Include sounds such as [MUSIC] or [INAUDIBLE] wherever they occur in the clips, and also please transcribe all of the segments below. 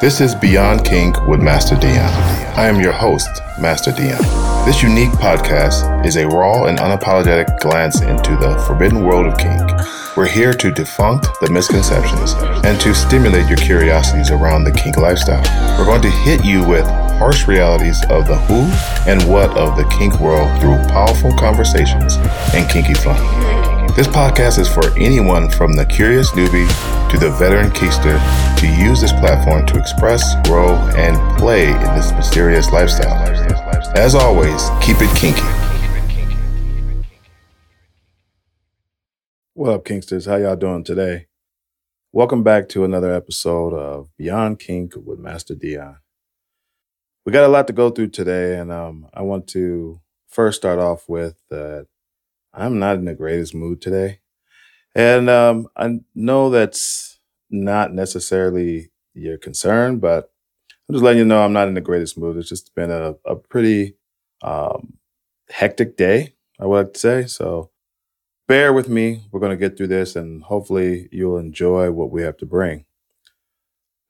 This is Beyond Kink with Master Dion. I am your host, Master Dion. This unique podcast is a raw and unapologetic glance into the forbidden world of kink. We're here to defunct the misconceptions and to stimulate your curiosities around the kink lifestyle. We're going to hit you with harsh realities of the who and what of the kink world through powerful conversations and kinky fun. This podcast is for anyone from the curious newbie to the veteran kinkster to use this platform to express, grow, and play in this mysterious lifestyle. As always, keep it kinky. What up, Kinksters? How y'all doing today? Welcome back to another episode of Beyond Kink with Master Dion. We got a lot to go through today, and um, I want to first start off with that I'm not in the greatest mood today. And um, I know that's not necessarily your concern, but I'm just letting you know I'm not in the greatest mood. It's just been a, a pretty um, hectic day, I would like to say. So bear with me. We're going to get through this and hopefully you'll enjoy what we have to bring.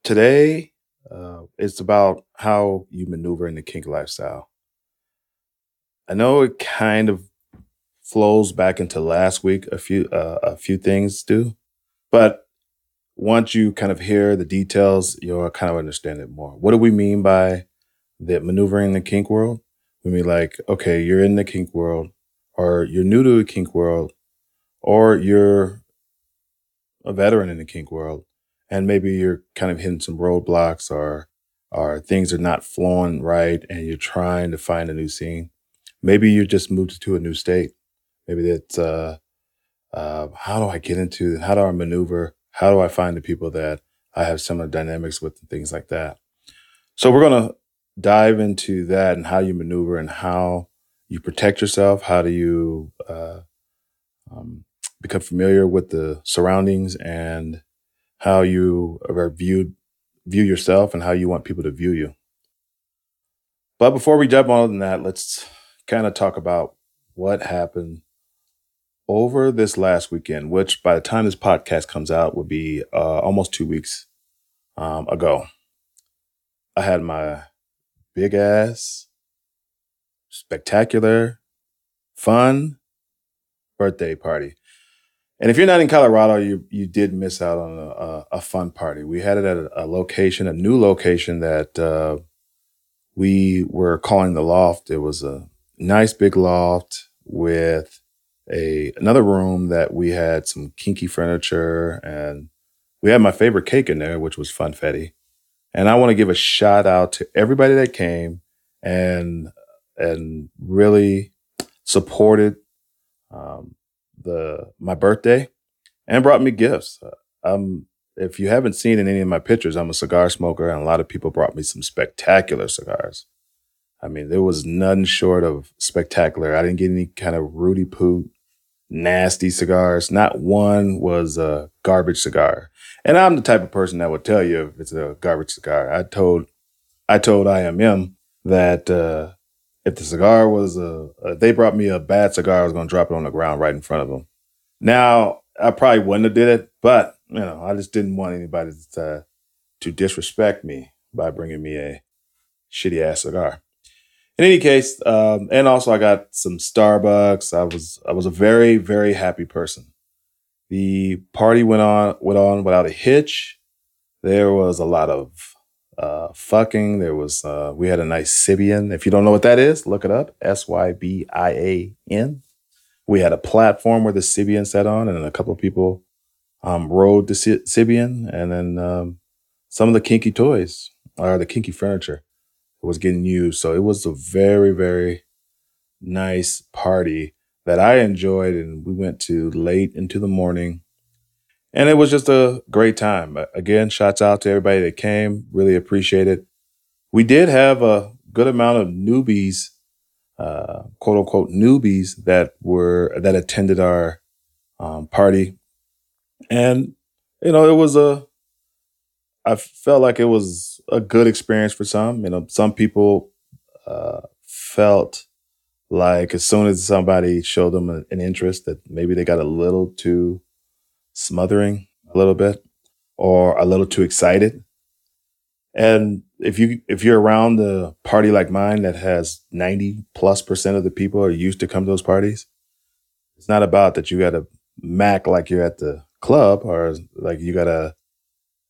Today, uh, it's about how you maneuver in the kink lifestyle. I know it kind of flows back into last week. A few uh, a few things do, but once you kind of hear the details, you'll kind of understand it more. What do we mean by the maneuvering the kink world? We mean like, okay, you're in the kink world, or you're new to the kink world, or you're a veteran in the kink world, and maybe you're kind of hitting some roadblocks or or things are not flowing right and you're trying to find a new scene. Maybe you just moved to a new state. Maybe that's uh, uh, how do I get into how do I maneuver? How do I find the people that I have similar dynamics with and things like that? So we're gonna dive into that and how you maneuver and how you protect yourself. How do you uh, um, become familiar with the surroundings and how you are viewed view yourself and how you want people to view you. But before we jump on that, let's kind of talk about what happened over this last weekend, which by the time this podcast comes out would be uh, almost two weeks um, ago. I had my big ass, spectacular, fun birthday party. And if you're not in Colorado, you you did miss out on a, a, a fun party. We had it at a, a location, a new location that uh, we were calling the loft. It was a nice big loft with a another room that we had some kinky furniture and we had my favorite cake in there, which was funfetti. And I want to give a shout out to everybody that came and and really supported um, the my birthday and brought me gifts. Um, if you haven't seen in any of my pictures, I'm a cigar smoker, and a lot of people brought me some spectacular cigars. I mean, there was none short of spectacular. I didn't get any kind of Rudy Poot, nasty cigars. Not one was a garbage cigar. And I'm the type of person that would tell you if it's a garbage cigar. I told, I told IMM that uh, if the cigar was a, uh, they brought me a bad cigar, I was going to drop it on the ground right in front of them. Now, I probably wouldn't have did it, but you know, I just didn't want anybody to to disrespect me by bringing me a shitty ass cigar. In any case, um, and also I got some Starbucks. I was I was a very very happy person. The party went on went on without a hitch. There was a lot of uh, fucking. There was uh, we had a nice Sybian. If you don't know what that is, look it up. S Y B I A N. We had a platform where the Sybian sat on, and a couple of people um, rode the Sybian, and then um, some of the kinky toys or the kinky furniture was getting used. So it was a very very nice party that I enjoyed, and we went to late into the morning. And it was just a great time. Again, shouts out to everybody that came. Really appreciate it. We did have a good amount of newbies, uh, quote unquote newbies that were that attended our um, party, and you know it was a. I felt like it was a good experience for some. You know, some people uh, felt like as soon as somebody showed them an interest, that maybe they got a little too smothering a little bit or a little too excited. And if you if you're around a party like mine that has 90 plus percent of the people are used to come to those parties, it's not about that you got to mac like you're at the club or like you got to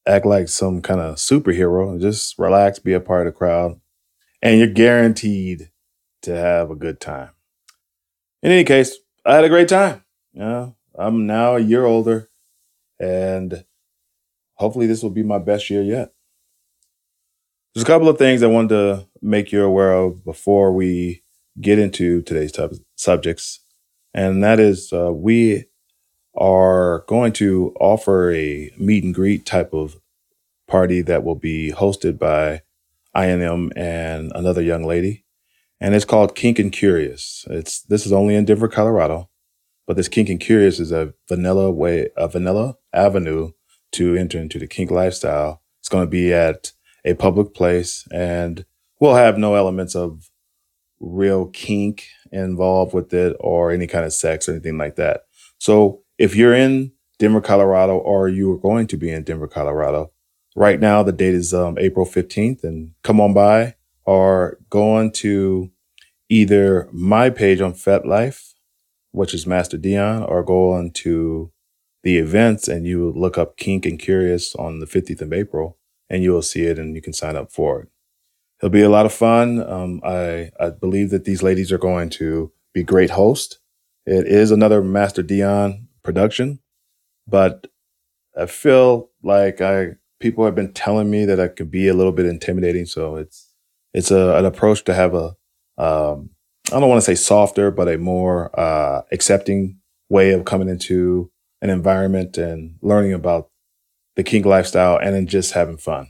act like some kind of superhero. and Just relax, be a part of the crowd, and you're guaranteed to have a good time. In any case, I had a great time. Yeah, I'm now a year older, and hopefully this will be my best year yet. There's a couple of things I wanted to make you aware of before we get into today's subjects, and that is uh, we are going to offer a meet and greet type of party that will be hosted by INM and another young lady, and it's called Kink and Curious. It's this is only in Denver, Colorado, but this Kink and Curious is a vanilla way, a vanilla avenue to enter into the kink lifestyle. It's going to be at a public place and we'll have no elements of real kink involved with it or any kind of sex or anything like that. So if you're in Denver, Colorado, or you are going to be in Denver, Colorado, right now the date is um, April 15th and come on by or go on to either my page on FetLife, which is Master Dion, or go on to the events and you look up Kink and Curious on the 15th of April and you will see it and you can sign up for it. It'll be a lot of fun. Um, I, I believe that these ladies are going to be great hosts. It is another Master Dion production, but I feel like I people have been telling me that I could be a little bit intimidating. So it's it's a, an approach to have a um, I don't want to say softer, but a more uh, accepting way of coming into an environment and learning about the kink lifestyle and then just having fun.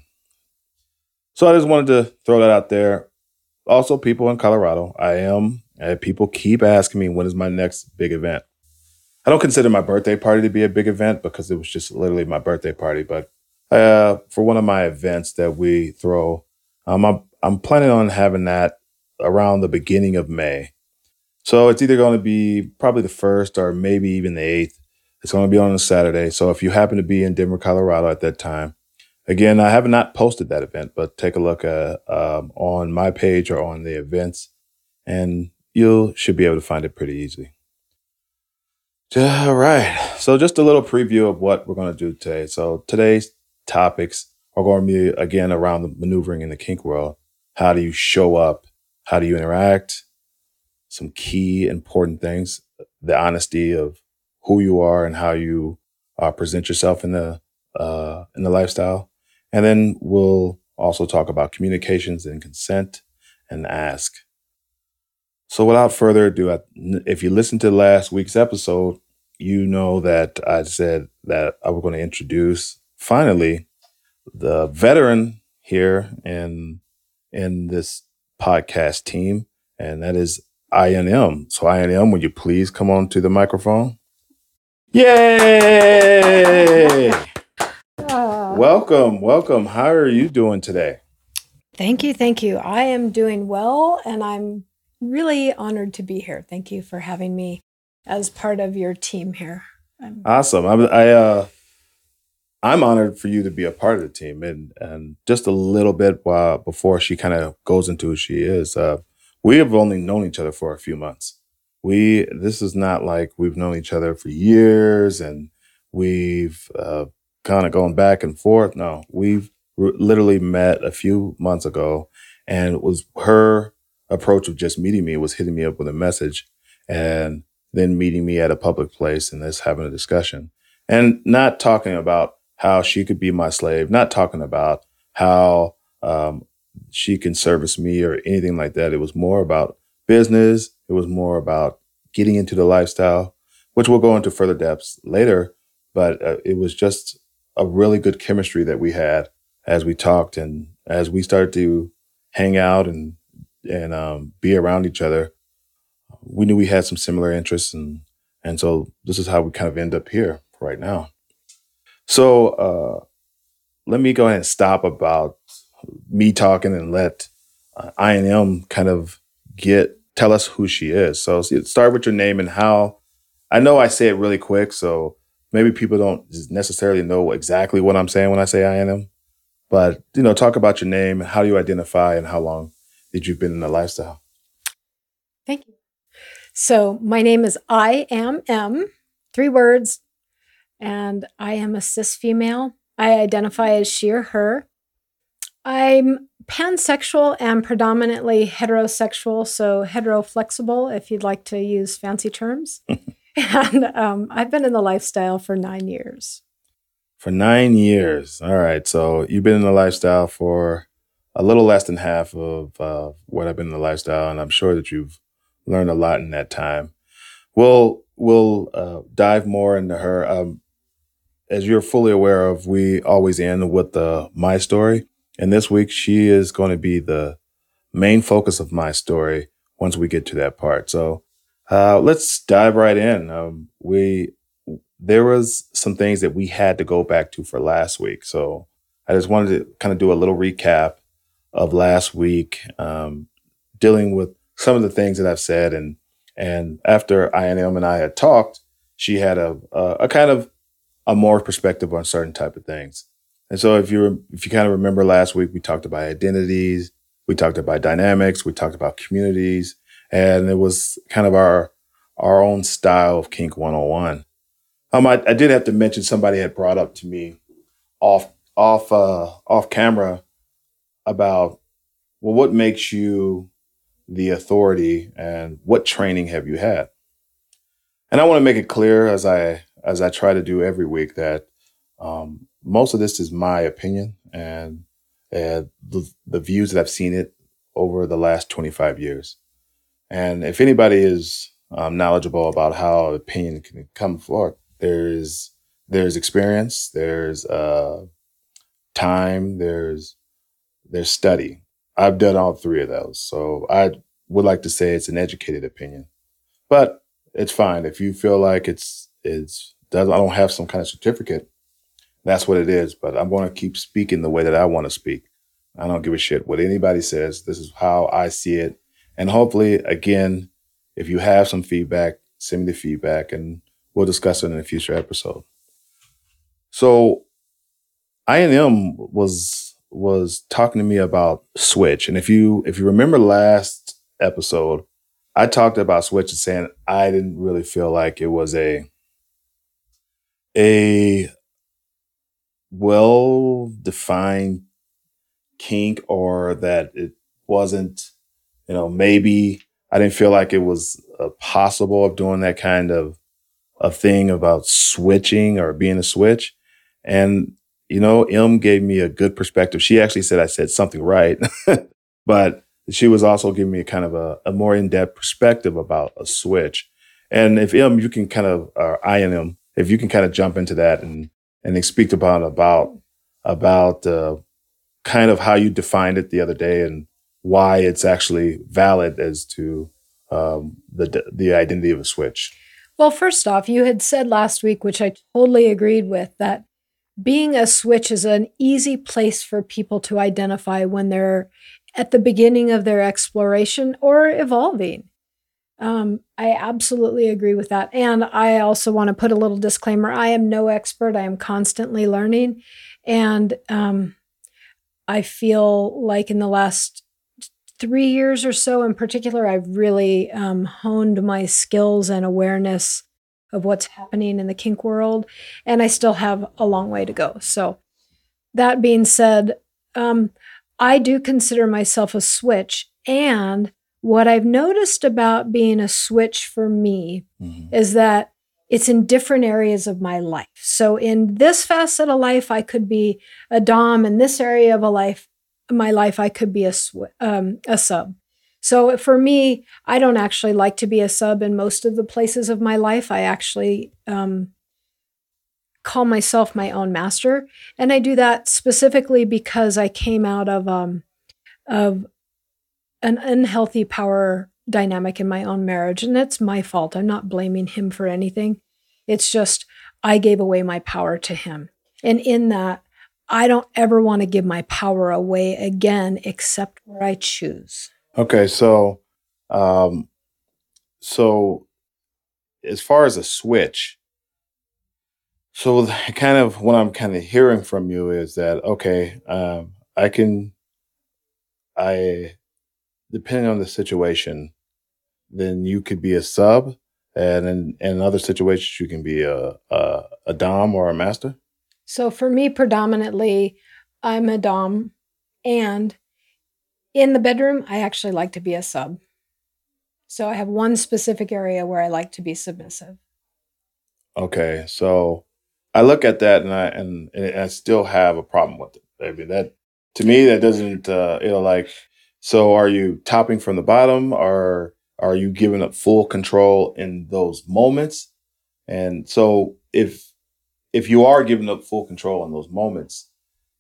So I just wanted to throw that out there. Also, people in Colorado, I am, people keep asking me when is my next big event. I don't consider my birthday party to be a big event because it was just literally my birthday party. But uh, for one of my events that we throw, um, I'm, I'm planning on having that around the beginning of May. So it's either going to be probably the first or maybe even the eighth. It's going to be on a Saturday. So if you happen to be in Denver, Colorado at that time, again, I have not posted that event, but take a look at, um, on my page or on the events, and you should be able to find it pretty easily. All right. So just a little preview of what we're going to do today. So today's topics are going to be again around the maneuvering in the kink world. How do you show up? How do you interact? Some key important things, the honesty of who you are and how you uh, present yourself in the uh, in the lifestyle, and then we'll also talk about communications and consent and ask. So, without further ado, if you listen to last week's episode, you know that I said that I was going to introduce finally the veteran here in in this podcast team, and that is INM. So, INM, would you please come on to the microphone? Yay! Uh, welcome, welcome. How are you doing today? Thank you, thank you. I am doing well and I'm really honored to be here. Thank you for having me as part of your team here. I'm- awesome. I'm, I uh I'm honored for you to be a part of the team and and just a little bit while before she kind of goes into who she is. Uh we have only known each other for a few months we this is not like we've known each other for years and we've uh, kind of gone back and forth. No, we've r- literally met a few months ago, and it was her approach of just meeting me was hitting me up with a message, and then meeting me at a public place and us having a discussion, and not talking about how she could be my slave, not talking about how um, she can service me or anything like that. It was more about business it was more about getting into the lifestyle, which we'll go into further depths later. But uh, it was just a really good chemistry that we had as we talked and as we started to hang out and and um, be around each other. We knew we had some similar interests, and and so this is how we kind of end up here right now. So uh, let me go ahead and stop about me talking and let uh, INM kind of get tell us who she is. So start with your name and how. I know I say it really quick, so maybe people don't necessarily know exactly what I'm saying when I say I and INM. But you know, talk about your name, and how do you identify, and how long did you've been in the lifestyle? Thank you. So my name is I am M, three words, and I am a cis female. I identify as she or her. I'm pansexual and predominantly heterosexual, so heteroflexible, if you'd like to use fancy terms. [LAUGHS] and um, I've been in the lifestyle for nine years. For nine years. All right. So you've been in the lifestyle for a little less than half of uh, what I've been in the lifestyle, and I'm sure that you've learned a lot in that time. We'll we'll uh, dive more into her. Um, as you're fully aware of, we always end with the my story. And this week, she is going to be the main focus of my story once we get to that part. So uh, let's dive right in. Um, we there was some things that we had to go back to for last week, so I just wanted to kind of do a little recap of last week, um, dealing with some of the things that I've said, and and after INM and I had talked, she had a, a, a kind of a more perspective on certain type of things. And so if you if you kind of remember last week, we talked about identities, we talked about dynamics, we talked about communities, and it was kind of our our own style of kink 101. Um, I, I did have to mention somebody had brought up to me off off uh, off camera about well, what makes you the authority, and what training have you had? And I want to make it clear as I as I try to do every week that um, most of this is my opinion and uh, the, the views that I've seen it over the last 25 years. And if anybody is um, knowledgeable about how opinion can come forth, there's there's experience, there's uh, time, there's there's study. I've done all three of those, so I would like to say it's an educated opinion, but it's fine if you feel like it's it's does I don't have some kind of certificate that's what it is. But I'm going to keep speaking the way that I want to speak. I don't give a shit what anybody says. This is how I see it. And hopefully, again, if you have some feedback, send me the feedback and we'll discuss it in a future episode. So INM was was talking to me about Switch. And if you if you remember last episode, I talked about Switch and saying I didn't really feel like it was a a well defined kink or that it wasn't, you know, maybe I didn't feel like it was uh, possible of doing that kind of a thing about switching or being a switch. And, you know, M gave me a good perspective. She actually said I said something right, [LAUGHS] but she was also giving me a kind of a, a more in-depth perspective about a switch. And if M, you can kind of, or I and M, if you can kind of jump into that and and speak about about about uh, kind of how you defined it the other day and why it's actually valid as to um, the the identity of a switch. Well, first off, you had said last week, which I totally agreed with, that being a switch is an easy place for people to identify when they're at the beginning of their exploration or evolving. Um, I absolutely agree with that. And I also want to put a little disclaimer I am no expert, I am constantly learning. And um, I feel like in the last three years or so in particular, I've really um, honed my skills and awareness of what's happening in the kink world. And I still have a long way to go. So, that being said, um, I do consider myself a switch. And what I've noticed about being a switch for me mm-hmm. is that it's in different areas of my life. So in this facet of life, I could be a dom. In this area of a life, my life, I could be a sw- um, a sub. So for me, I don't actually like to be a sub in most of the places of my life. I actually um, call myself my own master, and I do that specifically because I came out of um, of an unhealthy power dynamic in my own marriage. And it's my fault. I'm not blaming him for anything. It's just I gave away my power to him. And in that, I don't ever want to give my power away again except where I choose. Okay, so um so as far as a switch, So kind of what I'm kind of hearing from you is that okay, um, I can, I, depending on the situation, then you could be a sub, and in, in other situations you can be a, a a dom or a master. So for me, predominantly, I'm a dom, and in the bedroom, I actually like to be a sub. So I have one specific area where I like to be submissive. Okay, so I look at that and I and, and I still have a problem with it. I mean that to me that doesn't uh, you know like so are you topping from the bottom or are you giving up full control in those moments? And so if if you are giving up full control in those moments,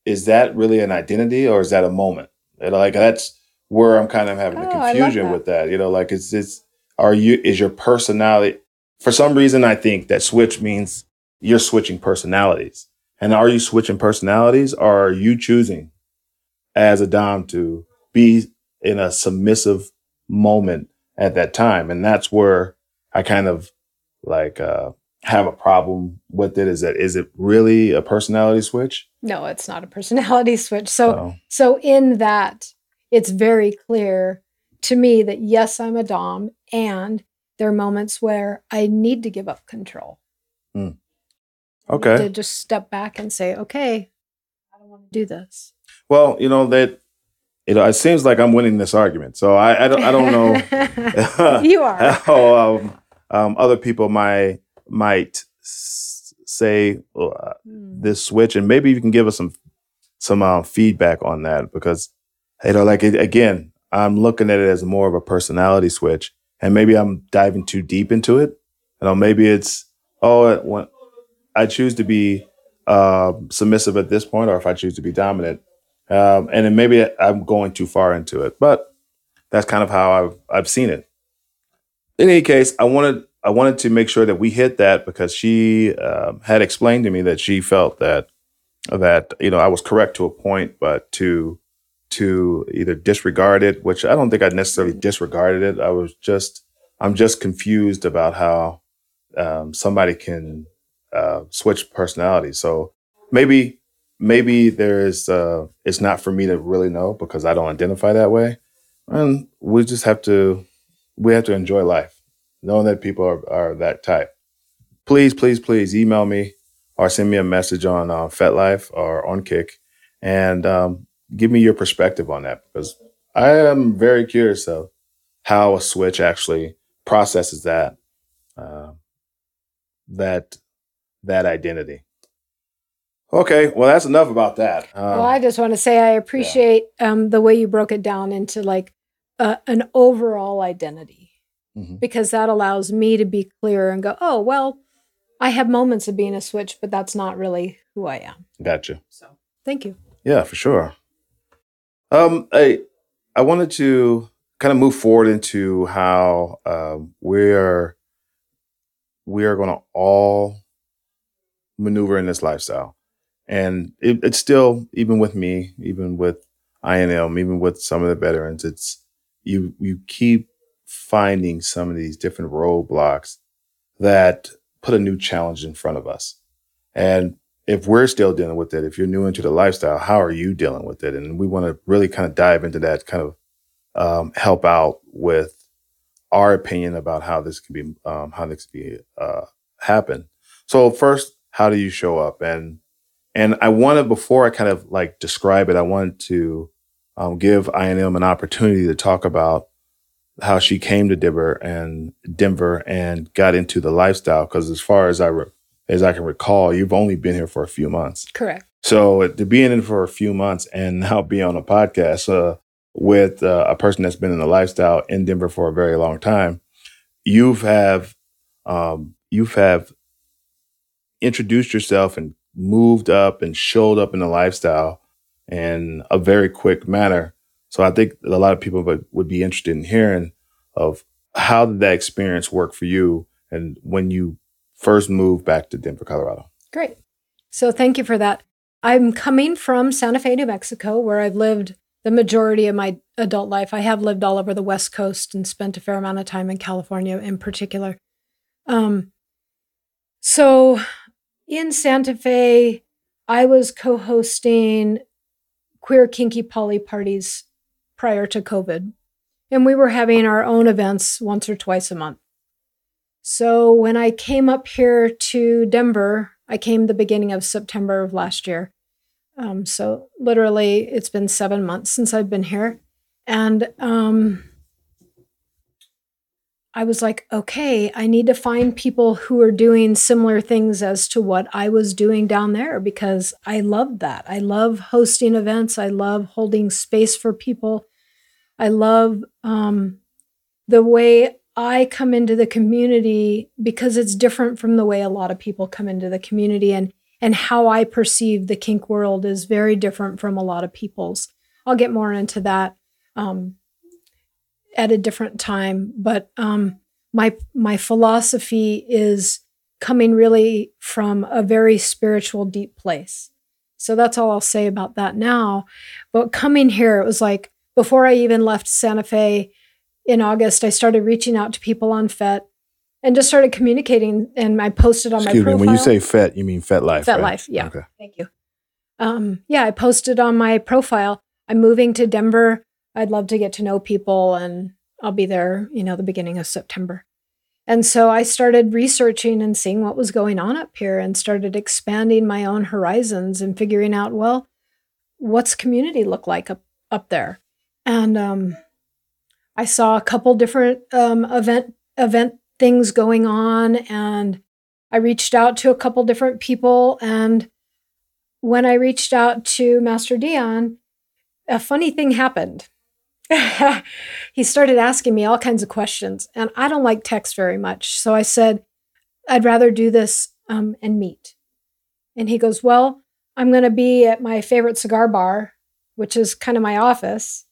is that really an identity or is that a moment? And like that's where I'm kind of having Oh, a confusion that. with that. You know, like it's it's are you is your personality for some reason I think that switch means you're switching personalities. And are you switching personalities or are you choosing as a Dom to be in a submissive moment at that time? And that's where I kind of like uh have a problem with it. Is that is it really a personality switch? No, it's not a personality [LAUGHS] switch. So So So in that, it's very clear to me that yes, I'm a dom, and there are moments where I need to give up control. Mm. okay. To just step back and say, okay, I don't want to do this. Well, you know that you know it seems like I'm winning this argument. So I I don't I don't know [LAUGHS] you are. [LAUGHS] how um, um, other people might might say uh, Hmm. this switch, and maybe you can give us some some uh, feedback on that because you know, like it, again, I'm looking at it as more of a personality switch, and maybe I'm diving too deep into it. You know, maybe it's oh, I choose to be uh, submissive at this point, or if I choose to be dominant, um, and then maybe I'm going too far into it. But that's kind of how I've I've seen it. In any case, I wanted I wanted to make sure that we hit that because she um, had explained to me that she felt that that you know I was correct to a point, but to to either disregard it, which I don't think I necessarily disregarded it. I was just I'm just confused about how um, somebody can uh, switch personality. So maybe maybe there's uh, it's not for me to really know because I don't identify that way, and we just have to we have to enjoy life, knowing that people are, are that type. Please, please, please email me or send me a message on uh, FetLife or on Kick, and um, give me your perspective on that because I am very curious of how a switch actually processes that uh, that that identity. Okay, well that's enough about that. Um, well, I just want to say I appreciate um, the way you broke it down into like uh, an overall identity Mhm. because that allows me to be clear and go, oh, well, I have moments of being a switch, but that's not really who I am. Gotcha. So thank you. Yeah, for sure. Um, I I wanted to kind of move forward into how um, we're we are going to all maneuver in this lifestyle, and it, it's still even with me, even with INM, even with some of the veterans, it's you you keep finding some of these different roadblocks that put a new challenge in front of us, and if we're still dealing with it, if you're new into the lifestyle, how are you dealing with it? And we want to really kind of dive into that, kind of um, help out with our opinion about how this can be, um, how this can be uh, happen. So first, how do you show up? And and I wanted before I kind of like describe it, I wanted to um, give INM an opportunity to talk about how she came to Denver and Denver and got into the lifestyle. Because as far as I re- as I can recall, you've only been here for a few months. Correct. So to be in it for a few months and now be on a podcast uh, with uh, a person that's been in the lifestyle in Denver for a very long time, you've have um, you've have introduced yourself and moved up and showed up in the lifestyle in a very quick manner. So I think a lot of people would, be interested in hearing of how did that experience work for you and when you first moved back to Denver, Colorado. Great. So thank you for that. I'm coming from Santa Fe, New Mexico, where I've lived the majority of my adult life. I have lived all over the West Coast and spent a fair amount of time in California in particular. Um, so in Santa Fe, I was co hosting queer kinky poly parties prior to COVID. And we were having our own events once or twice a month. So when I came up here to Denver, I came the beginning of September of last year. Um, so literally, it's been seven months since I've been here. And um, I was like, okay, I need to find people who are doing similar things as to what I was doing down there because I love that. I love hosting events. I love holding space for people. I love um, the way I come into the community because it's different from the way a lot of people come into the community and and how I perceive the kink world is very different from a lot of people's. I'll get more into that um, at a different time. But um, my my philosophy is coming really from a very spiritual, deep place. So that's all I'll say about that now. But coming here, it was like before I even left Santa Fe in August, I started reaching out to people on FET and just started communicating. And I posted on Excuse my profile. me, when you say FET, you mean FET Life. FET right? Life, yeah. Okay. Thank you. Um, yeah, I posted on my profile. I'm moving to Denver. I'd love to get to know people, and I'll be there, you know, the beginning of September. And so I started researching and seeing what was going on up here and started expanding my own horizons and figuring out, well, what's community look like up, up there? And um, I saw a couple different um, event event things going on, and I reached out to a couple different people. And when I reached out to Master Dion, a funny thing happened. [LAUGHS] he started asking me all kinds of questions, and I don't like text very much. So I said, I'd rather do this um, and meet. And he goes, Well, I'm going to be at my favorite cigar bar, which is kind of my office.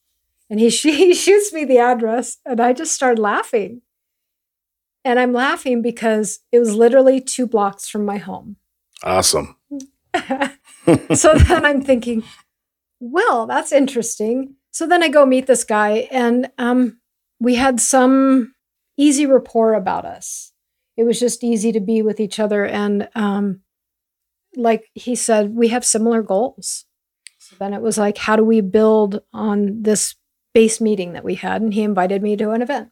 And he, [LAUGHS] he shoots me the address, and I just started laughing. And I'm laughing because it was literally two blocks from my home. Awesome. [LAUGHS] so then I'm thinking, well, that's interesting. So then I go meet this guy, and um, we had some easy rapport about us. It was just easy to be with each other. And um, like he said, we have similar goals. So then it was like, how do we build on this base meeting that we had? And he invited me to an event.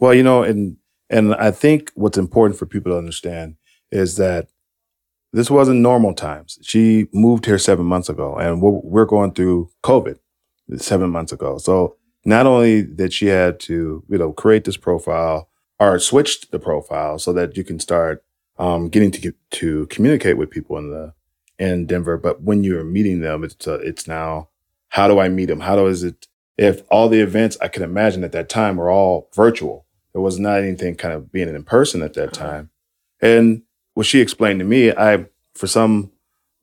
Well, you know, and and I think what's important for people to understand is that this wasn't normal times. She moved here seven months ago, and we're, we're going through COVID seven months ago. So not only that she had to, you know, create this profile or switch the profile so that you can start um, getting to to communicate with people in the in Denver, but when you're meeting them, it's uh, it's now how do I meet them? How do is it if all the events I can imagine at that time were all virtual? There was not anything kind of being in person at that time. And what she explained to me, I for some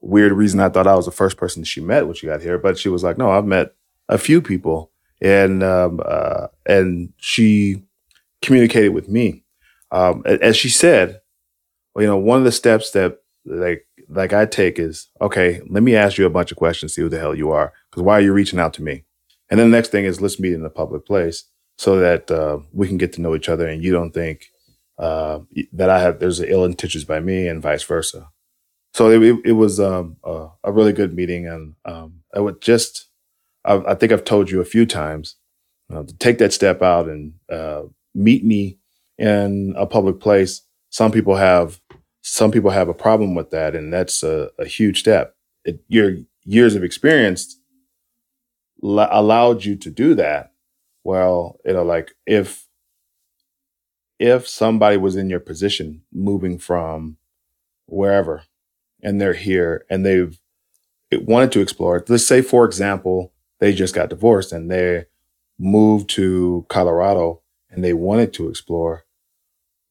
weird reason I thought I was the first person she met when she got here, but she was like, "No, I've met a few people," and um, uh, and she communicated with me. Um, as she said, you know, one of the steps that like like I take is okay. Let me ask you a bunch of questions, see who the hell you are, because why are you reaching out to me? And then the next thing is let's meet in a public place so that uh, we can get to know each other, and you don't think uh, that I have there's ill intentions by me, and vice versa. So it, it, was um, a, a, really good meeting, and um, I would just I, I, think I've told you a few times uh, to take that step out and uh, meet me in a public place. Some people have some people have a problem with that, and that's a, a huge step. It, your years of experience allowed you to do that. Well, you know, like if if somebody was in your position, moving from wherever, and they're here, and they've wanted to explore. Let's say, for example, they just got divorced and they moved to Colorado and they wanted to explore.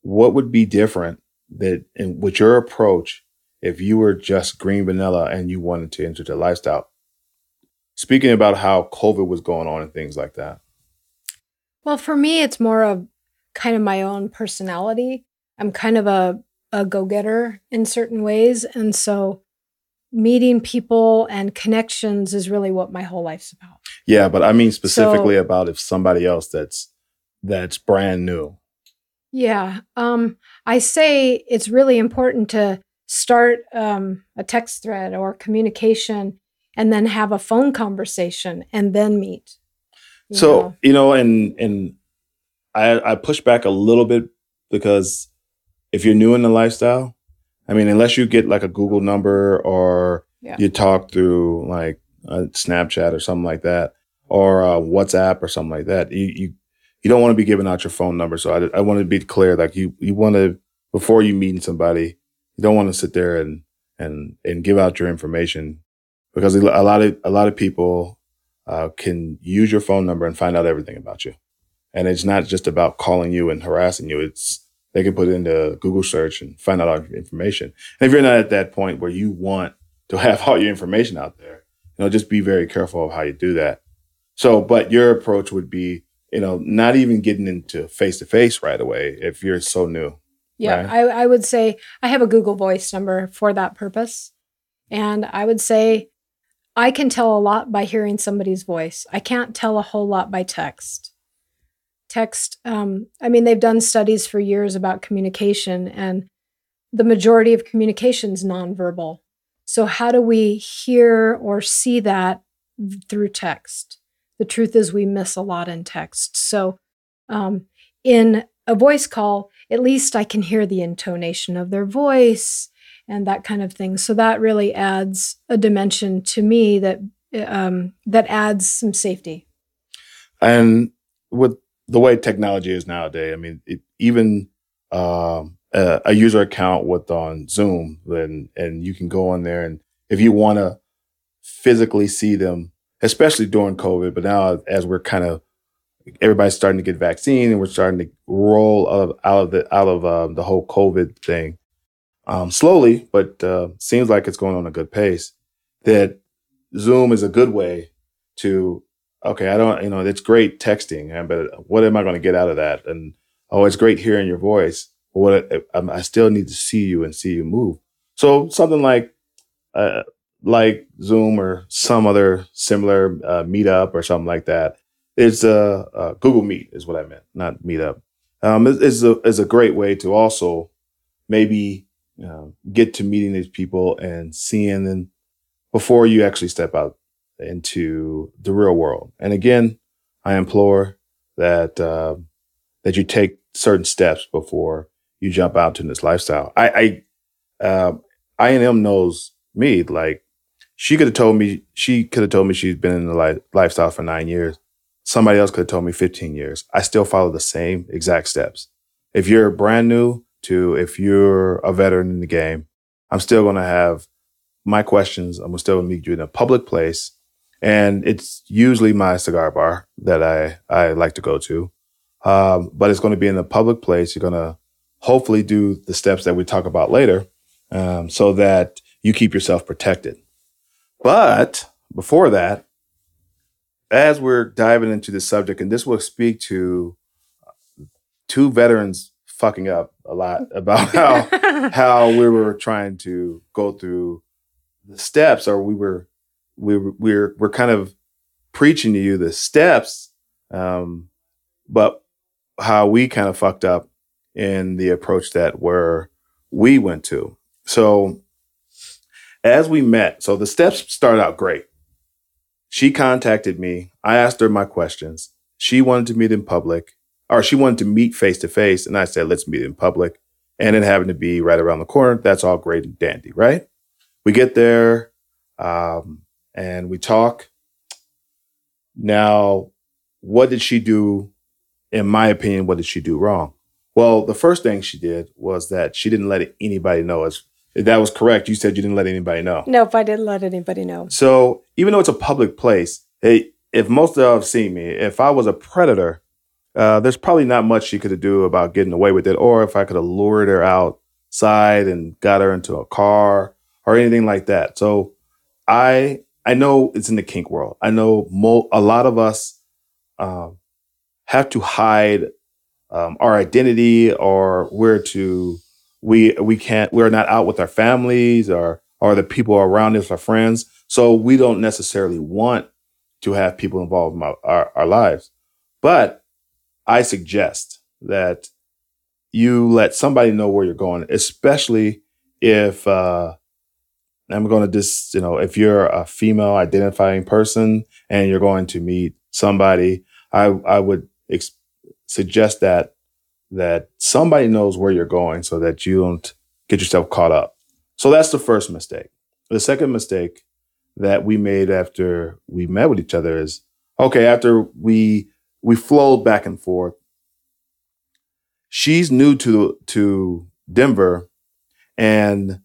What would be different that in, with your approach if you were just green vanilla and you wanted to enter the lifestyle? Speaking about how COVID was going on and things like that. Well, for me, it's more of kind of my own personality. I'm kind of a, a go getter in certain ways. And so meeting people and connections is really what my whole life's about. Yeah, but I mean specifically so, about if somebody else that's that's brand new. Yeah. Um I say it's really important to start um, a text thread or communication and then have a phone conversation and then meet. you so know? you know, and and I I push back a little bit because if you're new in the lifestyle, I mean, unless you get like a Google number or yeah. you talk through like a Snapchat or something like that, or WhatsApp or something like that, you you you don't want to be giving out your phone number. So I I want to be clear, like you you want to before you meeting somebody, you don't want to sit there and and and give out your information because a lot of a lot of people uh, can use your phone number and find out everything about you. And it's not just about calling you and harassing you. It's they can put it into Google search and find out all your information. And if you're not at that point where you want to have all your information out there, you know, just be very careful of how you do that. So, but your approach would be, you know, not even getting into face to face right away if you're so new. Yeah, right? I, I would say I have a Google Voice number for that purpose. And I would say I can tell a lot by hearing somebody's voice. I can't tell a whole lot by text. Text, um, I mean, they've done studies for years about communication, and the majority of communication is nonverbal. So, how do we hear or see that through text? The truth is, we miss a lot in text. So, um, in a voice call, at least I can hear the intonation of their voice and that kind of thing. So that really adds a dimension to me that um, that adds some safety. And with the way technology is nowadays, I mean, it, even um, a, a, user account with on Zoom, and and you can go on there, and if you want to physically see them, especially during COVID, but now as we're kind of everybody's starting to get vaccine and we're starting to roll out of, out of the out of um, the whole COVID thing um, slowly, but uh, seems like it's going on a good pace. That Zoom is a good way to okay, I don't you know it's great texting, but what am I going to get out of that? And oh, it's great hearing your voice. But what I, I still need to see you and see you move. So something like uh, like Zoom or some other similar uh, meetup or something like that it's a, a Google Meet is what I meant, not Meetup. Um, is a is a great way to also maybe uh, get to meeting these people and seeing them before you actually step out into the real world. And again, I implore that uh, that you take certain steps before you jump out to this lifestyle. I, I, uh, I and M knows me. Like she could have told me, she could have told me she's been in the li- lifestyle for nine years. Somebody else could have told me 15 years. I still follow the same exact steps. If you're brand new to if you're a veteran in the game, I'm still going to have my questions. I'm still going to meet you in a public place. And it's usually my cigar bar that I, I like to go to. Um, but it's going to be in a public place. You're going to hopefully do the steps that we talk about later um, so that you keep yourself protected. But before that, as we're diving into the subject, and this will speak to two veterans fucking up a lot [LAUGHS] about how how we were trying to go through the steps, or we were we were we're kind of preaching to you the steps, um, but how we kind of fucked up in the approach that where we went to. So as we met, so the steps started out great. She contacted me. I asked her my questions. She wanted to meet in public, or she wanted to meet face to face. And I said, let's meet in public. And it happened to be right around the corner. That's all great and dandy, right? We get there um, and we talk. Now, what did she do? In my opinion, what did she do wrong? Well, the first thing she did was that she didn't let anybody know as that was correct. You said you didn't let anybody know. Nope, I didn't let anybody know. So even though it's a public place, hey, if most of y'all have seen me, if I was a predator, uh, there's probably not much she could do about getting away with it. Or if I could have lured her outside and got her into a car or anything like that. So I I know it's in the kink world. I know mo- a lot of us um, have to hide um, our identity or where to we we can't we're not out with our families or or the people around us our friends so we don't necessarily want to have people involved in our, our, our lives but i suggest that you let somebody know where you're going especially if uh, I'm going to just, you know, if you're a female identifying person and you're going to meet somebody, I I would ex- suggest that that somebody knows where you're going so that you don't get yourself caught up. So that's the first mistake. The second mistake that we made after we met with each other is okay, after we we flowed back and forth. She's new to to Denver and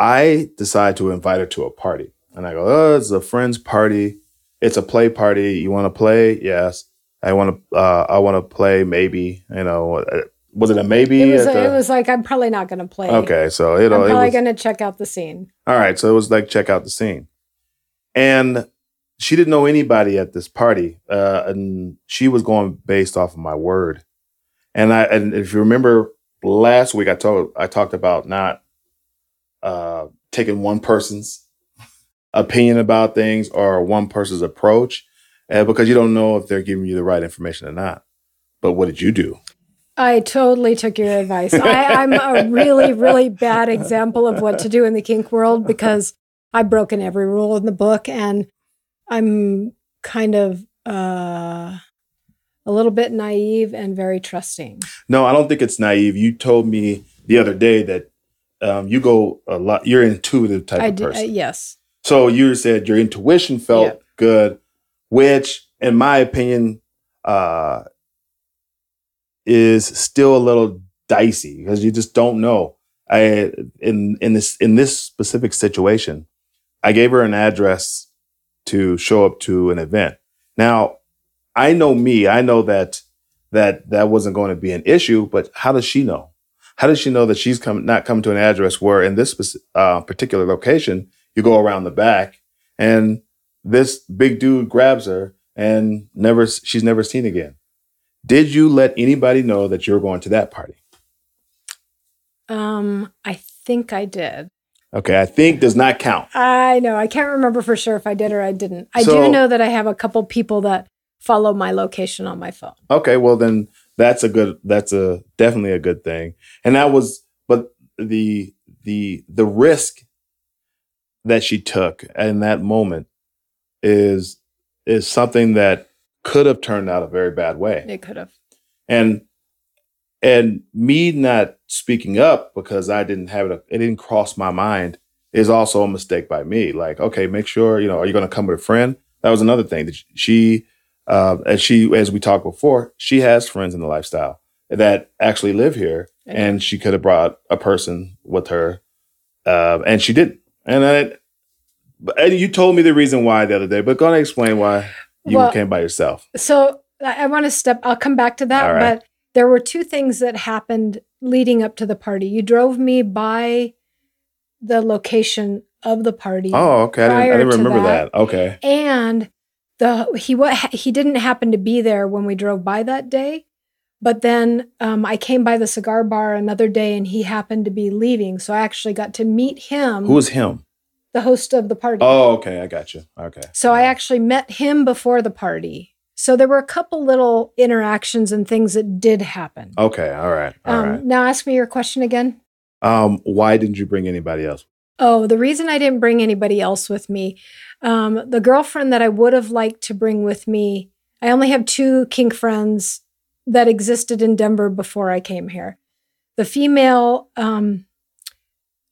I decide to invite her to a party. And I go, oh, it's a friend's party. It's a play party. You want to play? Yes. I want to. Uh, I want to play. Maybe. You know. Uh, was it a maybe? It was, the, it was like I'm probably not going to play. Okay, so it, I'm probably was, going to check out the scene. all right. So it was like check out the scene, and she didn't know anybody at this party, uh, and she was going based off of my word. And I and if you remember last week, I told I talked about not uh, taking one person's opinion about things or one person's approach, uh, because you don't know if they're giving you the right information or not. But what did you do? I totally took your advice. I, I'm a really, really bad example of what to do in the kink world because I've broken every rule in the book and I'm kind of uh, a little bit naive and very trusting. No, I don't think it's naive. You told me the other day that um, you go a lot. You're an intuitive type I of uh, person. yes. So you said your intuition felt Yeah. good, which, in my opinion, uh, is still a little dicey because you just don't know. I in in this in this specific situation, I gave her an address to show up to an event. Now, I know me. I know that that that wasn't going to be an issue. But how does she know? How does she know that she's come not coming to an address where in this uh, particular location you go around the back and this big dude grabs her and never she's never seen again. Did you let anybody know that you're going to that party? Um, I think I did. Okay, I think does not count. I know. I can't remember for sure if I did or I didn't. I So- do know that I have a couple people that follow my location on my phone. Okay, well then that's a good that's a definitely a good thing. And that was but the the the risk that she took in that moment is is something that could have turned out a very bad way. It could have. and and me not speaking up because I didn't have it, it didn't cross my mind is also a mistake by me. Like, okay, make sure you know, are you going to come with a friend? That was another thing that she, uh, as she, as we talked before, she has friends in the lifestyle that actually live here, I and she could have brought a person with her, uh, and she didn't. And I, but and you told me the reason why the other day, but go and explain why you Well- came by yourself. So I, I want to step, I'll come back to that. Right. But there were two things that happened leading up to the party. You drove me by the location of the party. Oh, okay. I didn't, I didn't remember that- that. Okay. and the he what he didn't happen to be there when we drove by that day but then um, i came by the cigar bar another day and he happened to be leaving so i actually got to meet him Who was him? the host of the party Oh, okay. I got you. Okay. so i actually met him before the party so there were a couple little interactions and things that did happen Okay. All right. All um, right. now ask me your question again Um, why didn't you bring anybody else? Oh, the reason I didn't bring anybody else with me, um, the girlfriend that I would have liked to bring with me, I only have two kink friends that existed in Denver before I came here. The female, um,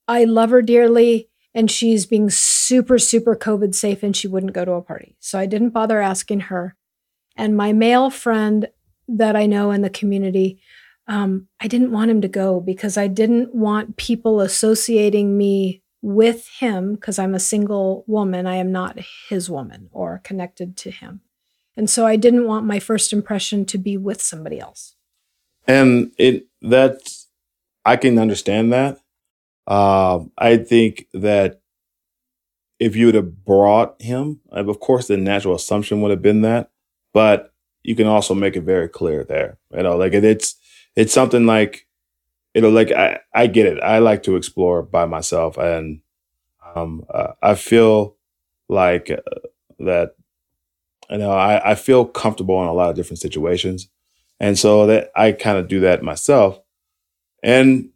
I love her dearly, and she's being super, super COVID safe, and she wouldn't go to a party. So I didn't bother asking her. And my male friend that I know in the community, um, I didn't want him to go because I didn't want people associating me with him because I'm a single woman. I am not his woman or connected to him. And so I didn't want my first impression to be with somebody else. And it that I can understand that. Um, I think that if you would have brought him, uh, of course, the natural assumption would have been that, but you can also make it very clear there. You know, like it, it's it's something like you know, like I I get it. I like to explore by myself, and um, uh, I feel like uh, that. You know, I, I feel comfortable in a lot of different situations. And so that I kind of do that myself. And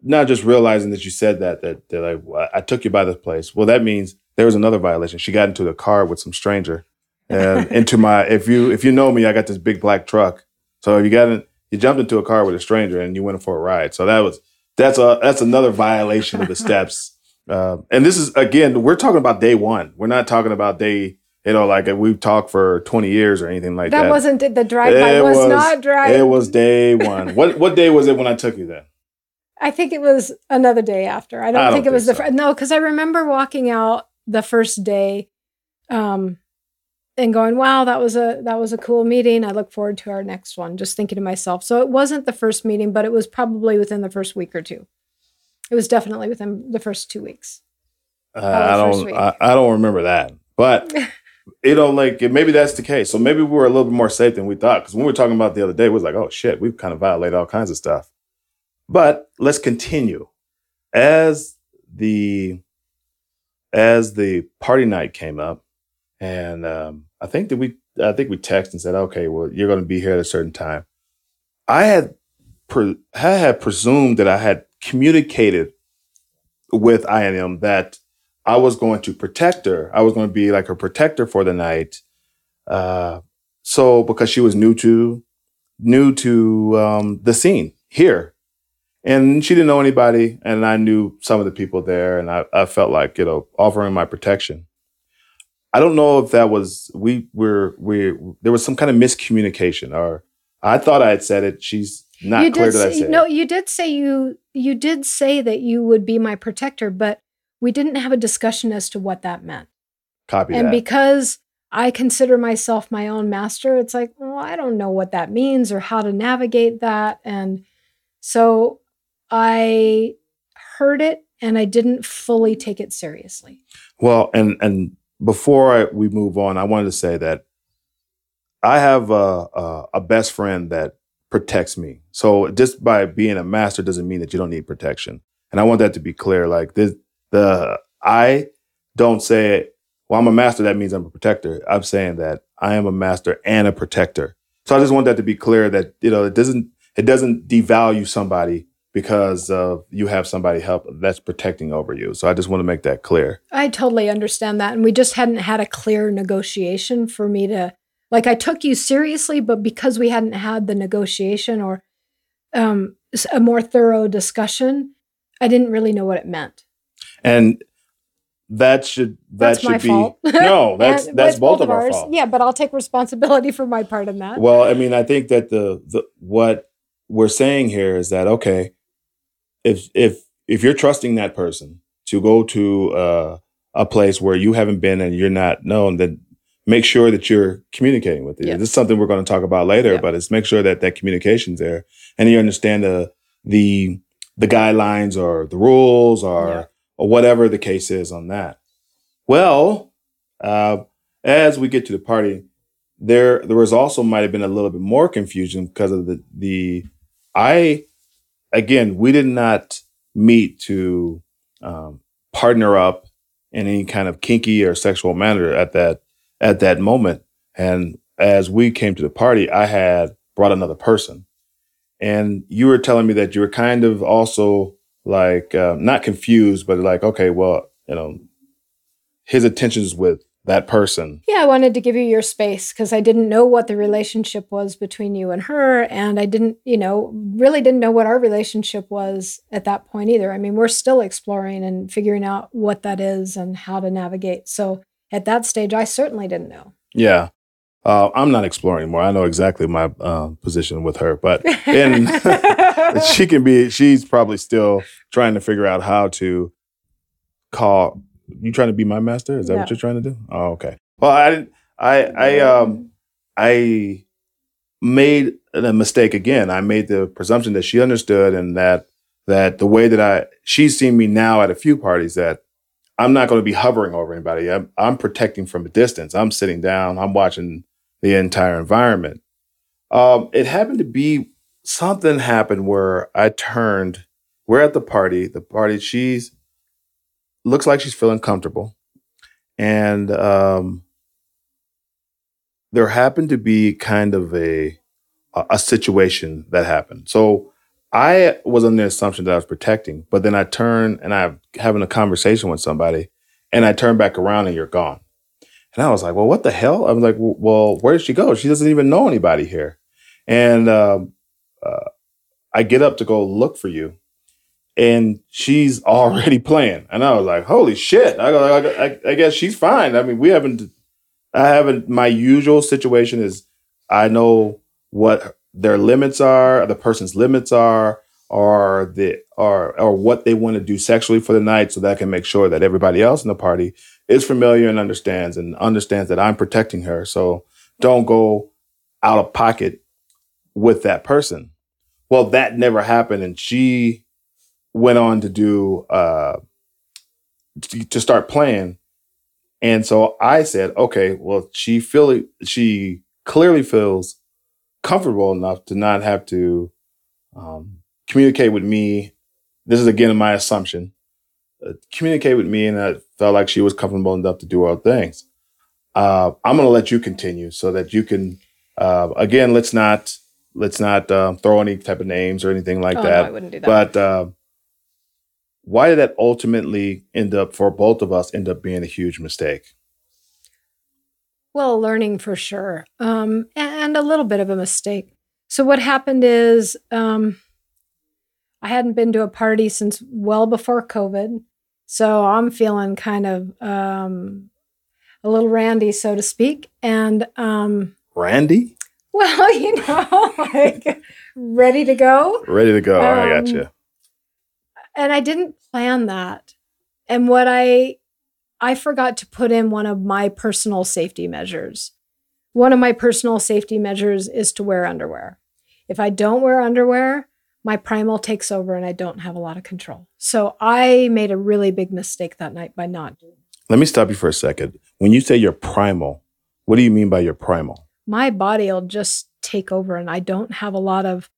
not just realizing that you said that that that I, I took you by this place. Well, that means there was another violation. She got into the car with some stranger, and [LAUGHS] into my if you if you know me, I got this big black truck. So you got in, you jumped into a car with a stranger and you went for a ride. So that was that's a that's another violation of the [LAUGHS] steps. Uh, and this is again, we're talking about day one. We're not talking about day you know, like we've talked for 20 years or anything like that. That wasn't the drive by was, was, not drive. It was day one. what what day was it when I took you then? I think it was another day after. I don't, I don't think, it was the so. no, because I remember walking out the first day, um, and going, "Wow, that was a that was a cool meeting. I look forward to our next one." Just thinking to myself. So it wasn't the first meeting, but it was probably within the first week or two. It was definitely within the first two weeks. Uh, I don't. I, I don't remember that, but. [LAUGHS] you know, like maybe that's the case. So maybe we were a little bit more safe than we thought. Because when we were talking about the other day, we was like, oh shit, we've kind of violated all kinds of stuff. But let's continue. As the as the party night came up, and um, I think that we I think we texted and said, okay, well, you're going to be here at a certain time. I had pre- I had presumed that I had communicated with INM that I was going to protect her. I was going to be like her protector for the night. Uh, so because she was new to new to um, the scene here, and she didn't know anybody, and I knew some of the people there, and I, I felt like you know offering my protection. I don't know if that was we were we there was some kind of miscommunication, or I thought I had said it. She's not you clear did that say, I No, you did say you you did say that you would be my protector, but we didn't have a discussion as to what that meant. Copy and that. because I consider myself my own master, it's like, well, I don't know what that means or how to navigate that. And so I heard it and I didn't fully take it seriously. Well, and and before I, we move on, I wanted to say that I have a, a, a best friend that protects me. So just by being a master doesn't mean that you don't need protection. And I want that to be clear. Like this, the I don't say, well, I'm a master, that means I'm a protector. I'm saying that I am a master and a protector. So I just want that to be clear that, you know, it doesn't it doesn't devalue somebody because of you have somebody help that's protecting over you. So I just want to make that clear. I totally understand that. And we just hadn't had a clear negotiation for me to like I took you seriously, but because we hadn't had the negotiation or um, a more thorough discussion, I didn't really know what it meant and that should that that's should my be fault. [LAUGHS] no [LAUGHS] that's that's it's both, of our ours. fault Yeah, but I'll take responsibility for my part in that. well i mean i think that the the what we're saying here is that okay if if if you're trusting that person to go to uh, a place where you haven't been and you're not known then make sure that you're communicating with it Yeah. this is something we're going to talk about later Yeah. but it's make sure that that communication's there and you understand the the the guidelines or the rules or Yeah. or whatever the case is on that. Well, uh, as we get to the party, there there was also might have been a little bit more confusion because of the the I again we did not meet to um, partner up in any kind of kinky or sexual manner at that at that moment. And as we came to the party, I had brought another person, and you were telling me that you were kind of also like uh, not confused, but like okay, well, you know, his attention's with that person. yeah, I wanted to give you your space because I didn't know what the relationship was between you and her. And I didn't, you know, really didn't know what our relationship was at that point either. I mean, we're still exploring and figuring out what that is and how to navigate. So at that stage, I certainly didn't know. Yeah. Uh, I'm not exploring anymore. I know exactly my uh, position with her, but and [LAUGHS] [LAUGHS] she can be. She's probably still trying to figure out how to call. You trying to be my master? Is that No. what you're trying to do? Oh, okay. Well, I. I I um I made a mistake again. I made the presumption that she understood and that that the way that I she's seen me now at a few parties that I'm not going to be hovering over anybody. I'm, I'm protecting from a distance. I'm sitting down. I'm watching the entire environment. Um, it happened to be something happened where I turned. We're at the party. The party. She's looks like she's feeling comfortable, and um, there happened to be kind of a a, situation that happened. So I was under the assumption that I was protecting, but then I turn and I'm having a conversation with somebody, and I turn back around and you're gone. And I was like, well, what the hell? I was like, well, where did she go? She doesn't even know anybody here. And um, uh, I get up to go look for you, and she's already playing. And I was like, holy shit! I, I, I guess she's fine. I mean, we haven't. I haven't. My usual situation is I know what their limits are, the person's limits are, or the or or what they want to do sexually for the night, so that I can make sure that everybody else in the party is familiar and understands and understands that I'm protecting her. So don't go out of pocket with that person. Well, that never happened, and she went on to do uh to start playing. And so I said, okay, well, she feel she clearly feels comfortable enough to not have to um, communicate with me. This is again my assumption. Uh, communicate with me, and I felt like she was comfortable enough to do all things. Uh, I'm going to let you continue so that you can. Uh, again, let's not let's not uh, throw any type of names or anything like Oh, that. no, I wouldn't do that. But uh, why did that ultimately end up for both of us end up being a huge mistake? Well, learning for sure, um, and a little bit of a mistake. So what happened is, um, I hadn't been to a party since well before COVID, so I'm feeling kind of um, a little randy, so to speak. And um, Randy, [LAUGHS] well, you know, like ready to go. ready to go. I got Um, you. And I didn't plan that. And what I I forgot to put in one of my personal safety measures. One of my personal safety measures is to wear underwear. If I don't wear underwear, my primal takes over and I don't have a lot of control. So I made a really big mistake that night by not doing. Let me stop you for a second. When you say your primal, what do you mean by your primal? My body'll just take over and I don't have a lot of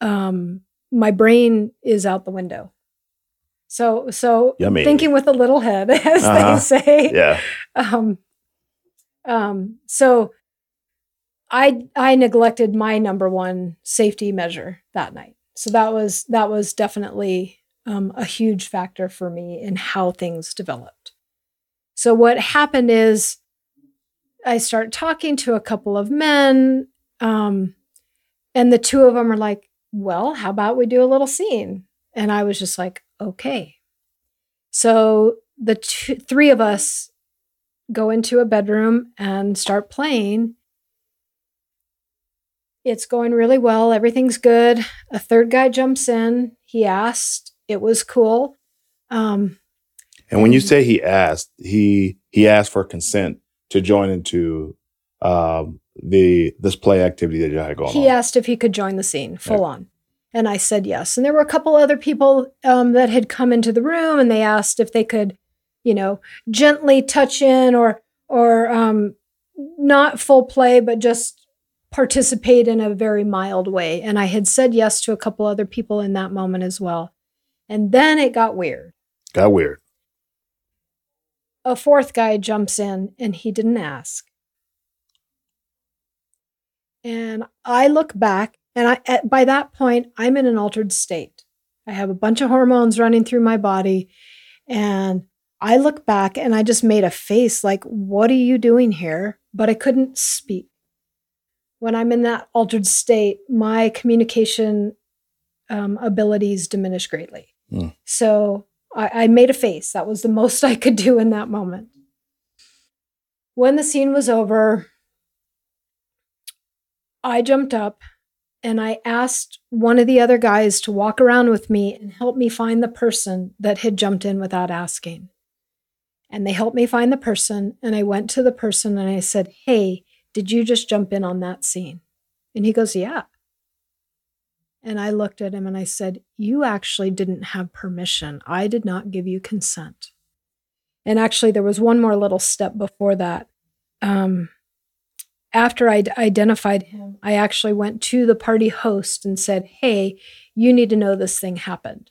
um my brain is out the window. So so Yummy. thinking with a little head, [LAUGHS] as Uh-huh. they say. Yeah. um, um, so I I neglected my number one safety measure that night. So that was that was definitely um, a huge factor for me in how things developed. So what happened is I start talking to a couple of men, um, and the two of them are like, "Well, how about we do a little scene?" And I was just like, "Okay." So the two, three of us go into a bedroom and start playing. It's going really well. Everything's good. A third guy jumps in. He asked. It was cool. Um, And when you say he asked, he he asked for consent to join into um, the this play activity that you had going he on. asked if he could join the scene full on. And I said yes. And there were a couple other people um, that had come into the room and they asked if they could, you know, gently touch in or, or um, not full play, but just participate in a very mild way. And I had said yes to a couple other people in that moment as well. And then it got weird. Got weird. A fourth guy jumps in and he didn't ask. And I look back, and I at, by that point I'm in an altered state. I have a bunch of hormones running through my body, and I look back and I just made a face like, "What are you doing here?" But I couldn't speak. When I'm in that altered state, my communication um, abilities diminish greatly. Hmm. So I, I made a face. That was the most [LAUGHS] I could do in that moment. When the scene was over, I jumped up and I asked one of the other guys to walk around with me and help me find the person that had jumped in without asking. And they helped me find the person. And I went to the person and I said, Hey, did you just jump in on that scene? And he goes, Yeah. And I looked at him and I said, You actually didn't have permission. I did not give you consent. And actually, there was one more little step before that. Um, after I identified him, I actually went to the party host and said, Hey, you need to know this thing happened.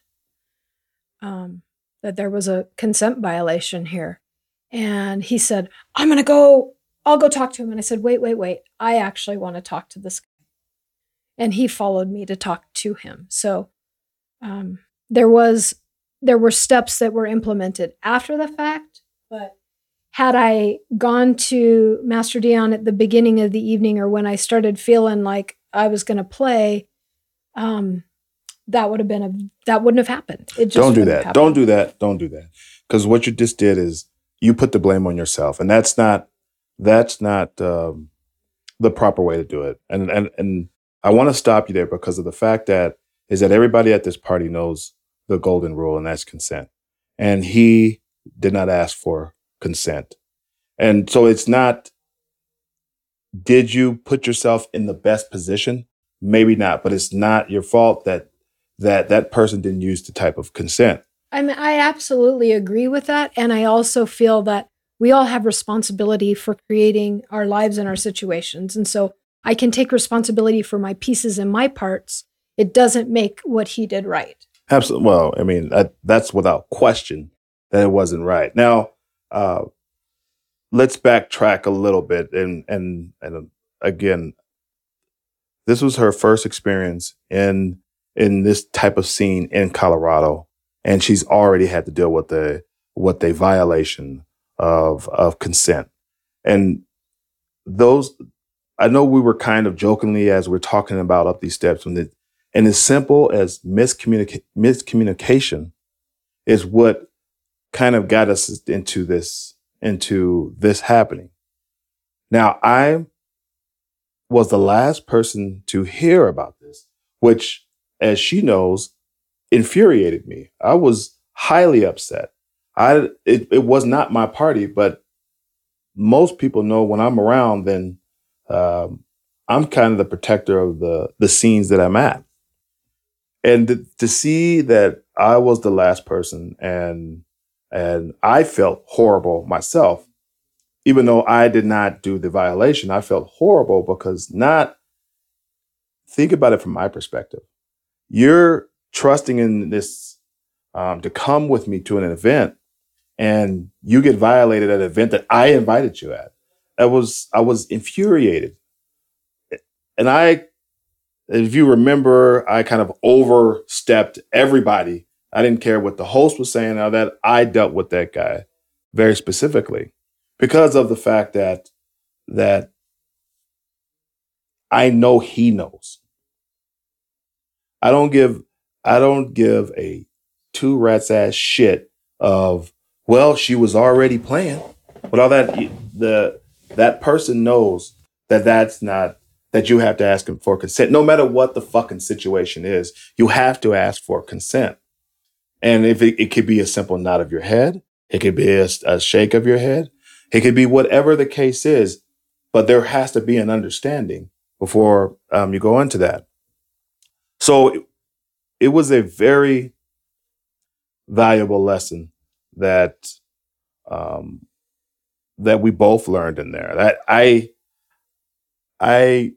Um, that there was a consent violation here. And he said, I'm going to go, I'll go talk to him. And I said, Wait, wait, wait. I actually want to talk to this guy. And he followed me to talk to him. So um, there was there were steps that were implemented after the fact, but had I gone to Master Dion at the beginning of the evening or when I started feeling like I was going to play, um, that would have been a that wouldn't have happened. It just don't do that. Don't do that. Don't do that. Because what you just did is you put the blame on yourself, and that's not that's not um, the proper way to do it. And and and I want to stop you there because of the fact that is that everybody at this party knows the golden rule, and that's consent. And he did not ask for consent. And so it's not, did you put yourself in the best position? Maybe not, but it's not your fault that that that person didn't use the type of consent. I mean, I absolutely agree with that. And I also feel that we all have responsibility for creating our lives and our situations. And so I can take responsibility for my pieces and my parts. It doesn't make what he did right. Absolutely. Well, I mean, that, that's without question that it wasn't right. Now, uh, let's backtrack a little bit, and and and again, this was her first experience in in this type of scene in Colorado, and she's already had to deal with the with the violation of of consent, and those. I know we were kind of jokingly as we're talking about up these steps, and, it, and as simple as miscommunica- miscommunication is what kind of got us into this into this happening. Now, I was the last person to hear about this, which, as she knows, infuriated me. I was highly upset. I it, it was not my party, but most people know when I'm around, then um, I'm kind of the protector of the the scenes that I'm at. And to, to see that I was the last person and and I felt horrible myself, even though I did not do the violation. I felt horrible because not, think about it from my perspective. You're trusting in this um, to come with me to an event and you get violated at an event that I invited you at. I was, I was infuriated. And I, if you remember, I kind of overstepped everybody I didn't care what the host was saying. Now that I dealt with that guy very specifically because of the fact that that I know he knows. I don't give I don't give a two rats ass shit of well she was already playing. But all that the that person knows that that's not that you have to ask him for consent. No matter what the fucking situation is, you have to ask for consent. And if it, it could be a simple nod of your head, it could be a, a shake of your head, it could be whatever the case is, but there has to be an understanding before um, you go into that. So it, it was a very valuable lesson that um, that we both learned in there. That I, I,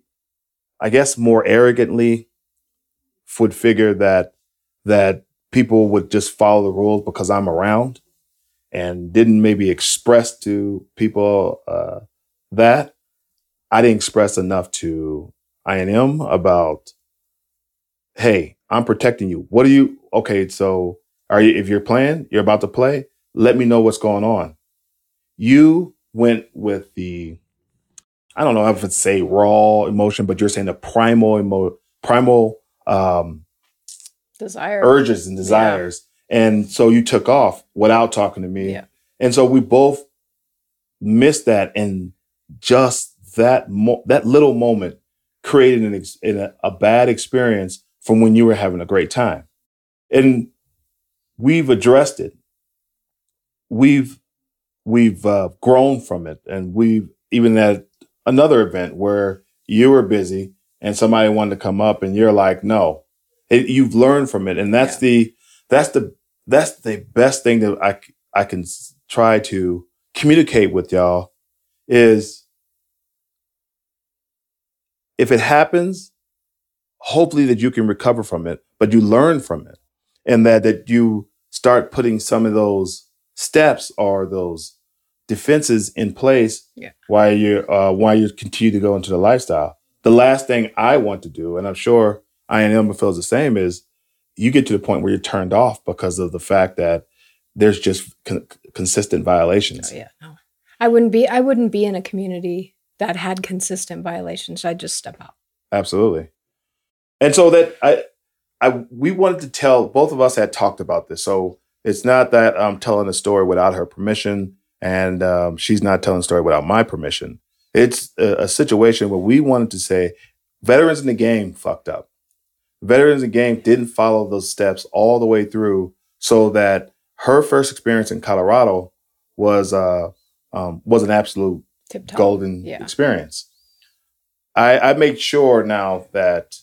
I guess more arrogantly would figure that that people would just follow the rules because I'm around and didn't maybe express to people uh, that. I didn't express enough to INM about, hey, I'm protecting you. What are you? Okay, so are you? If you're playing, you're about to play. Let me know what's going on. You went with the, I don't know if it's say raw emotion, but you're saying the primal emo, primal um, desire urges and desires. Yeah. And so you took off without talking to me. Yeah. And so we both missed that. And just that, mo- that little moment created an ex- a, a bad experience from when you were having a great time. And we've addressed it. We've, we've uh, grown from it. And we've even at another event where you were busy and somebody wanted to come up and you're like, no, it, you've learned from it, and that's yeah. the that's the that's the best thing that I I can try to communicate with y'all is if it happens, hopefully that you can recover from it, but you learn from it, and that that you start putting some of those steps or those defenses in place yeah. while you uh, while you continue to go into the lifestyle. The last thing I want to do, and I'm sure INM feels the same is you get to the point where you're turned off because of the fact that there's just con- consistent violations. Oh yeah, no. I wouldn't be I wouldn't be in a community that had consistent violations. I'd just step out. Absolutely. And so that I I we wanted to tell both of us had talked about this. So it's not that I'm telling a story without her permission and um, she's not telling a story without my permission. It's a, a situation where we wanted to say veterans in the game fucked up. Veterans in game didn't follow those steps all the way through so that her first experience in Colorado was uh, um, was an absolute Tip-top. golden Yeah. experience. I, I make sure now that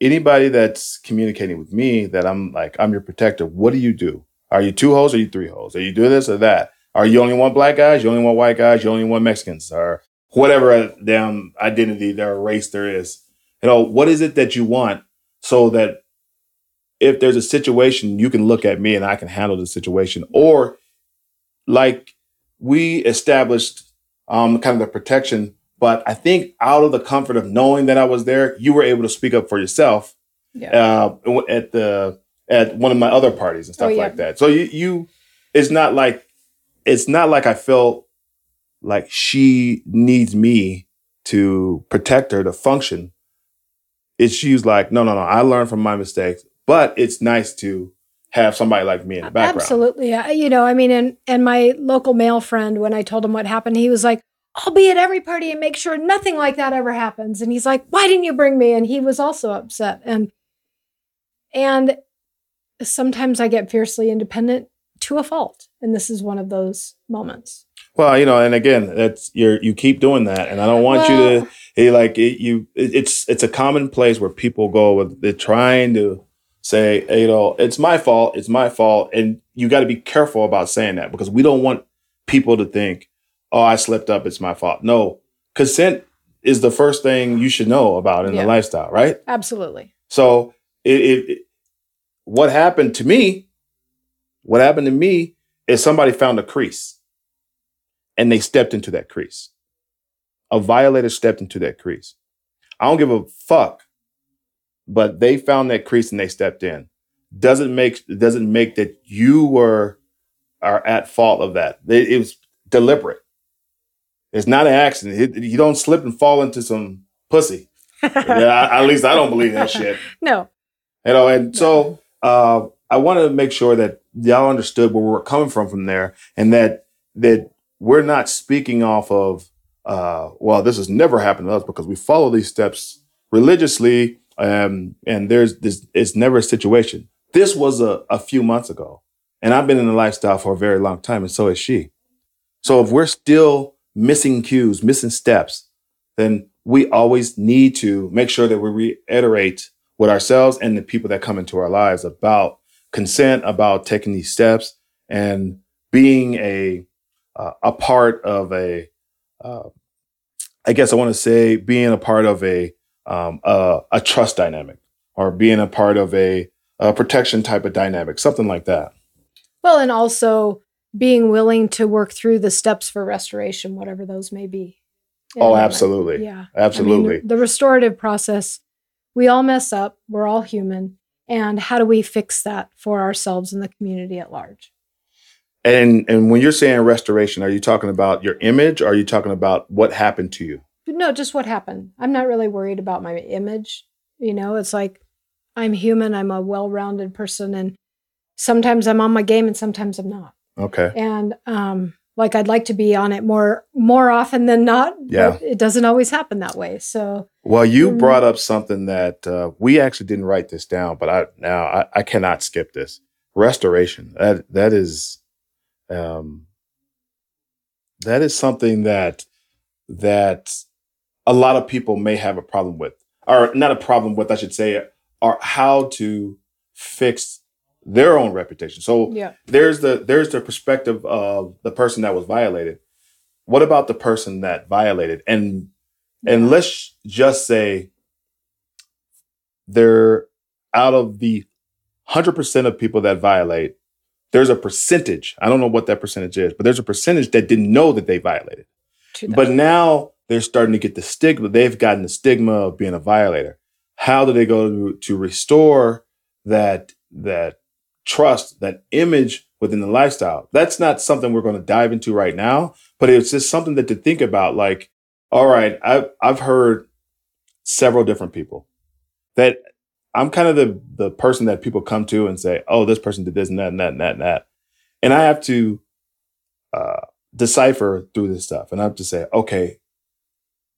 anybody that's communicating with me that I'm like I'm your protector. What do you do? Are you two hoes? Or are you three hoes? Are you do this or that? Are you only want black guys? You only want white guys? You only want Mexicans or whatever damn identity their race there is? You know what is it that you want so that if there's a situation you can look at me and I can handle the situation or like we established um, kind of the protection. But I think out of the comfort of knowing that I was there, you were able to speak up for yourself Yeah. uh, at the at one of my other parties and stuff Oh, yeah. like that. So you you it's not like it's not like I felt like she needs me to protect her to function. It's she's like, no, no, no. I learned from my mistakes, but it's nice to have somebody like me in the background. Absolutely. You know, I mean, and and my local male friend, when I told him what happened, he was like, I'll be at every party and make sure nothing like that ever happens. And he's like, Why didn't you bring me? And he was also upset. And and sometimes I get fiercely independent to a fault. And this is one of those moments. Well, you know, and again, that's you're you keep doing that, and I don't want you to eh, like it, you. it- It's it's a common place where people go with they're trying to say, you know, it's my fault, it's my fault, and you got to be careful about saying that because we don't want people to think, oh, I slipped up, it's my fault. No, consent is the first thing you should know about in Yeah. the lifestyle, right? Absolutely. So it, it- what happened to me, what happened to me is somebody found a crease and they stepped into that crease. A violator stepped into that crease. I don't give a fuck, but they found that crease and they stepped in. Doesn't make doesn't make that you were are at fault of that. It, it was deliberate. It's not an accident. It- you don't slip and fall into some pussy. [LAUGHS] yeah, I- at least I don't believe that shit. No. You know, and so uh, I wanted to make sure that y'all understood where we are coming from from there, and that that we're not speaking off of, uh, well, this has never happened to us because we follow these steps religiously, um, and there's this. It's never a situation. This was a, a few months ago, and I've been in the lifestyle for a very long time, and so is she. So if we're still missing cues, missing steps, then we always need to make sure that we reiterate with ourselves and the people that come into our lives about consent, about taking these steps, and being a uh, a part of a. Uh, I guess I want to say being a part of a um, a, a trust dynamic, or being a part of a, a protection type of dynamic, something like that. Well, and also being willing to work through the steps for restoration, whatever those may be. in a Oh, absolutely, Yeah. I mean, absolutely. the restorative process, we all mess up. We're all human. And how do we fix that for ourselves and the community at large? And and when you're saying restoration, are you talking about your image? Or are you talking about what happened to you? No, just what happened. I'm not really worried about my image. You know, it's like I'm human. I'm a well rounded person. And sometimes I'm on my game and sometimes I'm not. Okay. And, um, like I'd like to be on it more more often than not. Yeah. it doesn't always happen that way. So Well, you Mhm. brought up something that uh, we actually didn't write this down, but I now I, I cannot skip this restoration. That that is, um, that is something that that a lot of people may have a problem with, or not a problem with, I should say, or how to fix their own reputation. So yeah. there's the there's the perspective of the person that was violated. What about the person that violated? And and let's just say they're out of the hundred percent of people that violate, there's a percentage. I don't know what that percentage is, but there's a percentage that didn't know that they violated. But now they're starting to get the stigma. They've gotten the stigma of being a violator. How do they go to, to restore that that trust, that image within the lifestyle. That's not something we're going to dive into right now, but it's just something that to think about. Like, all right, I've I've heard several different people that I'm kind of the the person that people come to and say, "Oh, this person did this and that and that and that and that," and I have to uh, decipher through this stuff, and I have to say, "Okay,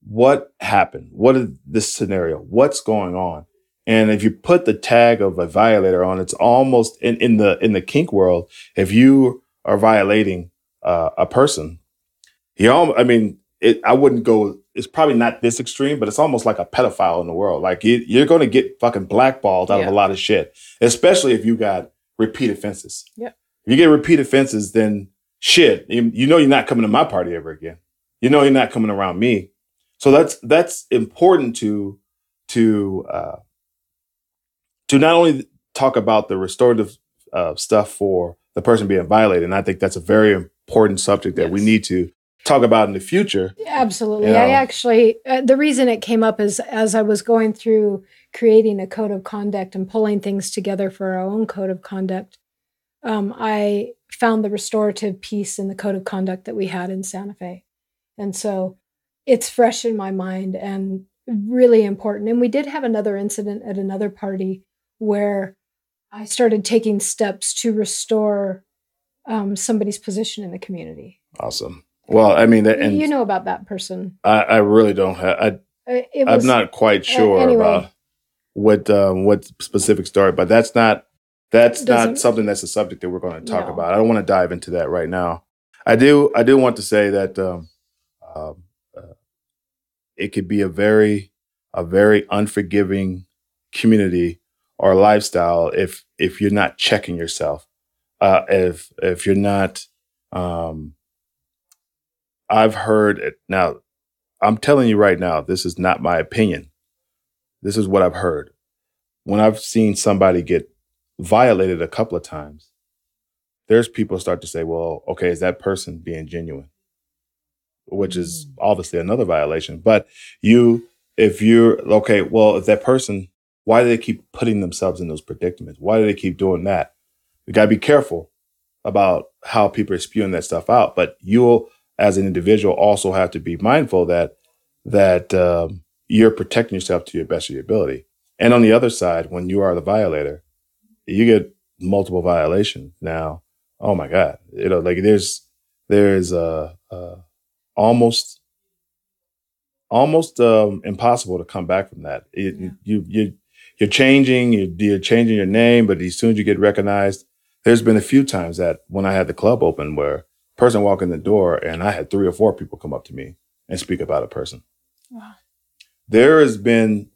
what happened? What is this scenario? What's going on?" And if you put the tag of a violator on, it's almost in, in the in the kink world. If you are violating uh, a person, you all, I mean, it, I wouldn't go. It's probably not this extreme, but it's almost like a pedophile in the world. Like you, are going to get fucking blackballed out yeah. of a lot of shit, especially if you got repeat offenses. Yeah. If you get repeat offenses, then shit, you, you know you're not coming to my party ever again. You know you're not coming around me. So that's that's important to to uh, to not only talk about the restorative uh, stuff for the person being violated, and I think that's a very important subject that yes. we need to talk about in the future. Absolutely. You know? I actually, uh, the reason it came up is as I was going through creating a code of conduct and pulling things together for our own code of conduct, um, I found the restorative piece in the code of conduct that we had in Santa Fe. And so it's fresh in my mind and really important. And we did have another incident at another party where I started taking steps to restore um, somebody's position in the community. Awesome. Well, I mean, and you know about that person. I, I really don't have. I, uh, was, I'm not quite uh, sure uh, anyway. about what um, what specific story, but that's not that's not something that's a subject that we're going to talk no. about. I don't want to dive into that right now. I do. I do want to say that um, um, uh, it could be a very a very unforgiving community or lifestyle if if you're not checking yourself uh, if if you're not um, i've heard it now i'm telling you right now this is not my opinion this is what i've heard when i've seen somebody get violated a couple of times there's people start to say well okay is that person being genuine which is mm. obviously another violation but you if you're okay well if that person why do they keep putting themselves in those predicaments? Why do they keep doing that? We got to be careful about how people are spewing that stuff out. But you'll, as an individual, also have to be mindful that that um, you're protecting yourself to your best of your ability. And on the other side, when you are the violator, you get multiple violations. Now, oh my God, you know, like there's there's uh, uh almost almost um, impossible to come back from that. It, yeah. You you you're changing, you're, you're changing your name, but as soon as you get recognized, there's been a few times that when I had the club open where person walk in the door and I had three or four people come up to me and speak about a person. Wow. There has been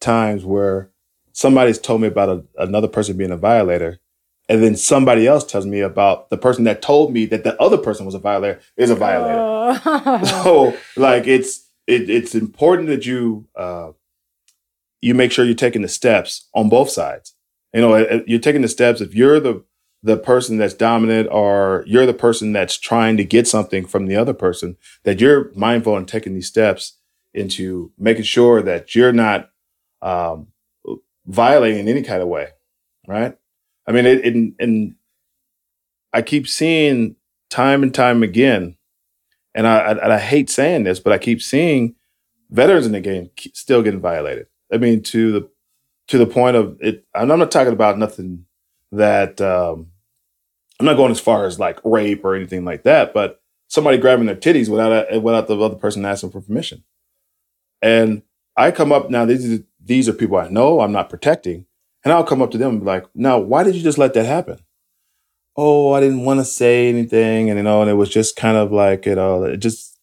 times where somebody's told me about a, another person being a violator, and then somebody else tells me about the person that told me that the other person was a violator is a violator. Oh. [LAUGHS] so, like, it's it, it's important that you uh, you make sure you're taking the steps on both sides. You know, you're taking the steps. If you're the the person that's dominant or you're the person that's trying to get something from the other person, that you're mindful and taking these steps into making sure that you're not um, violating in any kind of way, right? I mean, it, it, and I keep seeing time and time again, and I, I, I hate saying this, but I keep seeing veterans in the game still getting violated. I mean, to the to the point of it. And I'm not talking about nothing that um, I'm not going as far as like rape or anything like that, but somebody grabbing their titties without a, without the other person asking for permission. And I come up now. These these are people I know. I'm not protecting, and I'll come up to them and be like, "Now, why did you just let that happen?" Oh, I didn't want to say anything, and you know, and it was just kind of like you know, it just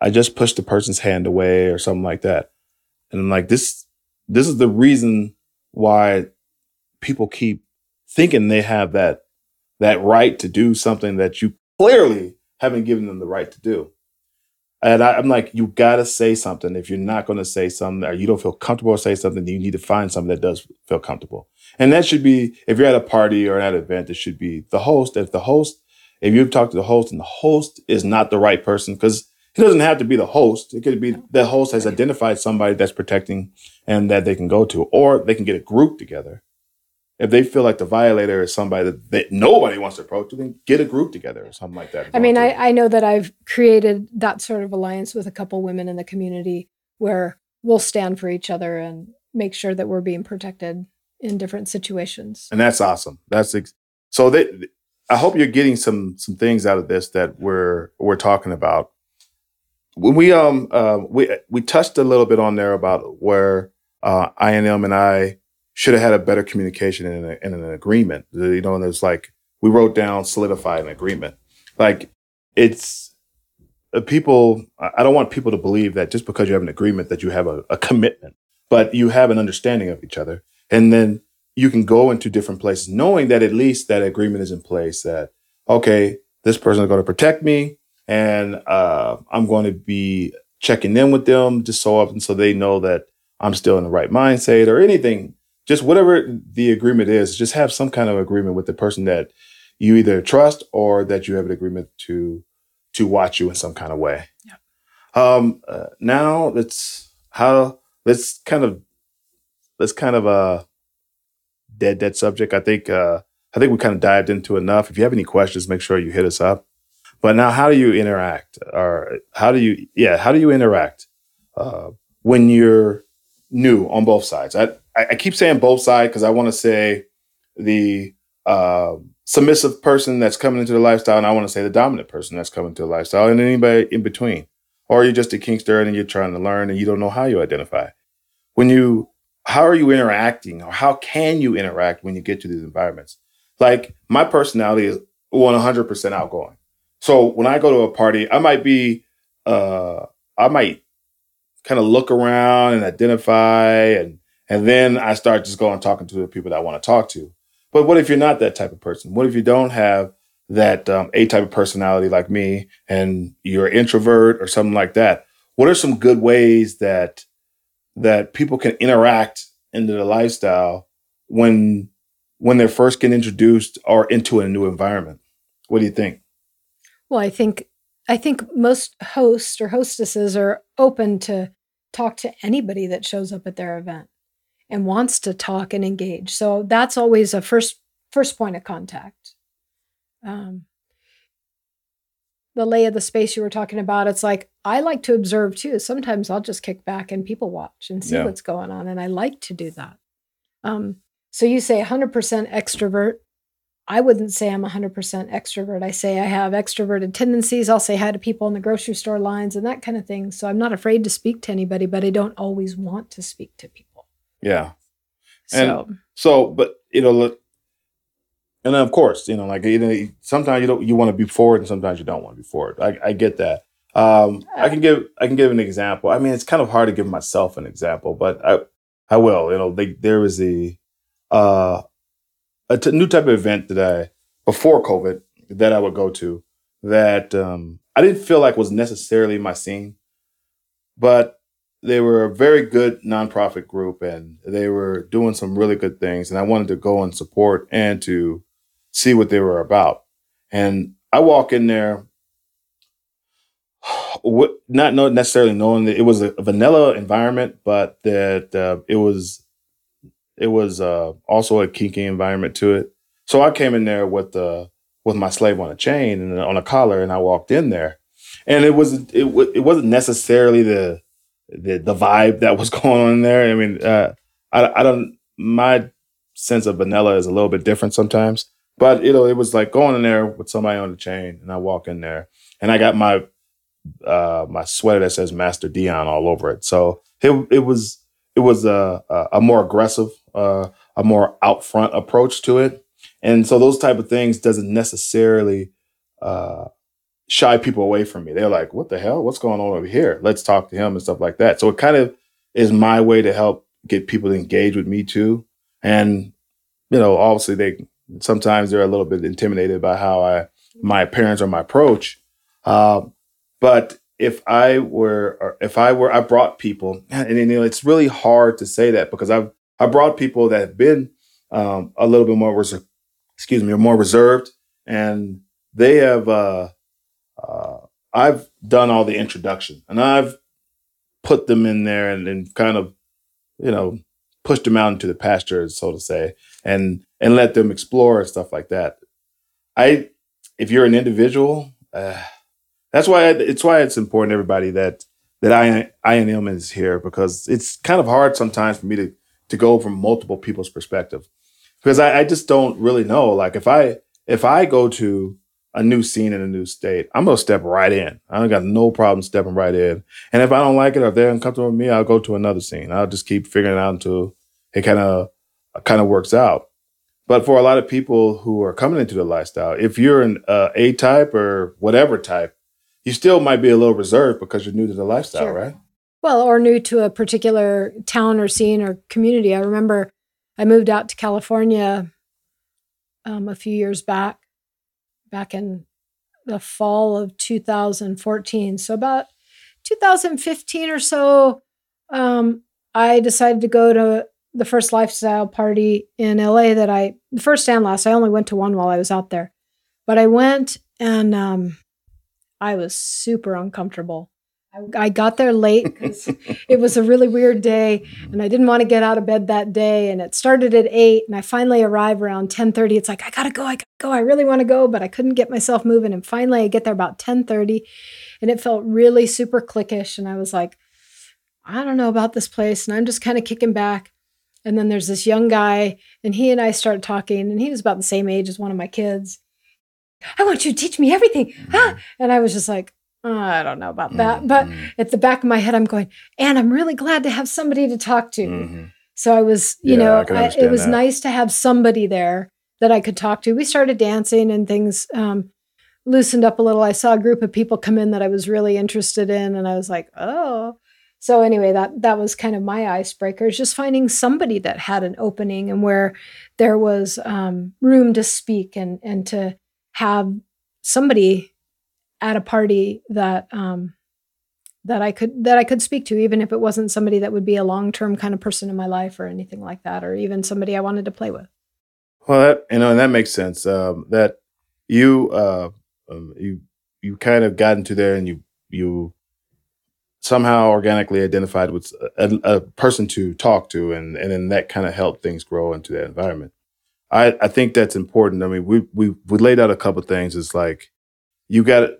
I just pushed the person's hand away or something like that. And I'm like, this this is the reason why people keep thinking they have that that right to do something that you clearly haven't given them the right to do. And I, am like, you gotta say something. If you're not gonna say something or you don't feel comfortable to say something, you need to find something that does feel comfortable. And that should be, if you're at a party or at an event, it should be the host. If the host, if you've talked to the host and the host is not the right person, because it doesn't have to be the host. It could be the host has identified somebody that's protecting and that they can go to, or they can get a group together if they feel like the violator is somebody that, that nobody wants to approach, then get a group together or something like that. I mean, I, I know that I've created that sort of alliance with a couple women in the community where we'll stand for each other and make sure that we're being protected in different situations. And that's awesome. That's ex- so that I hope you're getting some some things out of this that we're we're talking about. When we um uh, we we touched a little bit on there about where uh, INM and I should have had a better communication and, a, and an agreement. You know, and it's like we wrote down, solidify an agreement. Like it's uh, people. I don't want people to believe that just because you have an agreement that you have a, a commitment, but you have an understanding of each other, and then you can go into different places knowing that at least that agreement is in place. That okay, this person is going to protect me, and uh, I'm going to be checking in with them just so often so they know that I'm still in the right mindset or anything just whatever the agreement is, just have some kind of agreement with the person that you either trust or that you have an agreement to to watch you in some kind of way. Yeah. Um, uh, now let's how let's kind of let's kind of uh dead that subject. I think uh I think we kind of dived into enough. If you have any questions, make sure you hit us up. But now, how do you interact, or how do you yeah how do you interact uh, when you're new on both sides? I I, keep saying both sides because I want to say the uh, submissive person that's coming into the lifestyle, and I want to say the dominant person that's coming to the lifestyle, and anybody in between. Or you're just a kinkster and you're trying to learn and you don't know how you identify. When you, how are you interacting or how can you interact when you get to these environments? Like my personality is 100% outgoing. So when I go to a party, I might be, uh, I might kind of look around and identify and and then I start just going talking to the people that I want to talk to. But what if you're not that type of person? What if you don't have that um, A type of personality like me and you're an introvert or something like that? What are some good ways that that people can interact into the lifestyle when when they're first getting introduced or into a new environment? What do you think? Well, I think I think most hosts or hostesses are open to talk to anybody that shows up at their event and wants to talk and engage. So that's always a first first point of contact. Um, the lay of the space you were talking about, it's like I like to observe too. Sometimes I'll just kick back and people watch and see yeah. what's going on, and I like to do that. Um, so you say 100% extrovert. I wouldn't say I'm 100% extrovert. I say I have extroverted tendencies. I'll say hi to people in the grocery store lines and that kind of thing. So I'm not afraid to speak to anybody, but I don't always want to speak to people. Yeah. And so, so but you know, look, and then of course, you know, like you know, sometimes you don't you want to be forward, and sometimes you don't want to be forward. I, I get that. Um, I can give I can give an example. I mean, it's kind of hard to give myself an example, but I I will. You know, they, there was a uh, a t- new type of event that I before COVID that I would go to that um, I didn't feel like was necessarily my scene, but they were a very good nonprofit group and they were doing some really good things. And I wanted to go and support and to see what they were about. And I walk in there, [SIGHS] not necessarily knowing that it was a vanilla environment, but that uh, it was it was uh, also a kinky environment to it. So I came in there with the uh, with my slave on a chain and on a collar, and I walked in there, and it was it, it wasn't necessarily the the the vibe that was [LAUGHS] going on there. I mean, uh, I I don't my sense of vanilla is a little bit different sometimes, but you know, it was like going in there with somebody on the chain, and I walk in there, and I got my uh, my sweater that says Master Dion all over it. So it it was it was a a, more aggressive, uh, a more out front approach to it, and so those type of things doesn't necessarily uh, shy people away from me. They're like, what the hell? What's going on over here? Let's talk to him and stuff like that. So it kind of is my way to help get people to engage with me too. And, you know, obviously they sometimes they're a little bit intimidated by how I my appearance or my approach. Um, but if I were, if I were, I brought people, and you know, it's really hard to say that because I've I brought people that have been um, a little bit more, res- excuse me, more reserved, and they have uh, uh, I've done all the introduction and I've put them in there and, and kind of, you know, pushed them out into the pasture, so to say. And and let them explore and stuff like that. I, if you're an individual, uh, that's why I, it's why it's important everybody that that I INM is here because it's kind of hard sometimes for me to to go from multiple people's perspective because I, I just don't really know. Like if I if I go to a new scene in a new state, I'm gonna step right in. I don't got no problem stepping right in. And if I don't like it or if they're uncomfortable with me, I'll go to another scene. I'll just keep figuring it out until it kind of kind of works out. But for a lot of people who are coming into the lifestyle, if you're an uh, A type or whatever type, you still might be a little reserved because you're new to the lifestyle, sure. right? Well, or new to a particular town or scene or community. I remember I moved out to California um, a few years back, back in the fall of 2014. So about 2015 or so, um, I decided to go to the first lifestyle party in LA that I, the first and last, I only went to one while I was out there. But I went and um, I was super uncomfortable. I, got there late because [LAUGHS] it was a really weird day and I didn't want to get out of bed that day. And it started at eight and I finally arrive around 1030. It's like, I gotta go, I gotta go. I really want to go, but I couldn't get myself moving. And finally I get there about 1030 and it felt really super cliquish. And I was like, I don't know about this place. And I'm just kind of kicking back. And then there's this young guy, and he and I started talking, and he was about the same age as one of my kids. I want you to teach me everything. Mm-hmm. And I was just like, oh, I don't know about that. Mm-hmm. But at the back of my head, I'm going, and I'm really glad to have somebody to talk to. Mm-hmm. So I was, you yeah, know, I I, it was that. nice to have somebody there that I could talk to. We started dancing and things um, loosened up a little. I saw a group of people come in that I was really interested in, and I was like, oh, so anyway that that was kind of my icebreaker is just finding somebody that had an opening and where there was um, room to speak and and to have somebody at a party that um, that I could that I could speak to, even if it wasn't somebody that would be a long term kind of person in my life or anything like that, or even somebody I wanted to play with. Well, that you know, and that makes sense. Um, that you uh, um, you you kind of got into there and you you somehow organically identified with a, a, person to talk to, and and then that kind of helped things grow into that environment. I I think that's important. I mean, we we we laid out a couple things. It's like you got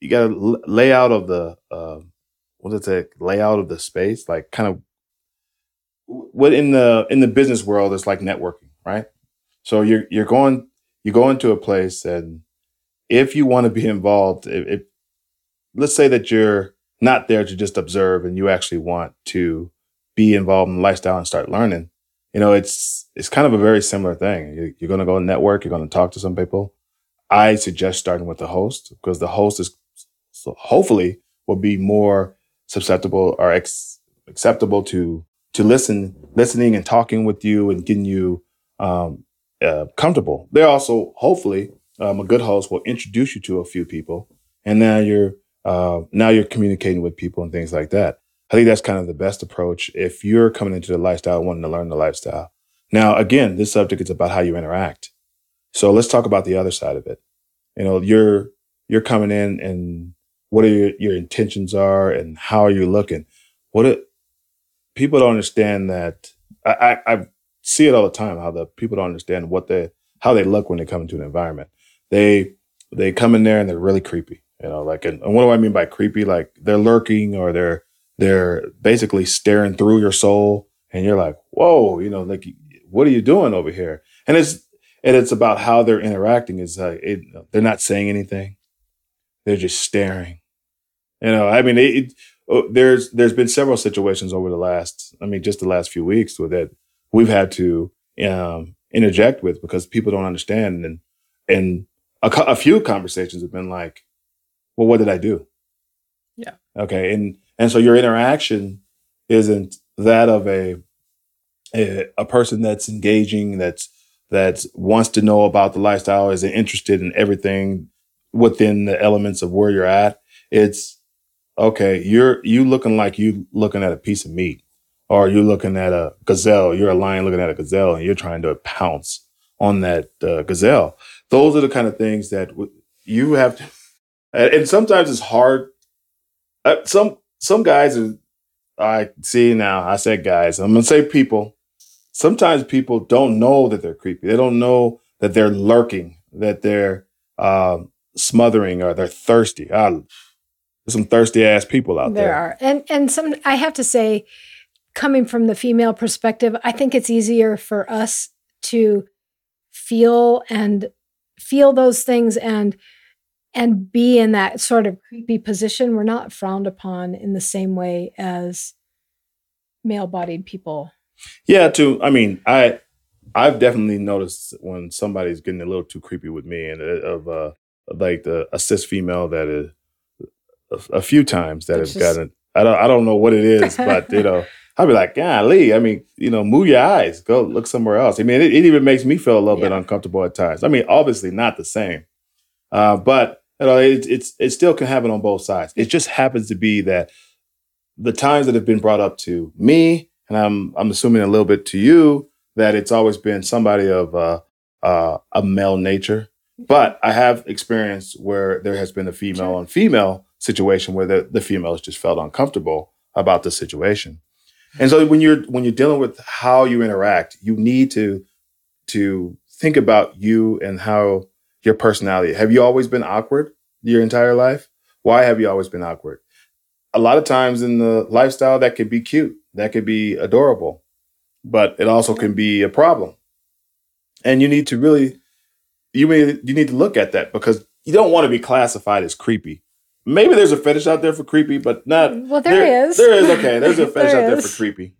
you got a layout of the uh, what is it layout of the space, like kind of what in the in the business world is like networking, right? So you're you're going you go into a place and if you want to be involved, if, if let's say that you're not there to just observe and you actually want to be involved in lifestyle and start learning, you know, it's it's kind of a very similar thing. You're, you're going to go network. You're going to talk to some people. I suggest starting with the host because the host is so hopefully will be more susceptible or ex- acceptable to to listen, listening and talking with you and getting you um, uh, comfortable. They're also hopefully um, a good host will introduce you to a few people, and now you're uh, now you're communicating with people and things like that. I think that's kind of the best approach if you're coming into the lifestyle, wanting to learn the lifestyle. Now, again, this subject is about how you interact. So let's talk about the other side of it. You know, you're you're coming in and what are your, your intentions are and how are you looking? What it, people don't understand that I, I, I see it all the time how the people don't understand what they how they look when they come into an environment. They they come in there and they're really creepy. You know, like, and, and what do I mean by creepy? Like they're lurking or they're, they're basically staring through your soul and you're like, whoa, you know, like, what are you doing over here? And it's, and it's about how they're interacting is like, it, they're not saying anything. They're just staring. You know, I mean, it, it, oh, there's, there's been several situations over the last, I mean, just the last few weeks with that we've had to, um, interject with because people don't understand. And, and a, a few conversations have been like, well, what did I do? Yeah. Okay. And and so your interaction isn't that of a a, a person that's engaging, that's that wants to know about the lifestyle, is interested in everything within the elements of where you're at. It's okay. You're you looking like you looking at a piece of meat, or you're looking at a gazelle. You're a lion looking at a gazelle, and you're trying to pounce on that uh, gazelle. Those are the kind of things that w- you have to and, sometimes it's hard. Uh, some some guys are. I see now. I said guys. I'm gonna say people. sometimes people don't know that they're creepy. They don't know that they're lurking, that they're uh, smothering or they're thirsty. There's some thirsty ass people out there. There are. And and some I have to say, coming from the female perspective, I think it's easier for us to feel and feel those things and and be in that sort of creepy position. We're not frowned upon in the same way as male bodied people. Yeah, too. I mean, I I've definitely noticed when somebody's getting a little too creepy with me, and uh, of uh, like the a cis female that is a, a few times that It's has just- gotten. I don't I don't know what it is, [LAUGHS] but you know, I'll be like, golly, I mean, you know, move your eyes, go look somewhere else. I mean, it, it even makes me feel a little bit uncomfortable at times. I mean, obviously not the same, uh, but you know, it, it's it still can happen on both sides. It just happens to be that the times that have been brought up to me, and I'm I'm assuming a little bit to you, that it's always been somebody of uh, uh, a male nature. But I have experienced where there has been a female on female situation where the, the female has just felt uncomfortable about the situation. And so when you're when you're dealing with how you interact, you need to to think about you and how your personality. Have you always been awkward your entire life? Why have you always been awkward? A lot of times in the lifestyle that could be cute, that could be adorable, but it also can be a problem. And you need to really you may you need to look at that because you don't want to be classified as creepy. Maybe there's a fetish out there for creepy, but not Well, there is. There is okay. There's a [LAUGHS] fetish There out there for creepy.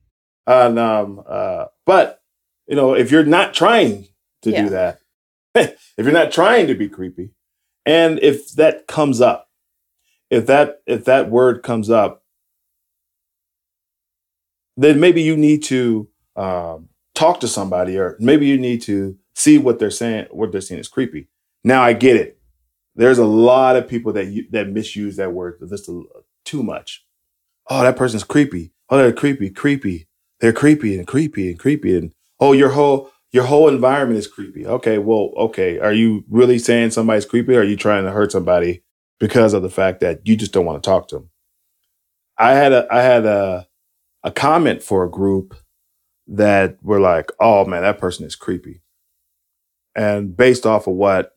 And um uh but you know, if you're not trying to Yeah. do that, [LAUGHS] if you're not trying to be creepy, and if that comes up, if that if that word comes up, then maybe you need to um, talk to somebody, or maybe you need to see what they're saying. What they're saying is creepy. Now I get it. There's a lot of people that you, that misuse that word just too much. Oh, that person's creepy. Oh, they're creepy, creepy. They're creepy and creepy and creepy and oh, your whole your whole environment is creepy. Okay, well, okay. Are you really saying somebody's creepy? Or are you trying to hurt somebody because of the fact that you just don't want to talk to them? I had a I had a a comment for a group that were like, "Oh man, that person is creepy," and based off of what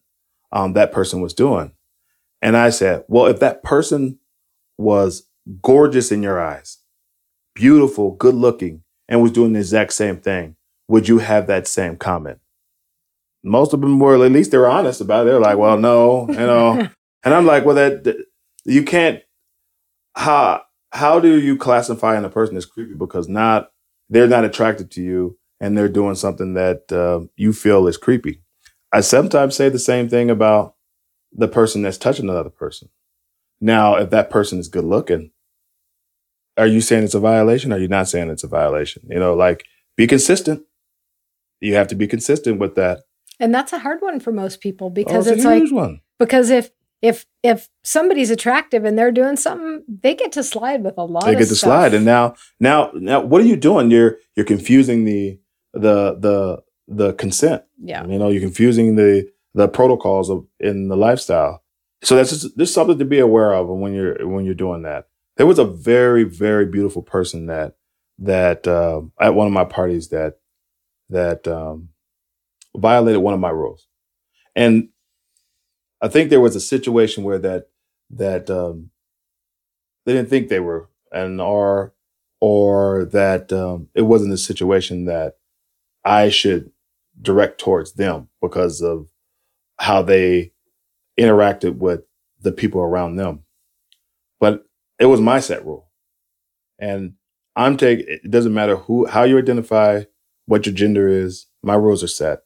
um, that person was doing, and I said, "Well, if that person was gorgeous in your eyes, beautiful, good looking, and was doing the exact same thing, would you have that same comment?" Most of them were, at least they were honest about it. They're like, "Well, no," you know, [LAUGHS] and I'm like, "Well, that, that you can't." How how do you classify in a person as creepy because not they're not attracted to you and they're doing something that uh, you feel is creepy. I sometimes say the same thing about the person that's touching another person. Now, if that person is good looking, are you saying it's a violation? Or are you not saying it's a violation? You know, like be consistent. You have to be consistent with that. And that's a hard one for most people because Oh, it's a like one. because if if if somebody's attractive and they're doing something, they get to slide with a lot they of get to slide and now now now what are you doing you're you're confusing the the the the consent. Yeah. you know you're confusing the the protocols of in the lifestyle. So that's just there's something to be aware of when you're when you're doing that. There was a very very beautiful person that that uh, at one of my parties that that um, violated one of my rules. And i think there was a situation where that that um, they didn't think they were and or or that um, it wasn't a situation that i should direct towards them because of how they interacted with the people around them. But it was my set rule. And i'm taking it doesn't matter who how you identify what your gender is my rules are set.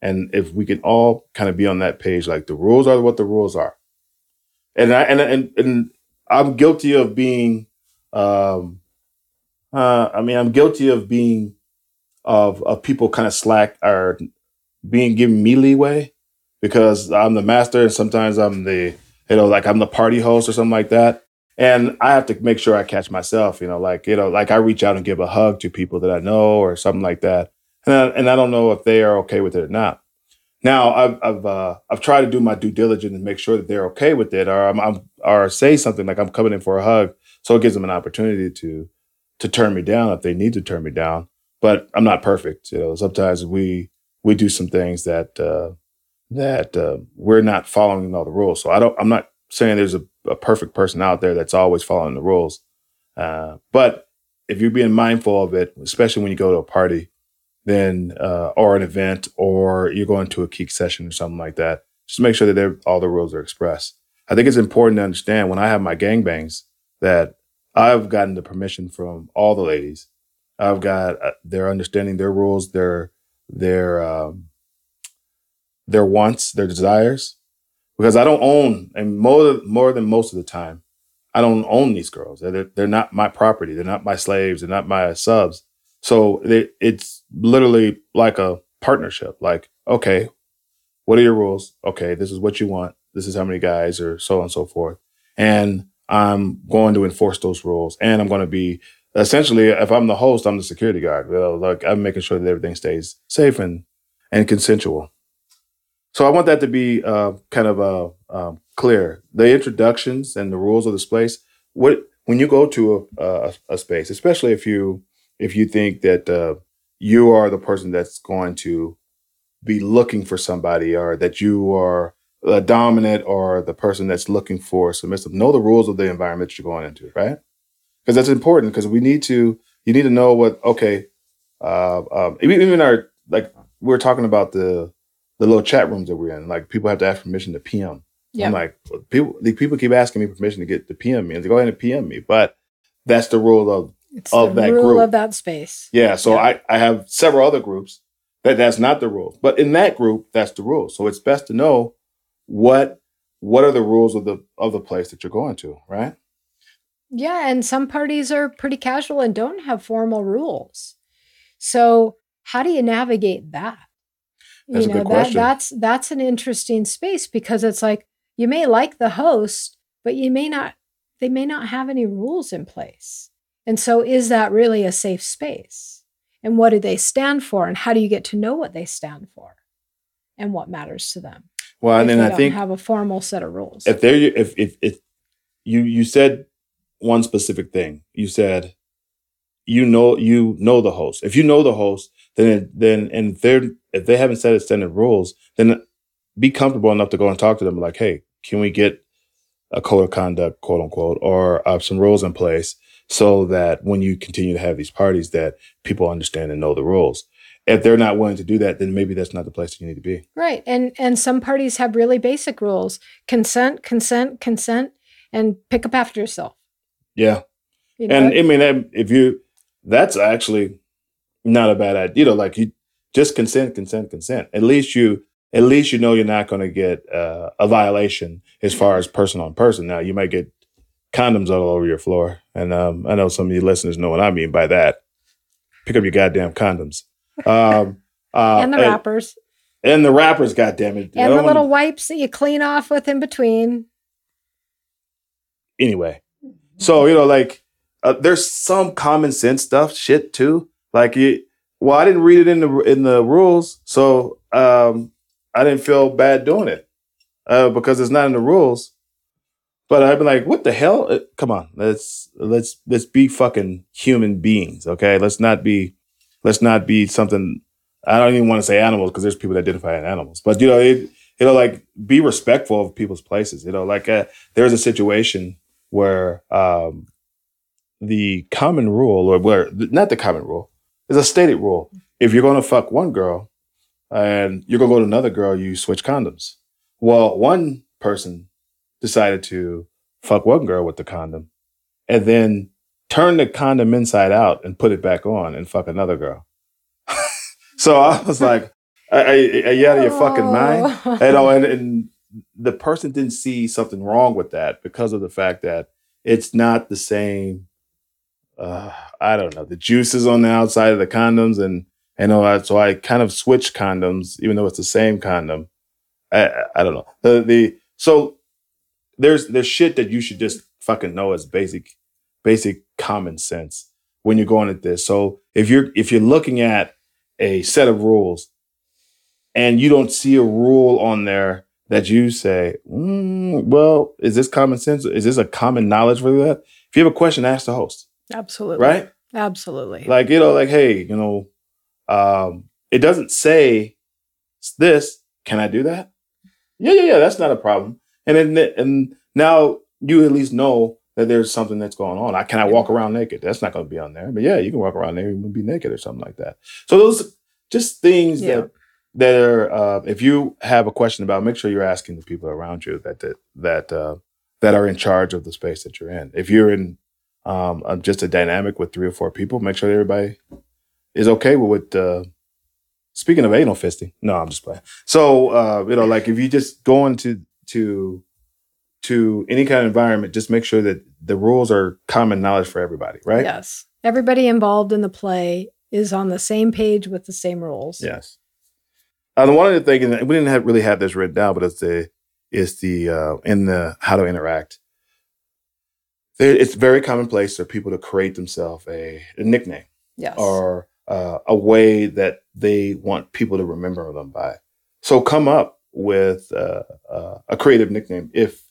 And if we can all kind of be on that page like the rules are what the rules are. And i and and, and i'm guilty of being um uh i mean i'm guilty of being of of people kind of slack or being given me leeway because i'm the master and sometimes i'm the you know like i'm the party host or something like that. And i have to make sure i catch myself you know like you know like i reach out and give a hug to people that i know or something like that. And I, and I don't know if they are okay with it or not. Now i've i've uh, i've tried to do my due diligence and make sure that they're okay with it or i'm, I'm or say something like i'm coming in for a hug. So it gives them an opportunity to to turn me down if they need to turn me down but I'm not perfect. You know, sometimes we we do some things that uh, that uh, we're not following all the rules. So I don't. I'm not saying there's a, a perfect person out there that's always following the rules. Uh, but if you're being mindful of it, especially when you go to a party, then uh, or an event, or you're going to a geek session or something like that, just make sure that all the rules are expressed. I think it's important to understand when I have my gangbangs that I've gotten the permission from all the ladies. I've got uh, they're understanding their rules, their their um, their wants, their desires, because I don't own, and more more than most of the time, I don't own these girls. They're they're not my property. They're not my slaves. They're not my subs. So they, it's literally like a partnership. Like, okay, what are your rules? Okay, this is what you want. This is how many guys, or so on and so forth. And I'm going to enforce those rules, and I'm going to be essentially, if I'm the host, I'm the security guard. Well, like I'm making sure that everything stays safe and and consensual. So I want that to be uh, kind of uh, um, clear. The introductions and the rules of this place. What when you go to a, a, a space, especially if you if you think that uh, you are the person that's going to be looking for somebody, or that you are a dominant, or the person that's looking for submissive, know the rules of the environment you're going into, right? Because that's important. Because we need to. You need to know what. Okay, uh, um, even our like we are talking about the the little chat rooms that we're in. Like people have to ask permission to PM. Yep. I'm like people. The people keep asking me permission to get to PM me and to go ahead and PM me, but that's the rule of it's of that rule group of that space. Yeah. So I I have several other groups that that's not the rule, but in that group that's the rule. So it's best to know what what are the rules of the of the place that you're going to, right? Yeah, and some parties are pretty casual and don't have formal rules. So how do you navigate that? That's you a know good that question. that's that's an interesting space because it's like you may like the host but you may not they may not have any rules in place and so is that really a safe space and what do they stand for and how do you get to know what they stand for and what matters to them Well, and then I don't think have a formal set of rules if there if if if you you said one specific thing, you said you know you know the host. If you know the host, then then and if they're if they haven't set extended rules, then be comfortable enough to go and talk to them. Like, hey, can we get a code of conduct, quote unquote, or uh, some rules in place so that when you continue to have these parties, that people understand and know the rules. If they're not willing to do that, then maybe that's not the place that you need to be. right and and some parties have really basic rules consent consent consent and pick up after yourself Yeah, you know? and I mean, if you, that's actually not a bad idea. You know, like you just consent, consent, consent. At least you, at least you know you're not going to get uh, a violation as far as person on person. Now you might get condoms all over your floor, and um, I know some of you listeners know what I mean by that. Pick up your goddamn condoms. [LAUGHS] Um, uh, and the wrappers and the wrappers. Goddamn it! And the wanna- little wipes that you clean off with in between anyway. So you know, like uh, there's some common sense stuff, shit too. Like, it, well, I didn't read it in the in the rules, so um, I didn't feel bad doing it uh, because it's not in the rules. But I've been like, what the hell? Uh, Come on, let's let's let's be fucking human beings, okay? Let's not be let's not be something. I don't even want to say animals because there's people that identify as animals, but you know, it, you know, like be respectful of people's places. You know, like uh, there's a situation where um, the common rule, or where not the common rule, is a stated rule. If you're going to fuck one girl and you're going to go to another girl, you switch condoms. Well, one person decided to fuck one girl with the condom and then turn the condom inside out and put it back on and fuck another girl. [LAUGHS] so I was like, are, are you out of your fucking mind? Oh. you know, and, and the person didn't see something wrong with that because of the fact that it's not the same. Uh, I don't know the juices on the outside of the condoms, and and all that. So I kind of switched condoms, even though it's the same condom. I, I- don't know the the so there's there's shit that you should just fucking know as basic basic common sense when you're going at this. So if you're if you're looking at a set of rules and you don't see a rule on there that you say, mm, well, is this common sense? Is this a common knowledge for that? If you have a question, ask the host, Absolutely. right? Absolutely. Like, you know, like, hey, you know, um, it doesn't say this. Can I do that? Yeah, yeah, yeah. That's not a problem. And then and now you at least know that there's something that's going on. I can I walk around naked? That's not going to be on there. But yeah, you can walk around naked and be naked or something like that. So those just things Yeah. that that are uh, if you have a question about, make sure you're asking the people around you that that that uh, that are in charge of the space that you're in. If you're in um, just a dynamic with three or four people, make sure everybody is okay with. Uh, speaking of anal fisting, no, I'm just playing. So uh, you know, like if you just go into to to any kind of environment, just make sure that the rules are common knowledge for everybody, right? Yes. Everybody involved in the play is on the same page with the same rules. Yes. Uh, the one of the things and we didn't have, really have this written down, but it's the is the uh, in the how to interact. There, it's very commonplace for people to create themselves a, a nickname Yes. or uh, a way that they want people to remember them by. So come up with uh, uh, a creative nickname if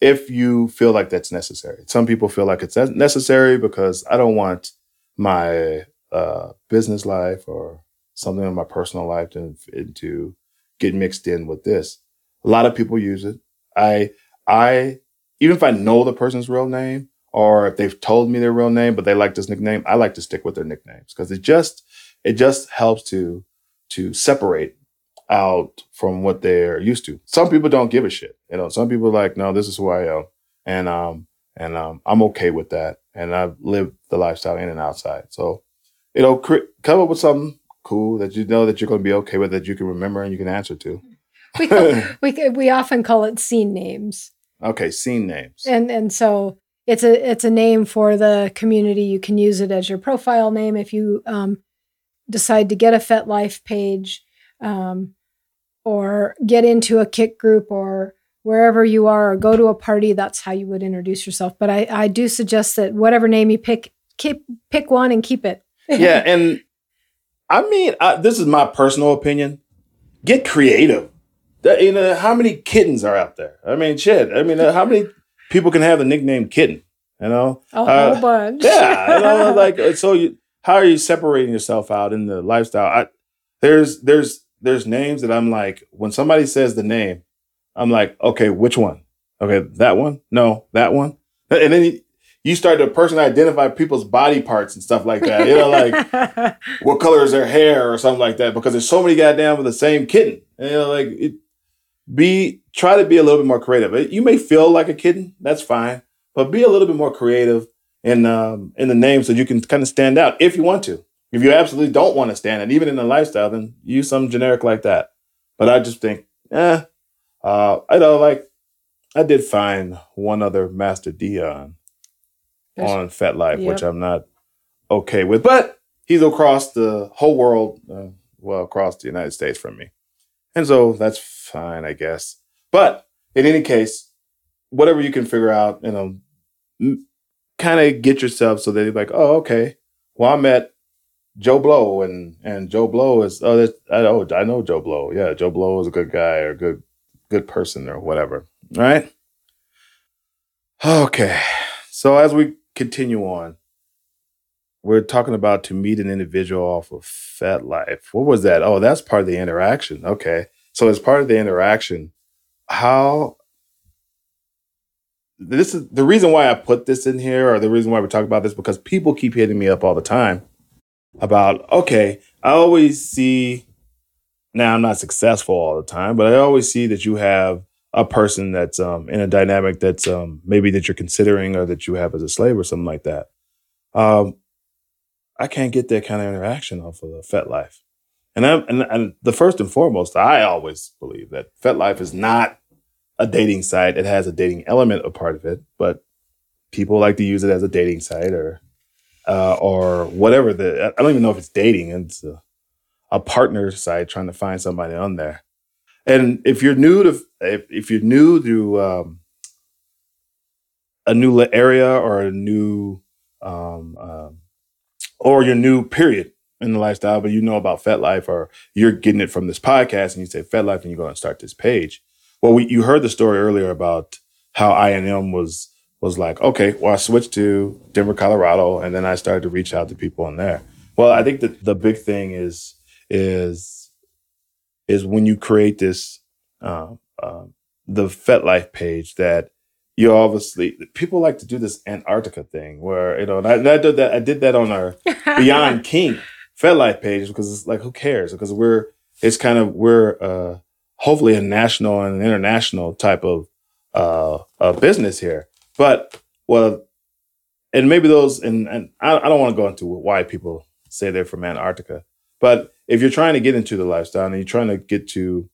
if you feel like that's necessary. Some people feel like it's necessary because I don't want my uh, business life or something in my personal life to, to get mixed in with this. A lot of people use it. I I even if I know the person's real name or if they've told me their real name but they like this nickname, I like to stick with their nicknames because it just it just helps to to separate out from what they're used to. Some people don't give a shit. You know, some people like, no, this is who I am. And um and um I'm okay with that. And I've lived the lifestyle in and outside. So, you know, cre- come up with something cool that you know that you're going to be okay with that you can remember and you can answer to. we, call, [LAUGHS] we we often call it scene names. Okay, scene names. and and so it's a it's a name for the community. You can use it as your profile name if you um, decide to get a FetLife page, um, or get into a kick group, or wherever you are, or go to a party. That's how you would introduce yourself. But I I do suggest that whatever name you pick, keep pick one and keep it. yeah, [LAUGHS] and I mean, I, this is my personal opinion. Get creative. That, you know, how many kittens are out there? I mean, shit. I mean, uh, how many people can have the nickname kitten? You know, a Uh, whole bunch. yeah, you [LAUGHS] know, like so. You, how are you separating yourself out in the lifestyle? I, there's there's there's names that I'm like when somebody says the name, I'm like, okay, which one? Okay, that one? No, that one. And then you, start to personally identify people's body parts and stuff like that. You know, like [LAUGHS] what color is their hair or something like that because there's so many goddamn with the same kitten. And, you know, like it, be try to be a little bit more creative. You may feel like a kitten, that's fine, but be a little bit more creative in um, in the name so you can kind of stand out if you want to. If you absolutely don't want to stand out, even in the lifestyle, then use some generic like that. But I just think, eh, uh, I know, like I did find one other Master Dion There's- on FetLife, which Yep. I'm not okay with. But he's across the whole world, uh, well, across the United States from me. And so that's fine, I guess. But in any case, whatever you can figure out, you know, kind of get yourself so that you're like, oh, okay. Well, I met Joe Blow, and and Joe Blow is oh, I know I know Joe Blow. Yeah, Joe Blow is a good guy or good good person or whatever. All right. Okay. So as we continue on, we're talking about to meet an individual off of FetLife. What was that? Oh, that's part of the interaction. Okay. So as part of the interaction, how this is the reason why I put this in here, or the reason why we're talking about this, because people keep hitting me up all the time about, okay, I always see now I'm not successful all the time, but I always see that you have a person that's um, in a dynamic that's um, maybe that you're considering or that you have as a slave or something like that. Um, I can't get that kind of interaction off of FetLife. And, I'm, and and the first and foremost, I always believe that FetLife is not a dating site. It has a dating element a part of it, but people like to use it as a dating site or uh, or whatever. The I don't even know if it's dating. It's a, a partner site trying to find somebody on there. And if you're new to if, if you're new to um, a new area or a new um, um, or you're new period in the lifestyle, but you know about FetLife or you're getting it from this podcast and you say FetLife and you go and start this page. Well, we, you heard the story earlier about how INM was was like, okay, well, I switched to Denver, Colorado, and then I started to reach out to people in there. Well, I think that the big thing is is is when you create this uh, uh, the FetLife page that you obviously people like to do this Antarctica thing where you know and I, I did that I did that on our [LAUGHS] Beyond Kink FetLife page because it's like who cares? Because we're it's kind of we're uh, hopefully a national and an international type of uh, uh, business here. But well and maybe those and, and I, I don't want to go into why people say they're from Antarctica but if you're trying to get into the lifestyle and you're trying to get to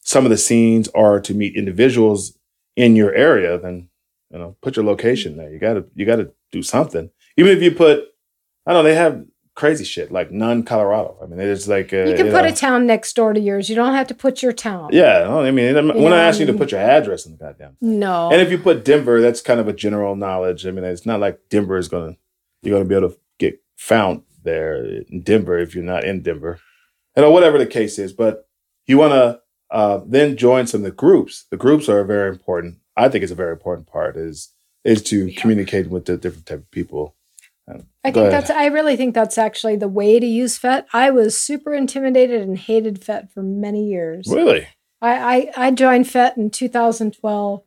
some of the scenes or to meet individuals in your area, then you know, put your location there. You gotta you gotta do something. Even if you put, I don't know, they have crazy shit like none Colorado. I mean, it's like uh, you can you put know, a town next door to yours. You don't have to put your town. Yeah, I mean, when I ask you to put your address in the goddamn, no. And if you put Denver, that's kind of a general knowledge. I mean, it's not like Denver is gonna you're gonna be able to get found there in Denver if you're not in Denver, you know, whatever the case is. But you want to uh, then join some of the groups. The groups are very important. I think it's a very important part is is to communicate with the different type of people. Um, I think that's. I really think that's actually the way to use FET. I was super intimidated and hated FET for many years. Really, I I, I joined FET in 2012,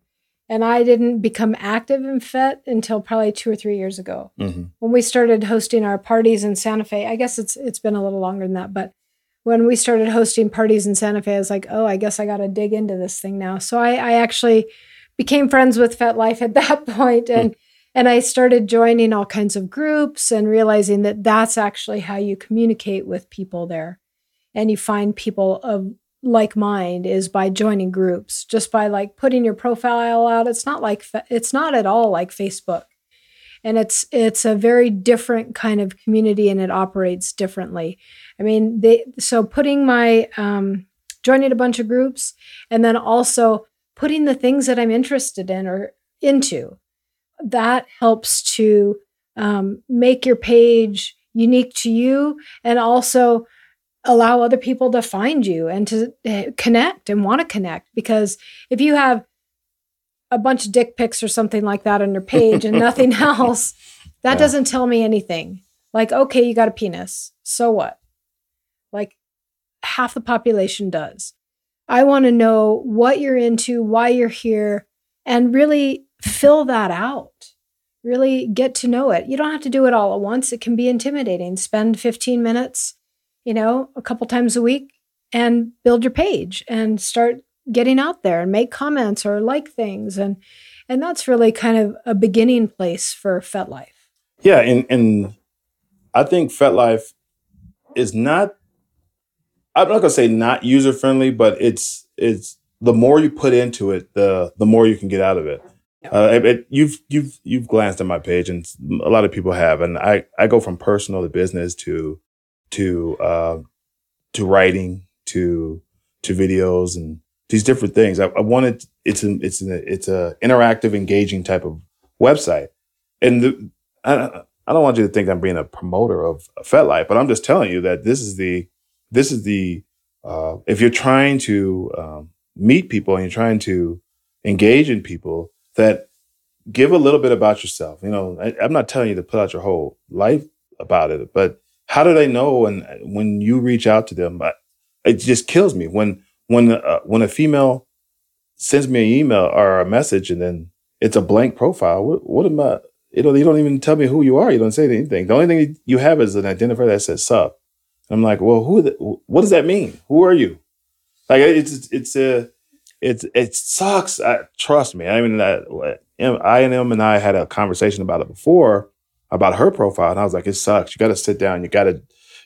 and I didn't become active in FET until probably two or three years ago mm-hmm. when we started hosting our parties in Santa Fe. I guess it's it's been a little longer than that, but when we started hosting parties in Santa Fe, I was like, oh, I guess I got to dig into this thing now. So I, I actually became friends with FetLife at [LAUGHS] that point, hmm. and and I started joining all kinds of groups and realizing that that's actually how you communicate with people there, and you find people of like mind is by joining groups, just by like putting your profile out. It's not like it's not at all like Facebook and it's it's a very different kind of community and it operates differently i mean they so putting my um, joining a bunch of groups and then also putting the things that i'm interested in or into that helps to um, make your page unique to you and also allow other people to find you and to eh, connect and want to connect because if you have a bunch of dick pics or something like that on your page and nothing [LAUGHS] else, that yeah. doesn't tell me anything. Like, okay, you got a penis. So what? Half the population does. I want to know what you're into, why you're here, and really fill that out. Really get to know it. You don't have to do it all at once. It can be intimidating. Spend 15 minutes, you know, a couple times a week and build your page and start getting out there and make comments or like things and and that's really kind of a beginning place for FetLife. Yeah, and and I think FetLife is not I'm not gonna say not user friendly, but it's it's the more you put into it, the the more you can get out of it. Uh, it, it, you've you've you've glanced at my page, and a lot of people have, and I I go from personal to business to to uh, to writing to to videos and these different things. I, I wanted it's an it's an it's a interactive, engaging type of website, and the, I, I don't want you to think I'm being a promoter of FetLife, but I'm just telling you that this is the this is the uh, if you're trying to um, meet people and you're trying to engage in people, that give a little bit about yourself. You know, I, I'm not telling you to put out your whole life about it, but how do they know when when you reach out to them? it just kills me when when uh, when a female sends me an email or a message and then it's a blank profile, what, what am I? You know, you don't even tell me who you are. You don't say anything. The only thing you have is an identifier that says "sub." I'm like, well, who? The, what does that mean? Who are you? Like, it's it's a it's it sucks. I, trust me. I mean, I, I and him and I had a conversation about it before about her profile, and I was like, it sucks. You got to sit down. You got to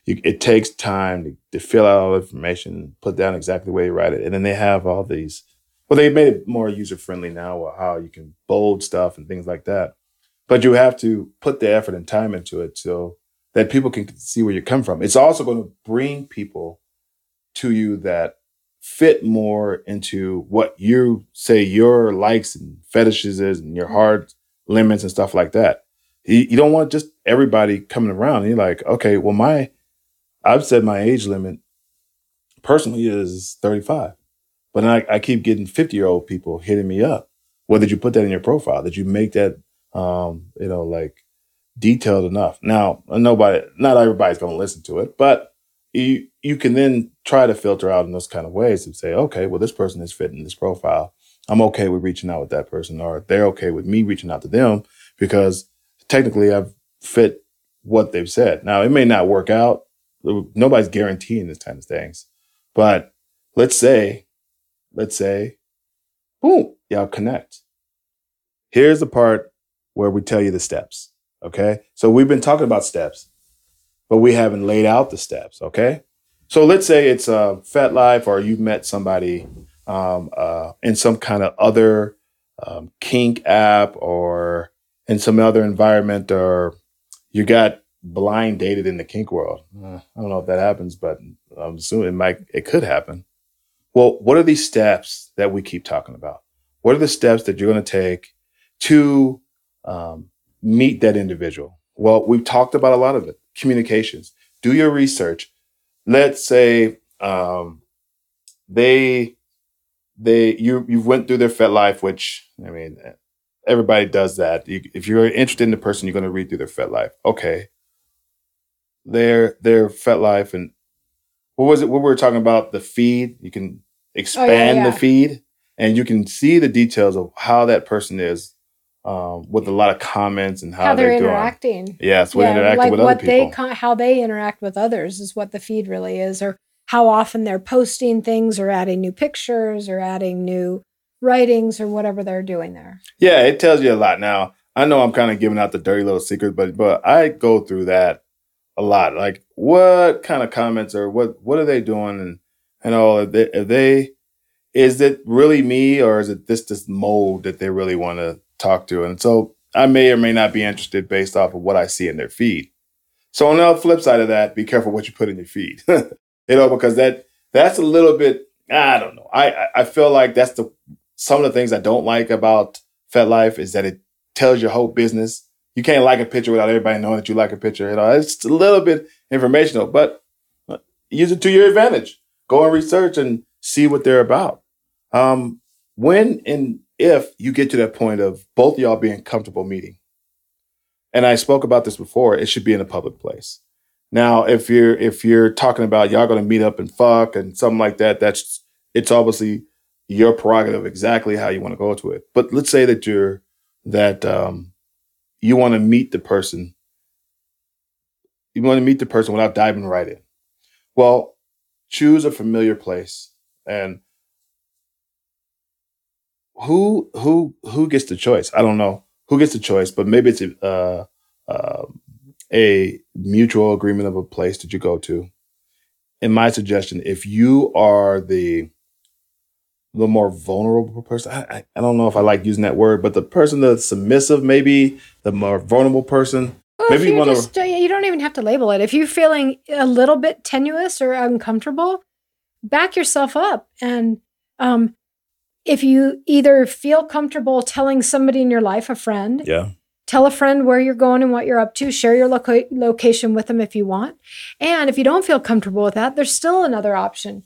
you, it takes time to, to, fill out all the information, put down exactly where you write it. And then they have all these, well, they made it more user friendly now, with how you can bold stuff and things like that. But you have to put the effort and time into it so that people can see where you come from. It's also going to bring people to you that fit more into what you say your likes and fetishes is and your hard limits and stuff like that. You, you don't want just everybody coming around and you're like, okay, well, my I've said my age limit personally is 35. But I, I keep getting 50 year old people hitting me up. Well, did you put that in your profile? Did you make that, um, you know, like detailed enough? Now, nobody, not everybody's going to listen to it, but you you can then try to filter out in those kind of ways and say, okay, well, this person is fitting this profile. I'm okay with reaching out with that person, or they're okay with me reaching out to them because technically I've fit what they've said. Now it may not work out. Nobody's guaranteeing this kind of things, but let's say, let's say, boom, y'all connect. Here's the part where we tell you the steps. Okay. So we've been talking about steps, but we haven't laid out the steps. Okay. So let's say it's a FetLife, or you've met somebody um, uh, in some kind of other um, kink app or in some other environment, or you got blind dated in the kink world. Uh, I don't know if that happens, but I'm assuming it might. It could happen. Well, what are these steps that we keep talking about? What are the steps that you're going to take to um, meet that individual? Well, we've talked about a lot of it. Communications. Do your research. Let's say um, they they you you went through their FetLife, which I mean everybody does that. You, if you're interested in the person, you're going to read through their FetLife. Okay, their their FetLife, and what was it? What we were talking about the feed. You can expand oh, yeah, yeah. the feed, and you can see the details of how that person is. Um, with a lot of comments and how, how they're, they're interacting. Yes, yeah, interacting like with what other people. They, how they interact with others is what the feed really is, or how often they're posting things or adding new pictures or adding new writings or whatever they're doing there. Yeah, it tells you a lot. Now, I know I'm kind of giving out the dirty little secret, but but I go through that a lot. Like what kind of comments or what what are they doing and and all are they, are they is it really me or is it this this mold that they really want to talk to? And so I may or may not be interested based off of what I see in their feed. So on the flip side of that, be careful what you put in your feed. [LAUGHS] you know, because that that's a little bit. I don't know. I I feel like that's the some of the things I don't like about FetLife is that it tells your whole business. You can't like a picture without everybody knowing that you like a picture. You know, it's a little bit informational, but use it to your advantage. Go and research and see what they're about. Um, when and if you get to that point of both y'all being comfortable meeting, and I spoke about this before, it should be in a public place. Now, if you're if you're talking about y'all going to meet up and fuck and something like that, that's it's obviously your prerogative exactly how you want to go to it. But let's say that you're that um, you want to meet the person, you want to meet the person without diving right in. Well, choose a familiar place and who who who gets the choice? I don't know who gets the choice, but maybe it's a uh, uh, a mutual agreement of a place that you go to. In my suggestion, if you are the the more vulnerable person, I, I, I don't know if I like using that word, but the person that's submissive, maybe the more vulnerable person. Well, maybe you, just, to, you don't even have to label it. If you're feeling a little bit tenuous or uncomfortable, back yourself up. And um, if you either feel comfortable telling somebody in your life, a friend, yeah, Tell a friend where you're going and what you're up to. Share your loca- location with them if you want. And if you don't feel comfortable with that, there's still another option.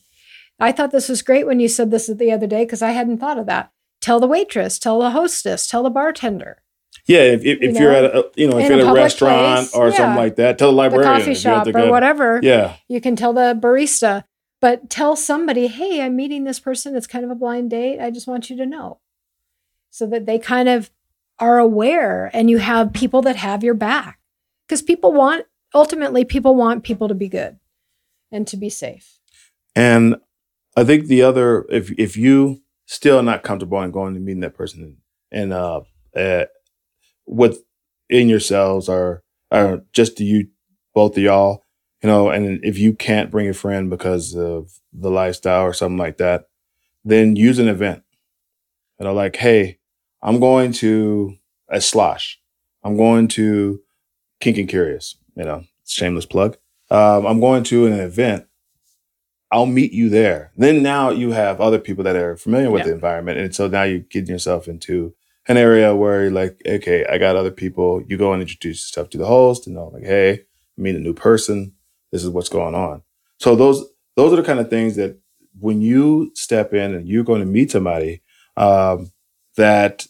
I thought this was great when you said this the other day because I hadn't thought of that. Tell the waitress, tell the hostess, tell the bartender. Yeah, if, if, you are at a you know if you're at a, restaurant place, or yeah. something like that, tell the librarian, the coffee shop or whatever. Yeah, you can tell the barista, but tell somebody, hey, I'm meeting this person. It's kind of a blind date. I just want you to know, so that they kind of are aware and you have people that have your back. Because people want, ultimately, people want people to be good and to be safe. And I think the other, if if you still not comfortable in going to meeting that person and uh, uh with in yourselves or or just to you both of y'all, you know, and if you can't bring a friend because of the lifestyle or something like that, then use an event. You know, like, hey, I'm going to a slosh. I'm going to Kink and Curious, you know, shameless plug. Um, I'm going to an event. I'll meet you there. Then now you have other people that are familiar with yeah. the environment. And so now you're getting yourself into an area where you're like, okay, I got other people. You go and introduce yourself to the host and know like, hey, meet a new person. This is what's going on. So those those are the kind of things that when you step in and you're going to meet somebody, um, that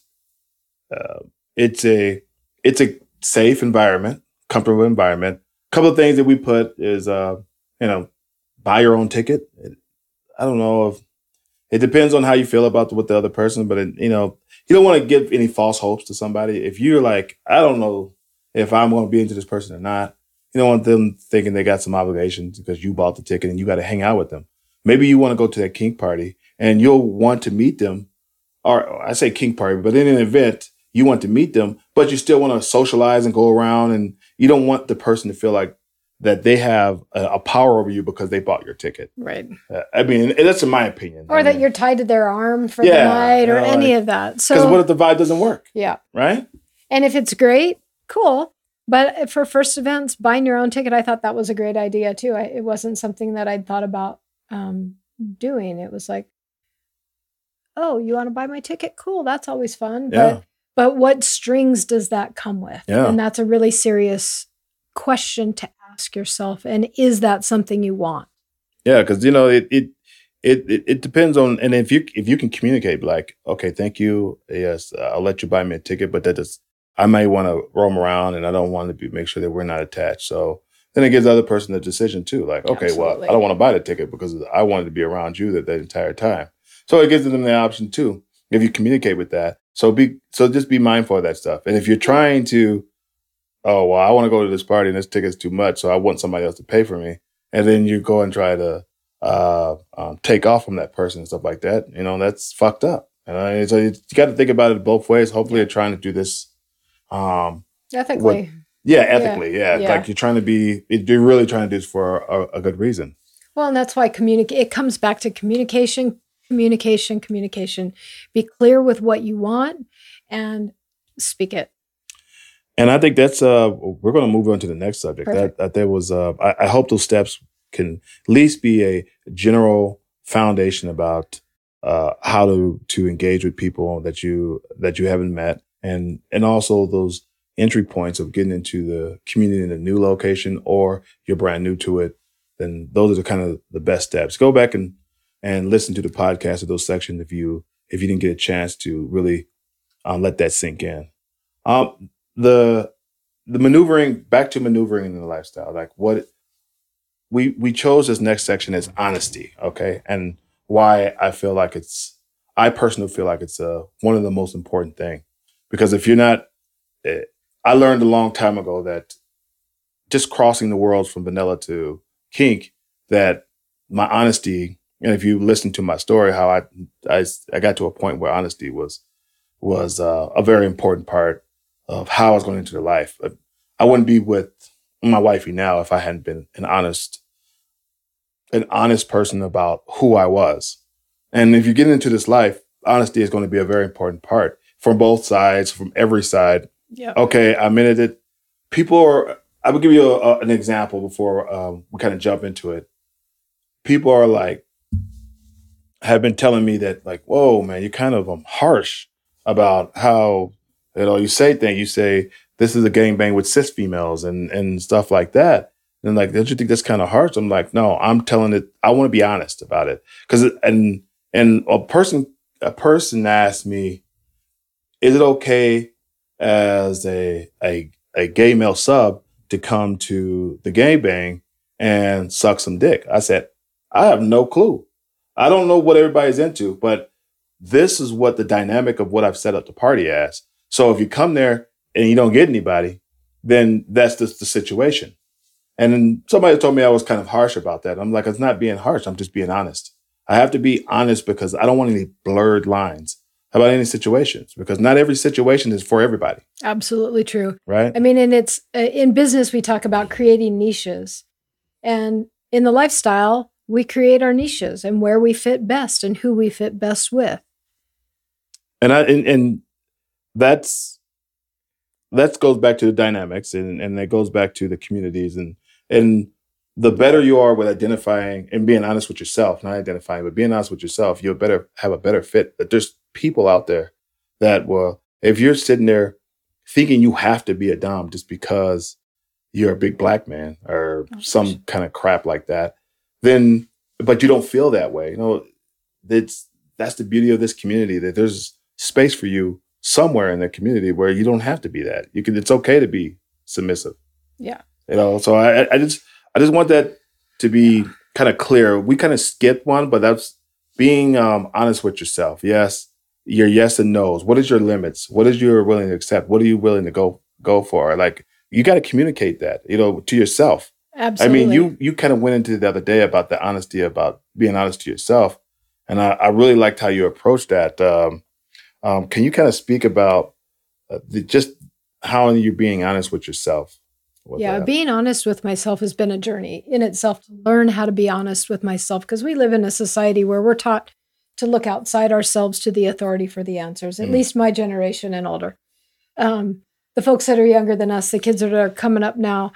uh, it's a it's a safe environment, comfortable environment. A couple of things that we put is uh, you know, buy your own ticket. I don't know if it depends on how you feel about with the other person, but it, you know, you don't want to give any false hopes to somebody. If you're like, I don't know if I'm going to be into this person or not, you don't want them thinking they got some obligations because you bought the ticket and you got to hang out with them. Maybe you want to go to that kink party and you'll want to meet them, or I say kink party, but in an event you want to meet them, but you still want to socialize and go around, and you don't want the person to feel like that they have a, a power over you because they bought your ticket. Right. Uh, I mean, that's in my opinion. Or I that mean, you're tied to their arm for Yeah, the night or you know, any like- of that. because So, what if the vibe doesn't work, yeah. right? And if it's great, cool. But for first events, buying your own ticket, I thought that was a great idea too. I, it wasn't something that I'd thought about um, doing. It was like, oh, you want to buy my ticket? Cool, that's always fun. Yeah. But but what strings does that come with? Yeah. And that's a really serious question to ask yourself. And is that something you want? Yeah, because you know it, it it it depends on, and if you if you can communicate, like, okay, thank you, yes, I'll let you buy me a ticket, but that is, I may want to roam around, and I don't want to be make sure that we're not attached. So then it gives the other person the decision too, like, okay, well, I don't want to buy the ticket because I wanted to be around you that, that entire time. So it gives them the option too if you communicate with that. So be so just be mindful of that stuff, and if you're trying to, oh well, I want to go to this party and this ticket's too much, so I want somebody else to pay for me and then you go and try to uh, um, take off from that person and stuff like that, you know, that's fucked up. And uh, so you, you got to think about it both ways. Hopefully, you're trying to do this, um, Ethically. yeah, ethically, yeah. yeah. Like you're trying to be, you're really trying to do this for a, a good reason. Well, and that's why communicate. It comes back to communication, communication, communication. Be clear with what you want and speak it. And I think that's uh, we're going to move on to the next subject. That, that there was, uh, I, I hope those steps can at least be a general foundation about uh, how to to engage with people that you that you haven't met, and and also those entry points of getting into the community in a new location or you're brand new to it. Then those are the kind of the best steps. Go back and and listen to the podcast of those sections if you if you didn't get a chance to really um, let that sink in. Um, the the maneuvering back to maneuvering in the lifestyle like what we we chose this next section as honesty okay and why i feel like it's i personally feel like it's uh, one of the most important thing because if you're not eh, i learned a long time ago that just crossing the worlds from vanilla to kink that my honesty and if you listen to my story how i i, I got to a point where honesty was was uh, a very important part of how I was going into the life. I wouldn't be with my wifey now if I hadn't been an honest, an honest person about who I was. And if you get into this life, honesty is going to be a very important part from both sides, from every side. Yeah. Okay, I'm in it. People are. I will give you a, a- an example before um, we kind of jump into it. People are like, have been telling me that like, whoa, man, you're kind of um, harsh about how you know you say things. You say this is a gangbang with cis females and and stuff like that. And like, don't you think that's kind of harsh? I'm like, no, I'm telling it. I want to be honest about it because and and a person a person asked me, is it okay as a a a gay male sub to come to the gangbang and suck some dick? I said, I have no clue. I don't know what everybody's into, but this is what the dynamic of what I've set up the party as. So if you come there and you don't get anybody, then that's just the situation. And somebody told me I was kind of harsh about that. I'm like, it's not being harsh. I'm just being honest. I have to be honest because I don't want any blurred lines about any situations because not every situation is for everybody, Absolutely true. right? I mean, and it's uh, in business, we talk about creating niches. And in the lifestyle, we create our niches and where we fit best and who we fit best with. and I and, and that's that goes back to the dynamics and and it goes back to the communities and and the better you are with identifying and being honest with yourself, not identifying, but being honest with yourself, you'll better have a better fit. That there's people out there that will, if you're sitting there thinking you have to be a dom just because you're a big black man or Oh, some gosh. kind of crap like that, then but you don't feel that way. You know, it's that's the beauty of this community that there's space for you somewhere in the community where you don't have to be that. You can it's okay to be submissive. Yeah. You know, so I I- I just I just want that to be kind of clear. We kind of skipped one, but that's being um, honest with yourself. Yes, your yes and no's. What is your limits? What is you willing to accept? What are you willing to go go for? Like you got to communicate that, you know, to yourself. Absolutely. I mean, you you kind of went into the other day about the honesty about being honest to yourself, and I, I really liked how you approached that. Um, um, can you kind of speak about uh, the, just how you're being honest with yourself? with yeah, that? being honest with myself has been a journey in itself to learn how to be honest with myself because we live in a society where we're taught to look outside ourselves to the authority for the answers, at Mm. least my generation and older. Um, the folks that are younger than us, the kids that are coming up now,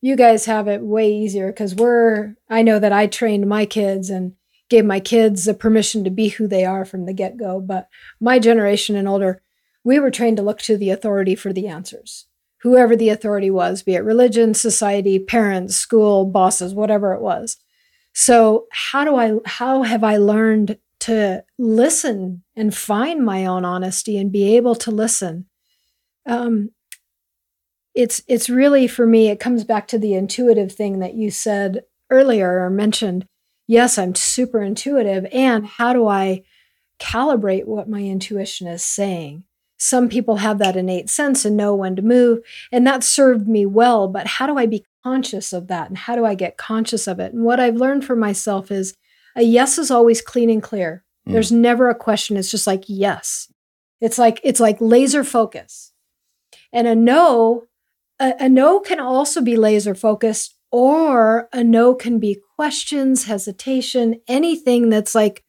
you guys have it way easier because we're, I know that I trained my kids and gave my kids the permission to be who they are from the get go. But my generation and older, we were trained to look to the authority for the answers whoever the authority was, be it religion, society, parents, school, bosses, whatever it was. So how do I how have I learned to listen and find my own honesty and be able to listen? Um, it's it's really for me. It comes back to the intuitive thing that you said earlier or mentioned. Yes, I'm super intuitive, and how do I calibrate what my intuition is saying? Some people have that innate sense and know when to move, and that served me well. But how do I be conscious of that? And how do I get conscious of it? And what I've learned for myself is a yes is always clean and clear. Mm. There's never a question. It's just like yes. It's like it's like laser focus. And a no, a, a no can also be laser focused, or a no can be questions, hesitation, anything that's like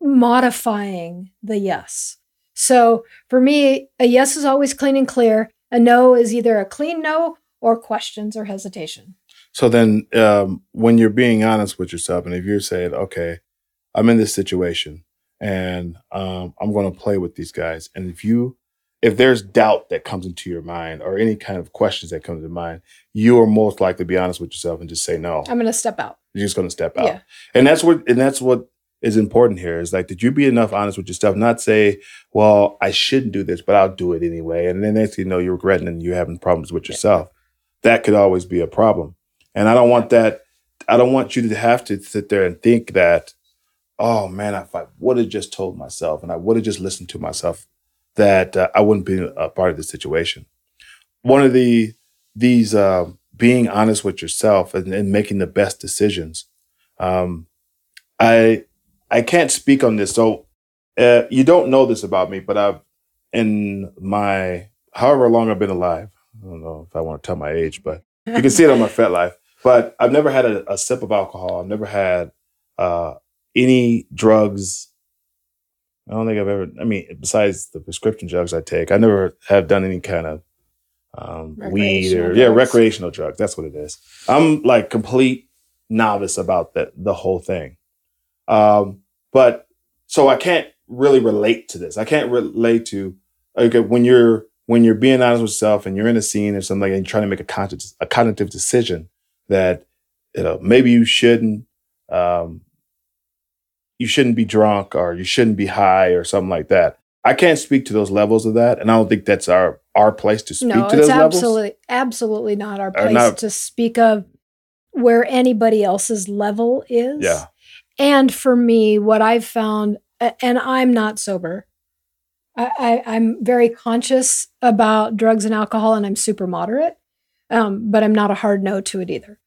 modifying the yes. So for me, a yes is always clean and clear. A no is either a clean no or questions or hesitation. So then, um, when you're being honest with yourself, and if you're saying, "Okay, I'm in this situation, and um, I'm going to play with these guys," and if you, if there's doubt that comes into your mind or any kind of questions that come to mind, you are most likely to be honest with yourself and just say no. I'm going to step out. You're just going to step out, Yeah. and that's what, and that's what is important here. Is like, did you be enough honest with yourself? Not say, "Well, I shouldn't do this, but I'll do it anyway," and then next thing you know, you're regretting and you're having problems with Yeah. yourself. That could always be a problem. And I don't want that. I don't want you to have to sit there and think that, oh man, if I would have just told myself and I would have just listened to myself, that uh, I wouldn't be a part of the situation. One of the these uh, being honest with yourself and, and making the best decisions. Um, I I can't speak on this, so uh, you don't know this about me, but I've in my however long I've been alive. I don't know if I want to tell my age, but you can see it on my FetLife. But I've never had a, a sip of alcohol. I've never had uh, any drugs. I don't think I've ever. I mean, besides the prescription drugs I take, I never have done any kind of um, weed or Recreational yeah, recreational drugs. That's what it is. I'm like complete novice about that the whole thing. Um, but so I can't really relate to this. I can't relate to okay when you're when you're being honest with yourself and you're in a scene or something like and you're trying to make a conscious a cognitive decision that you know maybe you shouldn't um, you shouldn't be drunk or you shouldn't be high or something like that. I can't speak to those levels of that, and I don't think that's our our place to speak no, to those levels. absolutely absolutely not our place not- to speak of where anybody else's level is. Yeah, And for me, what I've found, and I'm not sober. I, I, I'm very conscious about drugs and alcohol, and I'm super moderate, um, but I'm not a hard no to it either.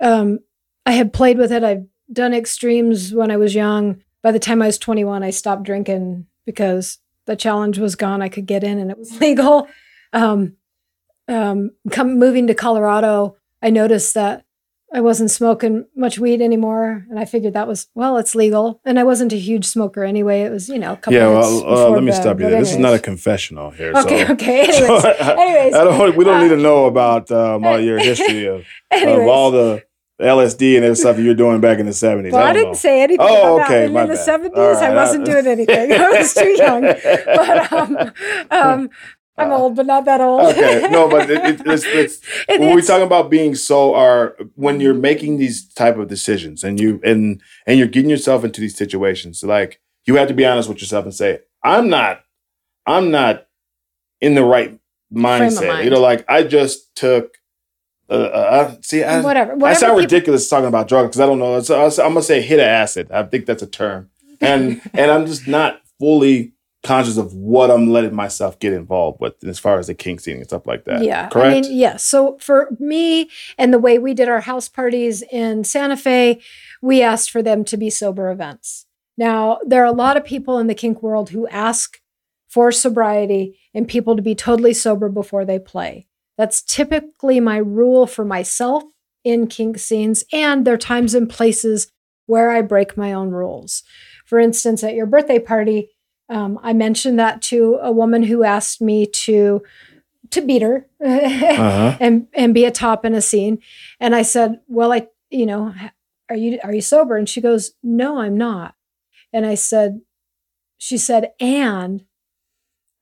Um, I have played with it. I've done extremes when I was young. By the time I was 21, I stopped drinking because the challenge was gone. I could get in, and it was [LAUGHS] legal. Um, um, come moving to Colorado, I noticed that I wasn't smoking much weed anymore, and I figured that was well, it's legal, and I wasn't a huge smoker anyway. It was you know a couple yeah. Well, uh, let me bed, stop you there. This is not a confessional here. [LAUGHS] okay. so. Okay. [LAUGHS] So Anyways, I, anyways, I don't. We don't uh, need to know about um, all [LAUGHS] your history of, of all the LSD and every stuff you were doing back in the seventies. well, I, don't didn't know. say anything Oh, about okay, that. In the bad. seventies, All I wasn't I- doing anything. I was too young. But um, um, I'm Uh, old, but not that old. okay, no, but it, it, [LAUGHS] it's, it's It when we talk about being so are when you're making these type of decisions and you and and you're getting yourself into these situations like you have to be honest with yourself and say i'm not i'm not in the right mindset you know like i just took uh, uh, see, I, whatever. I sound people- ridiculous talking about drugs because I don't know. So I'm gonna say hit acid. I think that's a term, and [LAUGHS] and I'm just not fully conscious of what I'm letting myself get involved with as far as the kink scene and stuff like that. Yeah. correct. I mean, yeah. So for me and the way we did our house parties in Santa Fe, we asked for them to be sober events. Now, there are a lot of people in the kink world who ask for sobriety and people to be totally sober before they play. That's typically my rule for myself in kink scenes, and there are times and places where I break my own rules. For instance, at your birthday party, um, I mentioned that to a woman who asked me to to beat her [LAUGHS] Uh-huh. and and be a top in a scene, and I said, "Well, I you know, are you are you sober?" And she goes, "No, I'm not." And I said, she said, "And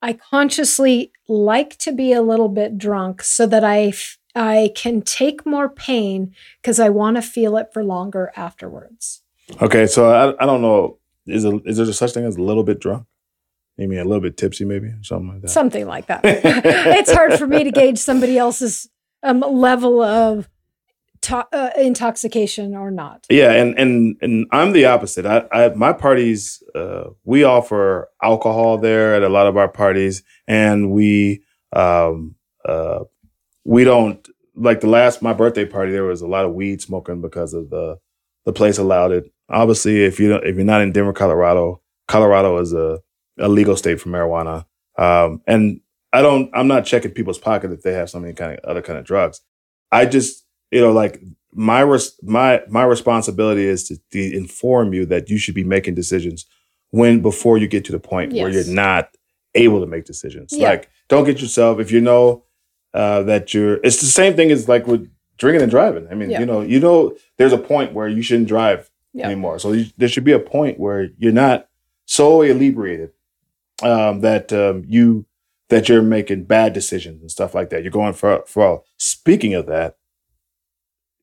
I consciously like to be a little bit drunk so that I f- I can take more pain because I want to feel it for longer afterwards." Okay, so I, I don't know. Is a, is there such thing as a little bit drunk? Maybe a little bit tipsy, maybe something like that. Something like that. [LAUGHS] it's hard for me to gauge somebody else's um, level of to- uh, intoxication or not. Yeah, and and and I'm the opposite. I, I my parties, uh, we offer alcohol there at a lot of our parties, and we um uh we don't like the last my birthday party. There was a lot of weed smoking because of the the place allowed it. Obviously, if you don't, if you're not in Denver, Colorado, Colorado is a, a legal state for marijuana. Um, and I don't, I'm not checking people's pocket if they have some kind of other kind of drugs. I just, you know, like my res- my my responsibility is to, to inform you that you should be making decisions when before you get to the point where you're not able to make decisions. Yeah. Like, don't get yourself if you know uh, that you're. It's the same thing as like with drinking and driving. I mean, Yeah. you know, you know, there's a point where you shouldn't drive Yeah. anymore. So you, there should be a point where you're not so inebriated um, that um, you that you're making bad decisions and stuff like that. You're going for for. All. Speaking of that,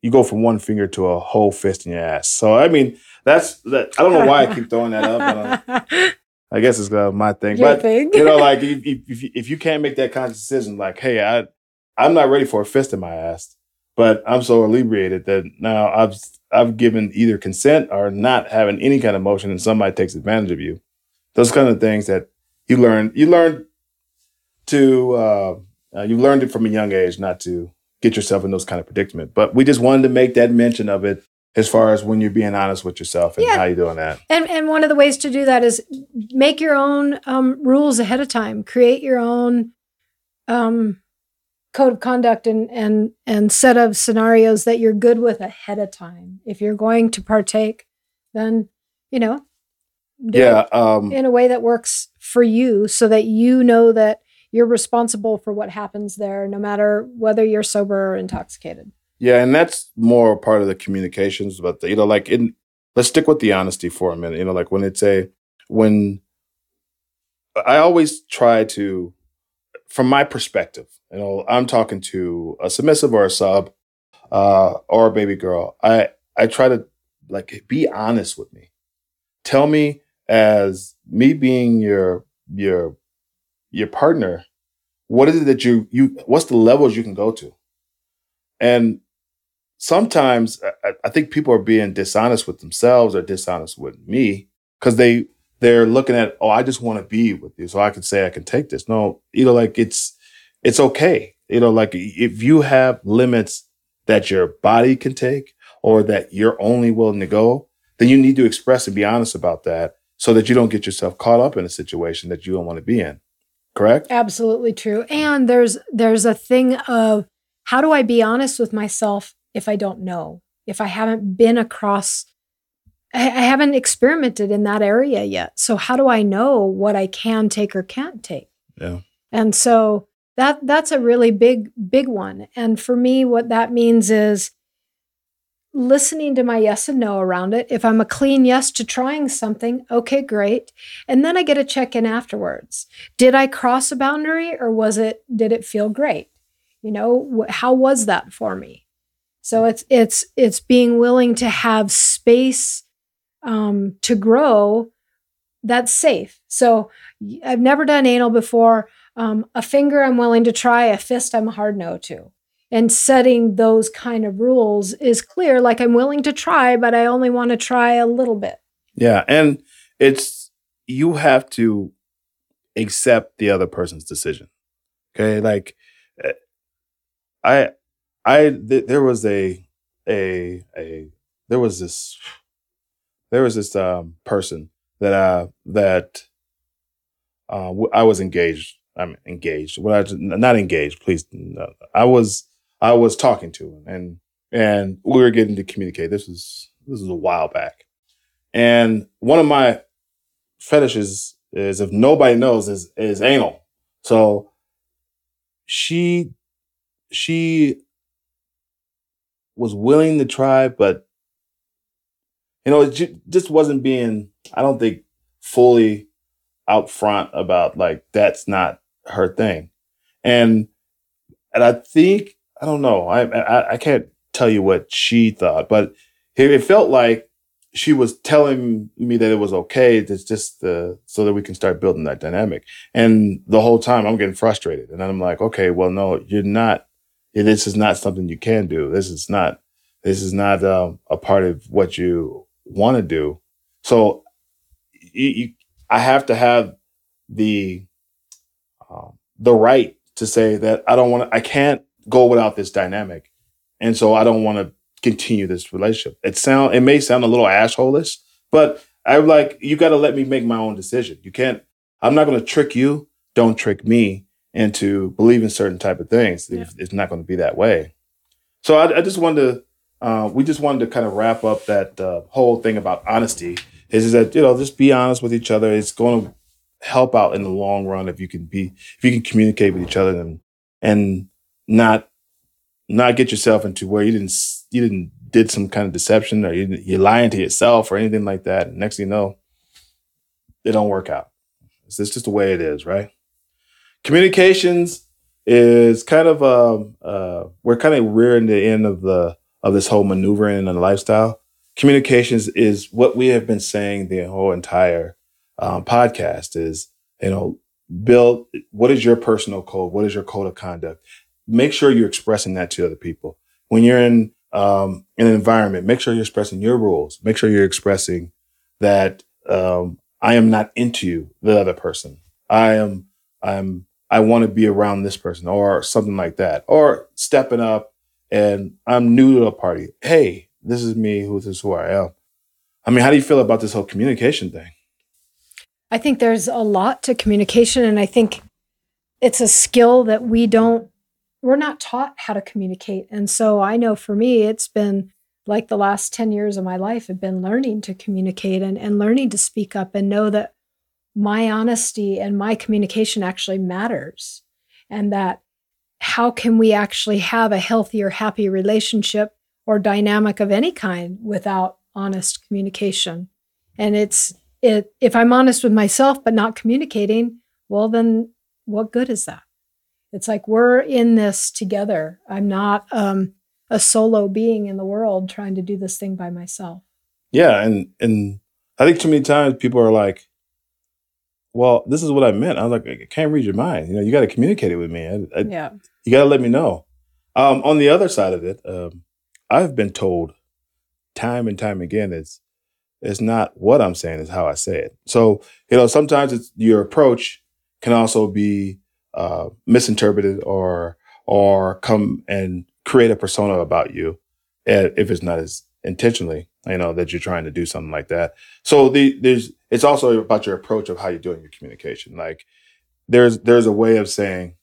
you go from one finger to a whole fist in your ass. So I mean, that's that. I don't know why I keep throwing that up. But, uh, [LAUGHS] I guess it's uh, my thing. Your but thing. you know, [LAUGHS] like if, if, if you- can't make that conscious decision, like, hey, I I'm not ready for a fist in my ass, but I'm so inebriated that now I've I've given either consent or not having any kind of motion, and somebody takes advantage of you. Those kind of things that you learn you learn to uh, uh, you learned it from a young age not to get yourself in those kind of predicament. But we just wanted to make that mention of it as far as when you're being honest with yourself and Yeah. how you're doing that. And and one of the ways to do that is make your own um, rules ahead of time. Create your own um, code of conduct and and and set of scenarios that you're good with ahead of time. If you're going to partake, then you know, do Yeah. it Um, in a way that works for you, so that you know that you're responsible for what happens there, no matter whether you're sober or intoxicated. Yeah, and that's more part of the communications, but the, you know, like in let's stick with the honesty for a minute. You know, like when it's a when I always try to, from my perspective, you know, I'm talking to a submissive or a sub, uh, or a baby girl. I I try to like be honest with me. Tell me as me being your your your partner, what is it that you you what's the levels you can go to? And sometimes I, I think people are being dishonest with themselves or dishonest with me because they they're looking at oh I just want to be with you so I can say I can take this. No, you know, like it's it's okay. You know, like if you have limits that your body can take or that you're only willing to go, then you need to express and be honest about that so that you don't get yourself caught up in a situation that you don't want to be in. Correct? Absolutely true. And there's there's a thing of how do I be honest with myself if I don't know? If I haven't been across I, I haven't experimented in that area yet. So how do I know what I can take or can't take? Yeah. And so that that's a really big big one. And for me what that means is listening to my yes and no around it. If I'm a clean yes to trying something, okay, great. And then I get a check in afterwards. Did i cross a boundary or was it did it feel great? You know wh- how was that for me? So it's it's it's being willing to have space um, to grow that's safe. So I've never done anal before. Um, a finger i'm willing to try a fist i'm a hard no to and setting those kind of rules is clear like i'm willing to try but i only want to try a little bit Yeah, and it's you have to accept the other person's decision. Okay, like eh, I, I th- there was a a a there was this there was this um person that uh that uh I was engaged. I'm engaged. Well, I not engaged. Please, no. I was I was talking to him, and and we were getting to communicate. This was this was a while back, and one of my fetishes is if nobody knows is is anal. So she she was willing to try, but you know, it just wasn't being. I don't think fully out front about like that's not her thing, and and I think I don't know. I I, I can't tell you what she thought, but it, felt like she was telling me that it was okay. It's just uh, so that we can start building that dynamic. And the whole time I'm getting frustrated, and I'm like, okay, well, no, you're not. This is not something you can do. This is not. This is not um, a part of what you want to do. So, you, you, I have to have the um, the right to say that I don't want. I can't go without this dynamic, and so I don't want to continue this relationship. It sound it may sound a little assholish, but I'm like, you got to let me make my own decision. You can't. I'm not going to trick you. Don't trick me into believing certain type of things. Yeah. It's- not going to be that way. So I, I just wanted to. Uh, we just wanted to kind of wrap up that uh, whole thing about honesty. Is, is that you know just be honest with each other. It's going to help out in the long run if you can be if you can communicate with each other and and not not get yourself into where you didn't you didn't did some kind of deception or you, you're lying to yourself or anything like that. And next thing you know, it don't work out. It's just, just the way it is, right? Communications is kind of um uh we're kind of rearing the end of the of this whole maneuvering and lifestyle. Communications is what we have been saying the whole entire um, podcast is you know build what is your personal code what is your code of conduct make sure you're expressing that to other people. When you're in um, in an environment make sure you're expressing your rules. Make sure you're expressing that um, i am not into the other person. I am i'm i want to be around this person or something like that. Or stepping up and i'm new to a party. Hey this is me who this is who i am. I mean how do you feel about this whole communication thing? I think there's a lot to communication, and I think it's a skill that we don't, we're not taught how to communicate. And so I know for me, it's been like the last 10 years of my life have been learning to communicate and, and learning to speak up and know that my honesty and my communication actually matters. And that how can we actually have a healthier, happy relationship or dynamic of any kind without honest communication? And it's, it, if I'm honest with myself but not communicating, well, then what good is that? It's like we're in this together. I'm not um, a solo being in the world trying to do this thing by myself. Yeah, and and I think too many times people are like, "Well, this is what I meant." I'm like, "I can't read your mind. You know, you got to communicate it with me. I, I, Yeah. You got to let me know." Um, on the other side of it, um, I've been told time and time again, it's it's not what I'm saying; it's how I say it. So you know, sometimes it's your approach can also be uh, misinterpreted or or come and create a persona about you eh, if it's not as intentionally you know that you're trying to do something like that. So the there's it's also about your approach of how you're doing your communication. Like there's there's a way of saying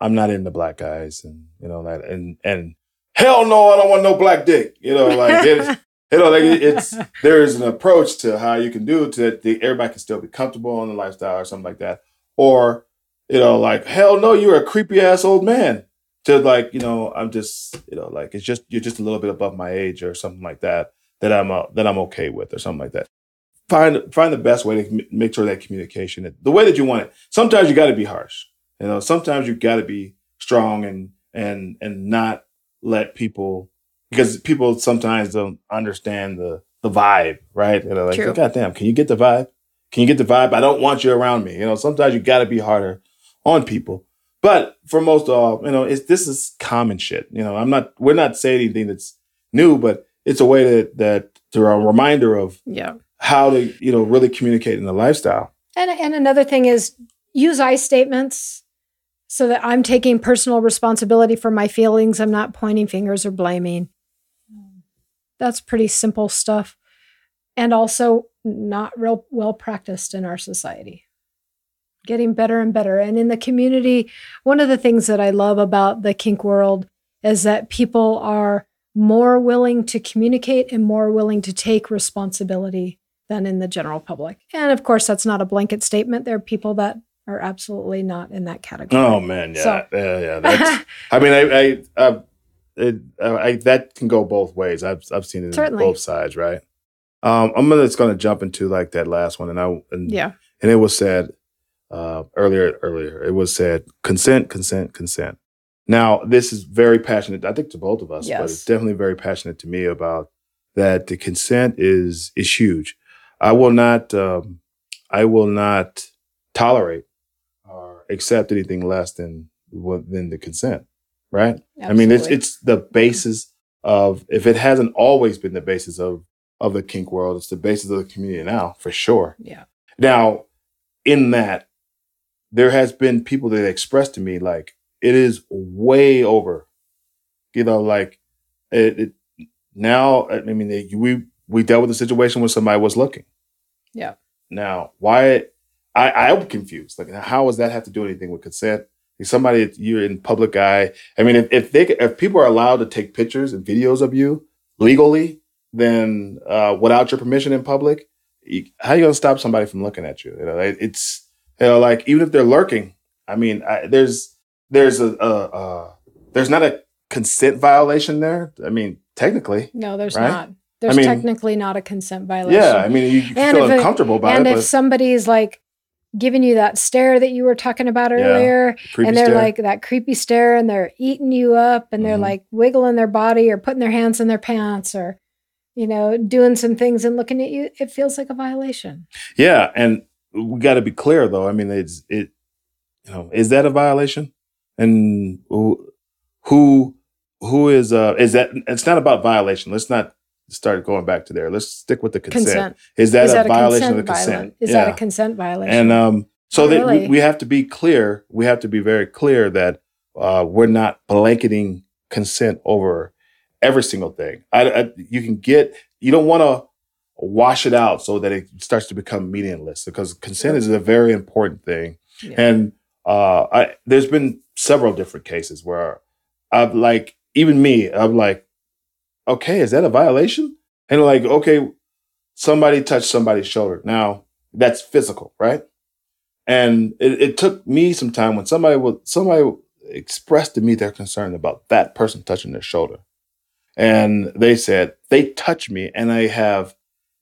i'm not into black guys and you know that and and hell no i don't want no black dick you know like it's [LAUGHS] you know like it's there's an approach to how you can do it to that everybody can still be comfortable in the lifestyle or something like that. Or you know like hell no you're a creepy ass old man. To like you know i'm just you know like it's just you're just a little bit above my age or something like that that i'm uh, that i'm okay with or something like that. Find find the best way to make sure that communication the way that you want it. Sometimes you got to be harsh you know sometimes you got to be strong and and and not let people because people sometimes don't understand the the vibe right? You know like True. god damn can you get the vibe? Can you get the vibe? I don't want you around me. You know sometimes you got to be harder on people but for most of all, you know, it's this is common shit. You know, I'm not we're not saying anything that's new, but it's a way that that to a reminder of Yeah. how to you know really communicate in the lifestyle. And and another thing is use I statements so that I'm taking personal responsibility for my feelings. I'm not pointing fingers or blaming. That's pretty simple stuff. And also not real well practiced in our society. Getting better and better. And in the community, one of the things that I love about the kink world is that people are more willing to communicate and more willing to take responsibility than in the general public. And of course, that's not a blanket statement. There are people that are absolutely not in that category. Oh man, yeah, So- yeah, yeah. [LAUGHS] That's, I mean, I, I, I, it, I, that can go both ways. I've, I've seen it Certainly. on both sides, right? Um, I'm gonna, just gonna jump into like that last one, and I, and, yeah. and it was said uh, earlier, earlier. It was said consent, consent, consent. Now, this is very passionate. I think to both of us, but Yes. it's definitely very passionate to me about that. The consent is is huge. I will not, um, I will not tolerate or accept anything less than than the consent. Right? I mean, it's it's the basis of if it hasn't always been the basis of of the kink world, it's the basis of the community now for sure. yeah. Now, in that, there has been people that expressed to me like it is way over. You know, like it, it now. I mean, they- we we dealt with a situation where somebody was looking. Yeah. Now, why? I I'm confused. Like, how does that have to do anything with consent? If somebody you're in public eye. I mean, if, if they if people are allowed to take pictures and videos of you legally, then uh, without your permission in public, you, how are you going to stop somebody from looking at you? You know, it- it's you know, like even if they're lurking. I mean, I, there's there's a, a, a there's not a consent violation there. I mean, technically, No, there's Right? not. There's mean- technically not a consent violation. yeah. I mean, you, you feel uncomfortable about it. and if but somebody's like giving you that stare that you were talking about earlier, creepy and they're stare. like that creepy stare, and they're eating you up, and they're Mhm. like wiggling their body or putting their hands in their pants or, you know, doing some things and looking at you, it feels like a violation. Yeah, and we got to be clear though. I mean, it's it. You know, is that a violation? And who who who is uh is that? It's not about violation. Let's not start going back to there. Let's stick with the consent. Consent. Is that Is a that a violation of the consent? violation? Is yeah. that a consent violation? and um, so that we, we have to be clear. We have to be very clear that uh, we're not blanketing consent over every single thing. I, I, you can get. You don't want to wash it out so that it starts to become meaningless because consent is a very important thing. Yeah. And uh, I, there's been several different cases where I've like, even me, I'm like, okay, is that a violation? And like, okay, somebody touched somebody's shoulder. Now that's physical, right? And it, it took me some time when somebody would somebody expressed to me their concern about that person touching their shoulder. And they said, they touched me and I have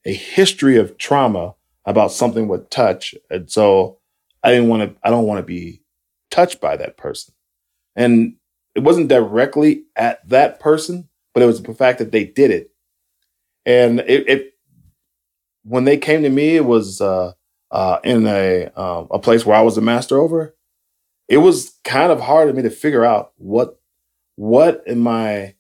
a history of trauma about something with touch. And so I didn't want to, I don't want to be touched by that person. And it wasn't directly at that person, but it was the fact that they did it. And it, it when they came to me, it was uh, uh, in a um, a place where I was a master over. It was kind of hard for me to figure out what what am I.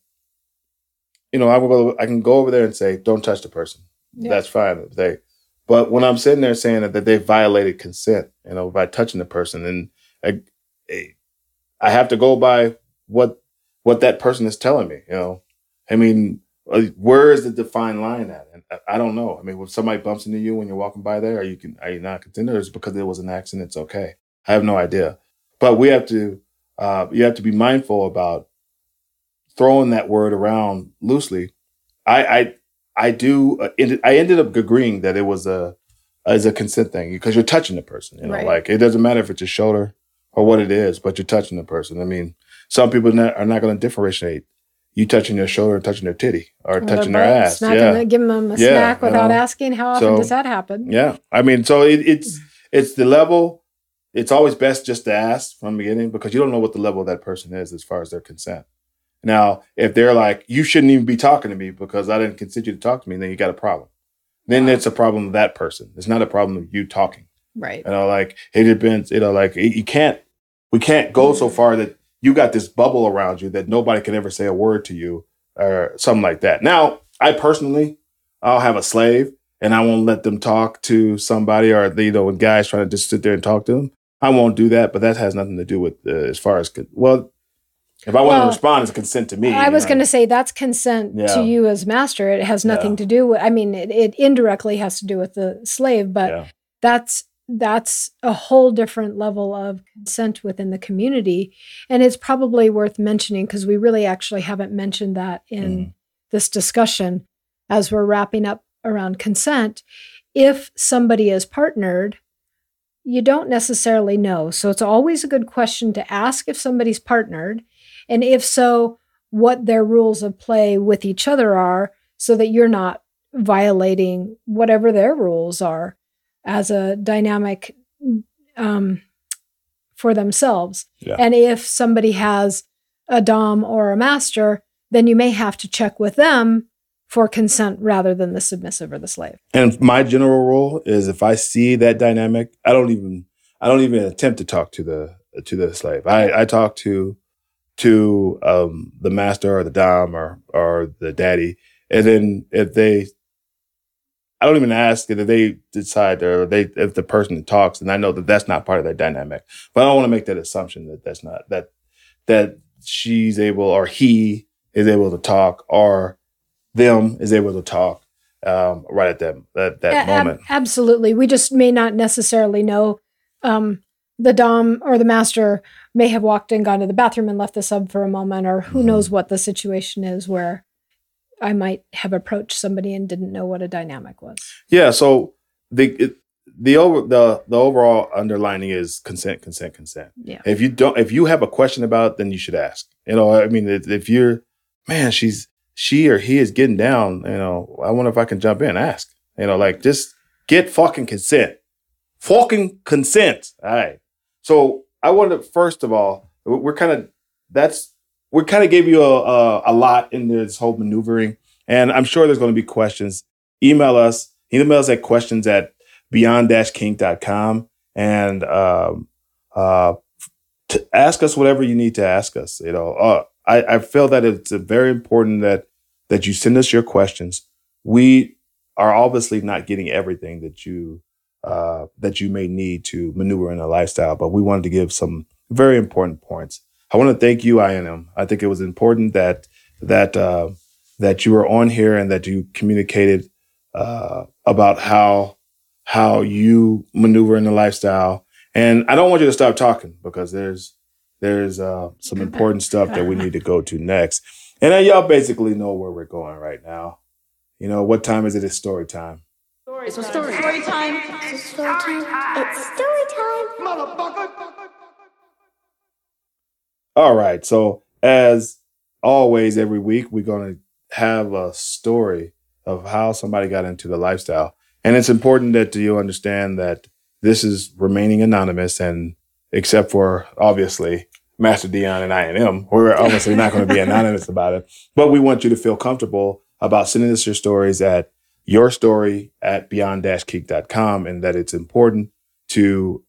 You know, I will. I can go over there and say, "Don't touch the person." Yeah. That's fine. They, but when I'm sitting there saying that, that they violated consent, you know, by touching the person, and I, I have to go by what what that person is telling me. You know, I mean, uh, where is the defined line at? And I, don't know. I mean, if somebody bumps into you when you're walking by there, are you can are you not it because it was an accident? It's okay. I have no idea. But we have to uh, you have to be mindful about throwing that word around loosely. I I I do. Uh, ended, I ended up agreeing that it was a as a consent thing because you're touching the person. You know, Right. like it doesn't matter if it's your shoulder or what it is, but you're touching the person. I mean, some people not, are not going to differentiate you touching their shoulder and touching their titty or touching their ass. smacking Yeah, the- giving them a Yeah, snack you without know. asking. How often So- does that happen? yeah. I mean, so it, it's it's the level. It's always best just to ask from the beginning because you don't know what the level of that person is as far as their consent. Now, if they're like, you shouldn't even be talking to me because I didn't consent you to talk to me, then you got a problem. Then Wow. it's a problem of that person. It's not a problem of you talking. Right. You know, like it depends. You know, like you can't We can't go so Mm-hmm. far that you got this bubble around you that nobody can ever say a word to you or something like that. Now, I personally, I'll have a slave and I won't let them talk to somebody or, you know, when guys trying to just sit there and talk to them. I won't do that, but that has nothing to do with uh, as far as, well, if I want Well, to respond, it's consent to me. I was going to say that's consent Yeah. to you as master. It has nothing Yeah. to do with. I mean, it, it indirectly has to do with the slave, but Yeah. that's that's a whole different level of consent within the community, and it's probably worth mentioning because we really actually haven't mentioned that in Mhm. this discussion as we're wrapping up around consent. If somebody is partnered, you don't necessarily know. So it's always a good question to ask if somebody's partnered. And if so, what their rules of play with each other are so that you're not violating whatever their rules are as a dynamic um, for themselves. Yeah. And if somebody has a Dom or a master, then you may have to check with them for consent rather than the submissive or the slave. And my general rule is if I see that dynamic, I don't even I don't even attempt to talk to the to the slave. I, I talk to to um, the master or the dom or or the daddy, and then if they, I don't even ask if they decide or they if the person talks, and I know that that's not part of their dynamic. But I don't want to make that assumption that that's not that that she's able or he is able to talk or them is able to talk um, right at that that, that A- ab- moment. absolutely. We just may not necessarily know. Um, the Dom or the master may have walked and gone to the bathroom and left the sub for a moment, or who Mhm. knows what the situation is where I might have approached somebody and didn't know what a dynamic was. Yeah. So the it, the over the the overall underlining is consent, consent, consent. Yeah. If you don't, if you have a question about, it, then you should ask. You know, I mean, if, if you're, man, she's she or he is getting down. You know, I wonder if I can jump in, ask. You know, like just get fucking consent, fucking consent. All right. So I wanted first of all, we're- kind of that's we kind of gave you a, a a lot in this whole maneuvering, and I'm sure there's going to be questions. Email us. Email us at questions at beyond-kink.com and um, uh, to ask us whatever you need to ask us. You know, uh, I, I feel that it's uh, very important that that you send us your questions. We are obviously not getting everything that you uh, that you may need to maneuver in a lifestyle, but we wanted to give some very important points. I want to thank you, INM. I think it was important that that uh, that you were on here and that you communicated uh, about how how you maneuver in the lifestyle. And I don't want you to stop talking because there's there's uh, some important stuff that we need to go to next. And y'all basically know where we're going right now. You know what time is it? It's story time. It's a story. Story time. It's story time. It's story time. All right. So as always, every week we're going to have a story of how somebody got into the lifestyle, and it's important that you understand that this is remaining anonymous, and except for obviously Master Dion and I and him, we're obviously not going to be [LAUGHS] anonymous about it. But we want you to feel comfortable about sending us your stories at your story at beyond-kink.com, and that it's important to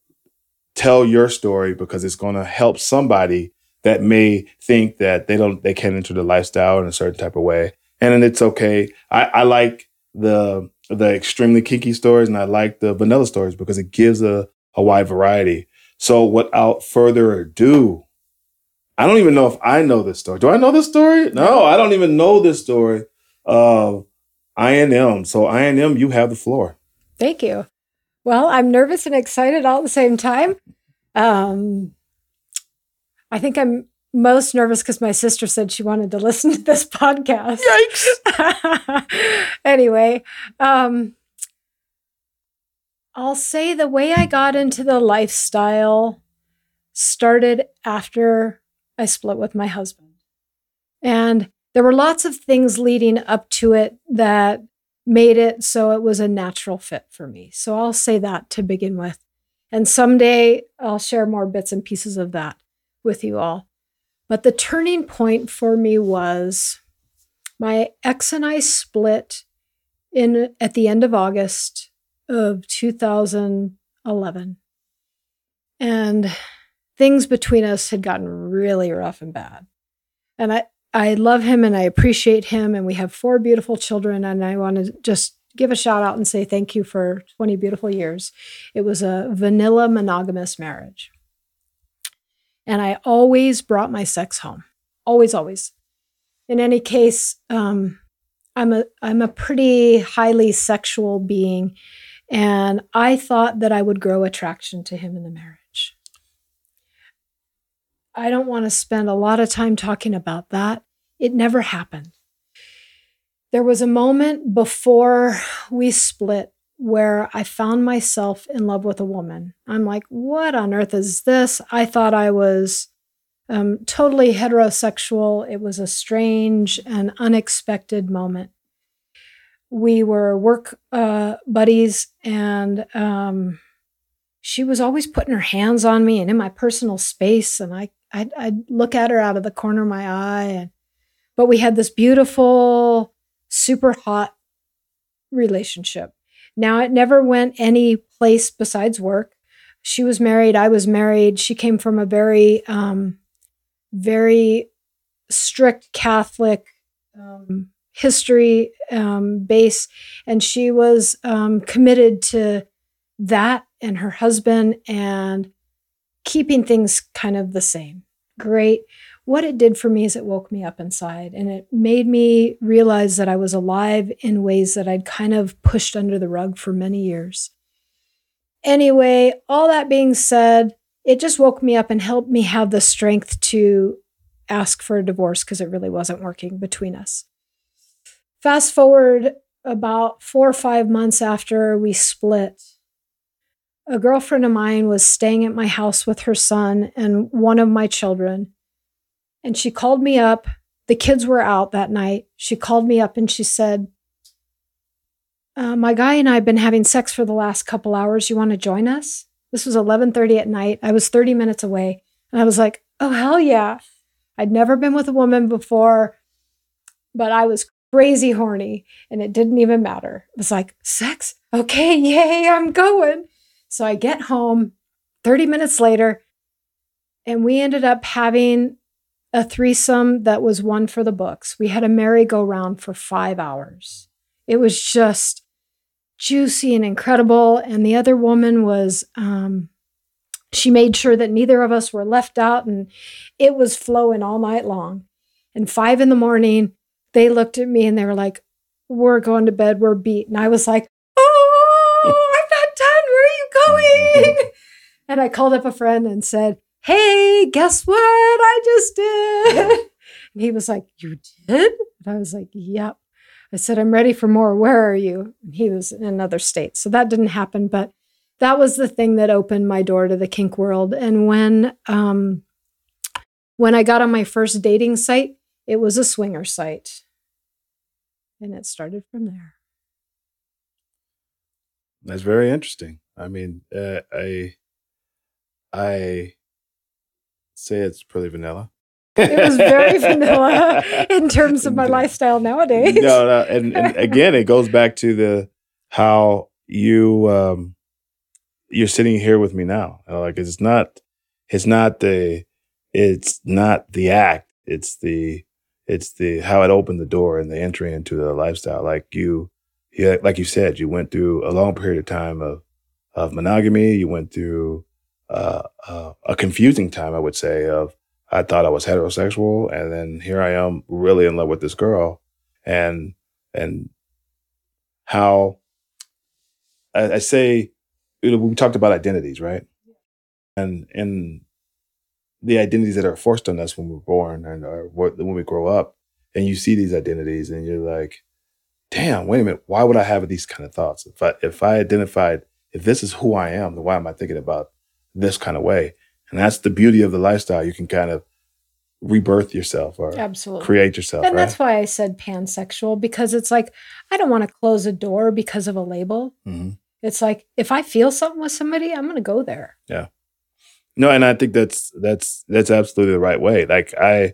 tell your story because it's going to help somebody that may think that they don't they can't enter the lifestyle in a certain type of way. And it's okay. I, I like the the extremely kinky stories and i like the vanilla stories because it gives a, a wide variety. So without further ado i don't even know if i know this story. Do i know this story? No i don't even know this story of inm so inm you have the floor Thank you. Well, I'm nervous and excited all at the same time. Um, I think I'm most nervous because my sister said she wanted to [LAUGHS] listen to this podcast. Yikes. [LAUGHS] anyway, um, I'll say the way I got into the lifestyle started after I split with my husband. And there were lots of things leading up to it that made it so it was a natural fit for me. So I'll say that to begin with. And someday I'll share more bits and pieces of that with you all. But the turning point for me was my ex and I split in at the end of August of 2011. And things between us had gotten really rough and bad. And I, I love him and I appreciate him. And we have four beautiful children. And I want to just give a shout out and say thank you for 20 beautiful years. It was a vanilla monogamous marriage. And I always brought my sex home. Always, always. In any case, um, I'm a I'm a pretty highly sexual being, and I thought that I would grow attraction to him in the marriage. I don't want to spend a lot of time talking about that. It never happened. There was a moment before we split where I found myself in love with a woman. I'm like, what on earth is this? I thought I was um, totally heterosexual. It was a strange and unexpected moment. We were work uh, buddies, and um, she was always putting her hands on me and in my personal space, and I I'd, I'd look at her out of the corner of my eye, and but we had this beautiful, super hot relationship. Now it never went any place besides work. She was married. I was married. She came from a very um, very strict Catholic um, history um, base, and she was um, committed to that and her husband and keeping things kind of the same. Great. What it did for me is it woke me up inside and it made me realize that I was alive in ways that I'd kind of pushed under the rug for many years. Anyway, all that being said, it just woke me up and helped me have the strength to ask for a divorce because it really wasn't working between us. Fast forward about four or five months after we split, a girlfriend of mine was staying at my house with her son and one of my children. And she called me up. The kids were out that night. She called me up and she said, uh, my guy and I have been having sex for the last couple hours. You want to join us? This was 11:30 at night. I was 30 minutes away, and I was like, "Oh hell yeah!" I'd never been with a woman before, but I was crazy horny and it didn't even matter. It was like, sex? Okay, [LAUGHS] yay, I'm going. So I get home 30 minutes later, and we ended up having a threesome that was one for the books. We had a merry-go-round for five hours. It was just juicy and incredible. And the other woman was um, she made sure that neither of us were left out and it was flowing all night long. And five in the morning, they looked at me and they were like, We're going to bed, we're beat. And I was like, Oh, I'm not done. [LAUGHS] And I called up a friend and said, Hey, guess what I just did? [LAUGHS] And he was like, You did? And I was like, Yep. I said, I'm ready for more. Where are you? And he was in another state. So that didn't happen. But that was the thing that opened my door to the kink world. And when um, when I got on my first dating site, it was a swinger site, and it started from there. That's very interesting. I mean, uh, I I say it's pretty vanilla. It was very [LAUGHS] vanilla in terms of my lifestyle nowadays. No, no and, and again, it goes back to the how you um, you're sitting here with me now. Like it's not, it's not the, it's not the act. It's the, it's the how it opened the door and the entry into the lifestyle. Like you, yeah, like you said, you went through a long period of time of of monogamy. You went through uh, uh, a confusing time, I would say, of I thought I was heterosexual, and then here I am, really in love with this girl, and and how I, I say you know, we talked about identities, right? And and the identities that are forced on us when we're born and or when we grow up, and you see these identities, and you're like, "Damn, wait a minute, why would I have these kind of thoughts? If I if I identified if this is who I am, then why am I thinking about this kind of way?" And that's the beauty of the lifestyle. You can kind of rebirth yourself or Absolutely. create yourself. And right? that's why I said pansexual because it's like I don't want to close a door because of a label. Mhm. It's like if I feel something with somebody, I'm going to go there. Yeah. No, and I think that's that's that's absolutely the right way. Like I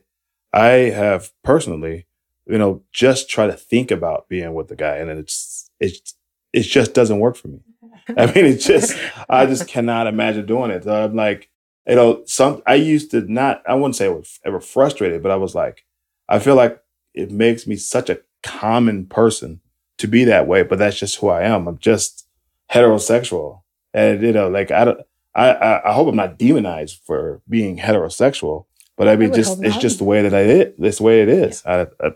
I have personally, you know, just try to think about being with the guy and it's it's it just doesn't work for me. [LAUGHS] I mean, it's just I just cannot imagine doing it. So I'm like, you know, some I used to not. I wouldn't say I was ever frustrated, but I was like, I feel like it makes me such a common person to be that way. But that's just who I am. I'm just heterosexual, and you know, like I don't. I, I, I hope I'm not demonized for being heterosexual, but I mean, would just it's just the way that I it. It's the way it is. I, I, I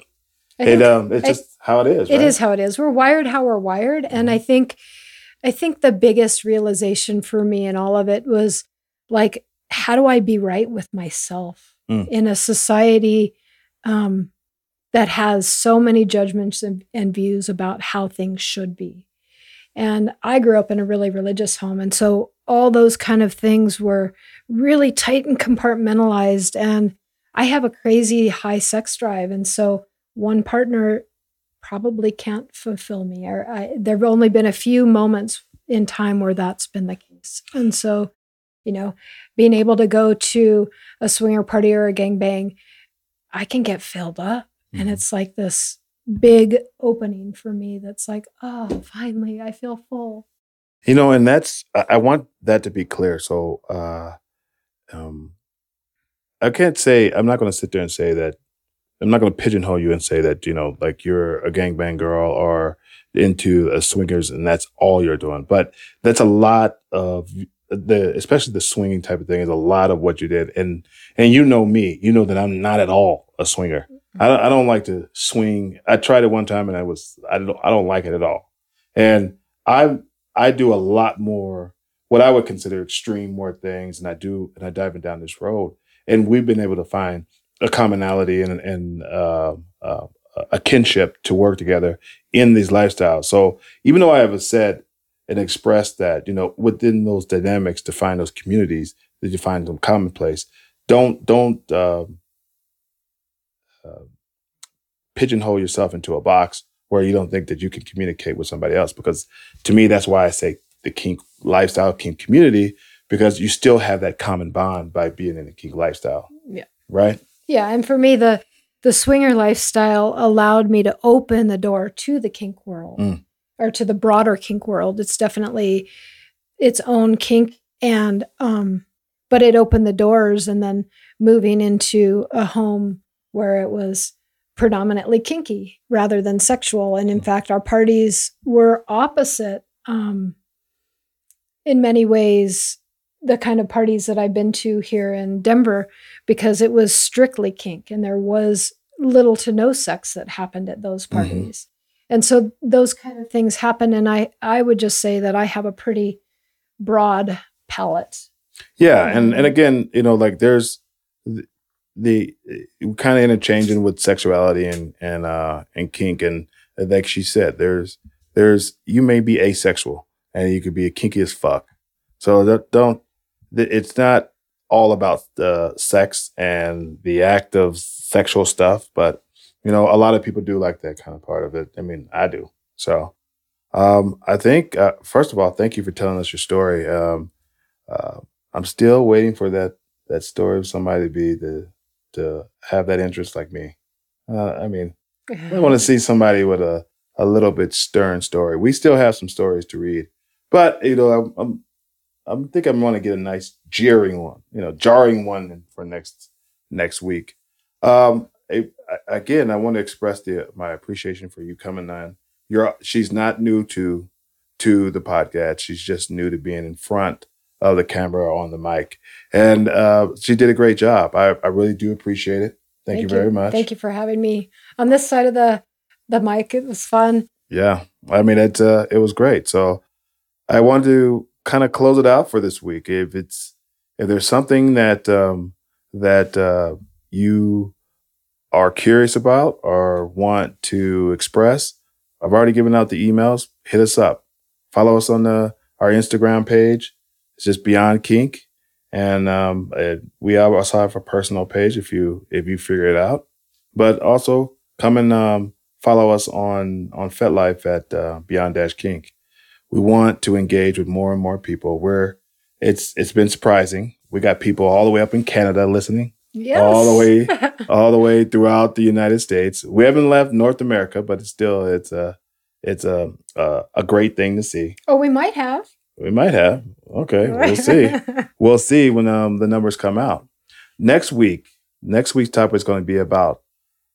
it um, it's I- just how it is. It right? is how it is. We're wired how we're wired. And I think I think the biggest realization for me in all of it was like, how do I be right with myself Mm. in a society um, that has so many judgments and, and views about how things should be? And I grew up in a really religious home. And so all those kind of things were really tight and compartmentalized. And I have a crazy high sex drive. And so one partner probably can't fulfill me. Or I, there have only been a few moments in time where that's been the case. And so, you know, being able to go to a swinger party or a gangbang, I can get filled up. And Mhm. it's like this big opening for me that's like, oh, finally, I feel full. You know, and that's I I want that to be clear. So uh um I can't say I'm not gonna sit there and say that I'm not gonna pigeonhole you and say that, you know, like you're a gangbang girl or into a swingers and that's all you're doing. But that's a lot of the especially the swinging type of thing is a lot of what you did. And and you know me, you know that I'm not at all a swinger. Mm-hmm. I don't, I don't like to swing. I tried it one time and I was I don't I don't like it at all. And I I do a lot more what I would consider extreme more things, and I do and I dive down this road. And we've been able to find a commonality and and uh, uh, a kinship to work together in these lifestyles. So even though I have said and expressed that, you know, within those dynamics to find those communities that you find them commonplace, don't don't um uh, pigeonhole yourself into a box where you don't think that you can communicate with somebody else. Because to me, that's why I say the kink lifestyle, kink community, because you still have that common bond by being in a kink lifestyle. Yeah. Right. Yeah, and for me, the the swinger lifestyle allowed me to open the door to the kink world Mm. or to the broader kink world. It's definitely its own kink, and um, but it opened the doors, and then moving into a home where it was predominantly kinky rather than sexual, and in Mm. fact, our parties were opposite um, in many ways. The kind of parties that I've been to here in Denver because it was strictly kink and there was little to no sex that happened at those Mhm. parties. And so those kind of things happen and I I would just say that I have a pretty broad palette. Yeah, and and again, you know, like there's the, the kind of interchanging with sexuality and and uh and kink, and like she said, there's there's you may be asexual and you could be a kinky as fuck. So don't it's not all about the sex and the act of sexual stuff, but you know, a lot of people do like that kind of part of it. I mean, I do. So, um, I think uh, first of all, thank you for telling us your story. Um, uh, I'm still waiting for that that story of somebody to be the to have that interest like me. Uh, I mean, I want to [LAUGHS] see somebody with a a little bit stern story. We still have some stories to read, but you know, I'm I'm, I'm think I'm going to get a nice jeering one, you know, jarring one for next next week. Um, I- I- again, I want to express the my appreciation for you coming on. You're she's not new to to the podcast. She's just new to being in front of the camera on the mic, and uh, she did a great job. I, I really do appreciate it. Thank, you very much. Thank you for having me on this side of the the mic. It was fun. Yeah, I mean it. Uh, it was great. So I wanted to kind of close it out for this week. If it's if there's something that um, that uh, you are curious about or want to express, I've already given out the emails. Hit us up. Follow us on the our Instagram page. It's just Beyond Kink, and um, uh, we also have a personal page if you if you figure it out. But also come and um, follow us on on FetLife at uh, Beyond Dash Kink. We want to engage with more and more people. We're it's it's been surprising. We got people all the way up in Canada listening, Yes. All the way- [LAUGHS] all the way throughout the United States. We haven't left North America, but it's still it's a it's a a, a great thing to see. oh, we might have. We might have. Okay, we'll [LAUGHS] see. we'll see when um, the numbers come out. Next week, next week's topic is going to be about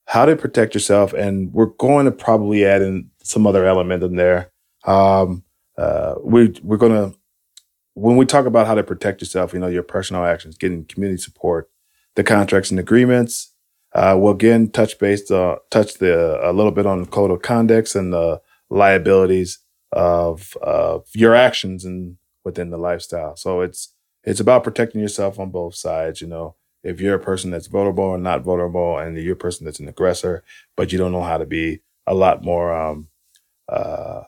how to protect yourself, and we're going to probably add in some other element in there. Um, uh, we we're to when we talk about how to protect yourself, you know, your personal actions, getting community support, the contracts and agreements. Uh, we'll again touch base, uh, touch the a little bit on the code of conducts and the liabilities of of your actions and within the lifestyle. So it's it's about protecting yourself on both sides. You know, if you're a person that's vulnerable or not vulnerable, and you're a person that's an aggressor, but you don't know how to be a lot more, um, uh,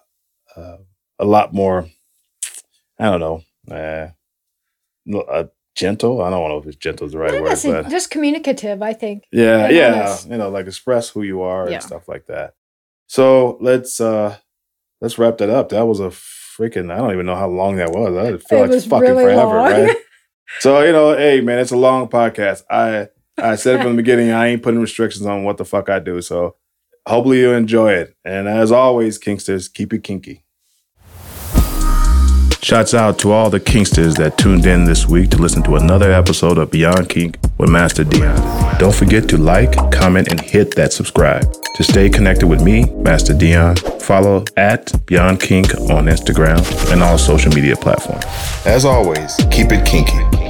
uh, a lot more, I don't know, uh, uh, gentle. I don't know if it's gentle is the right Not word, but just communicative, I think. yeah, yeah, honest. you know, like express who you are Yeah. and stuff like that. So let's uh let's wrap that up. That was a freaking I don't even know how long that was. I feel It like was fucking really forever, long. right? [LAUGHS] So you know, hey man, it's a long podcast. I I said it from the beginning, I ain't putting restrictions on what the fuck I do. So hopefully you enjoy it. And as always, Kinksters, keep it kinky. Shouts out to all the Kinksters that tuned in this week to listen to another episode of Beyond Kink with Master Dion. Don't forget to like, comment, and hit that subscribe. To stay connected with me, Master Dion, follow at Beyond Kink on Instagram and all social media platforms. As always, keep it kinky.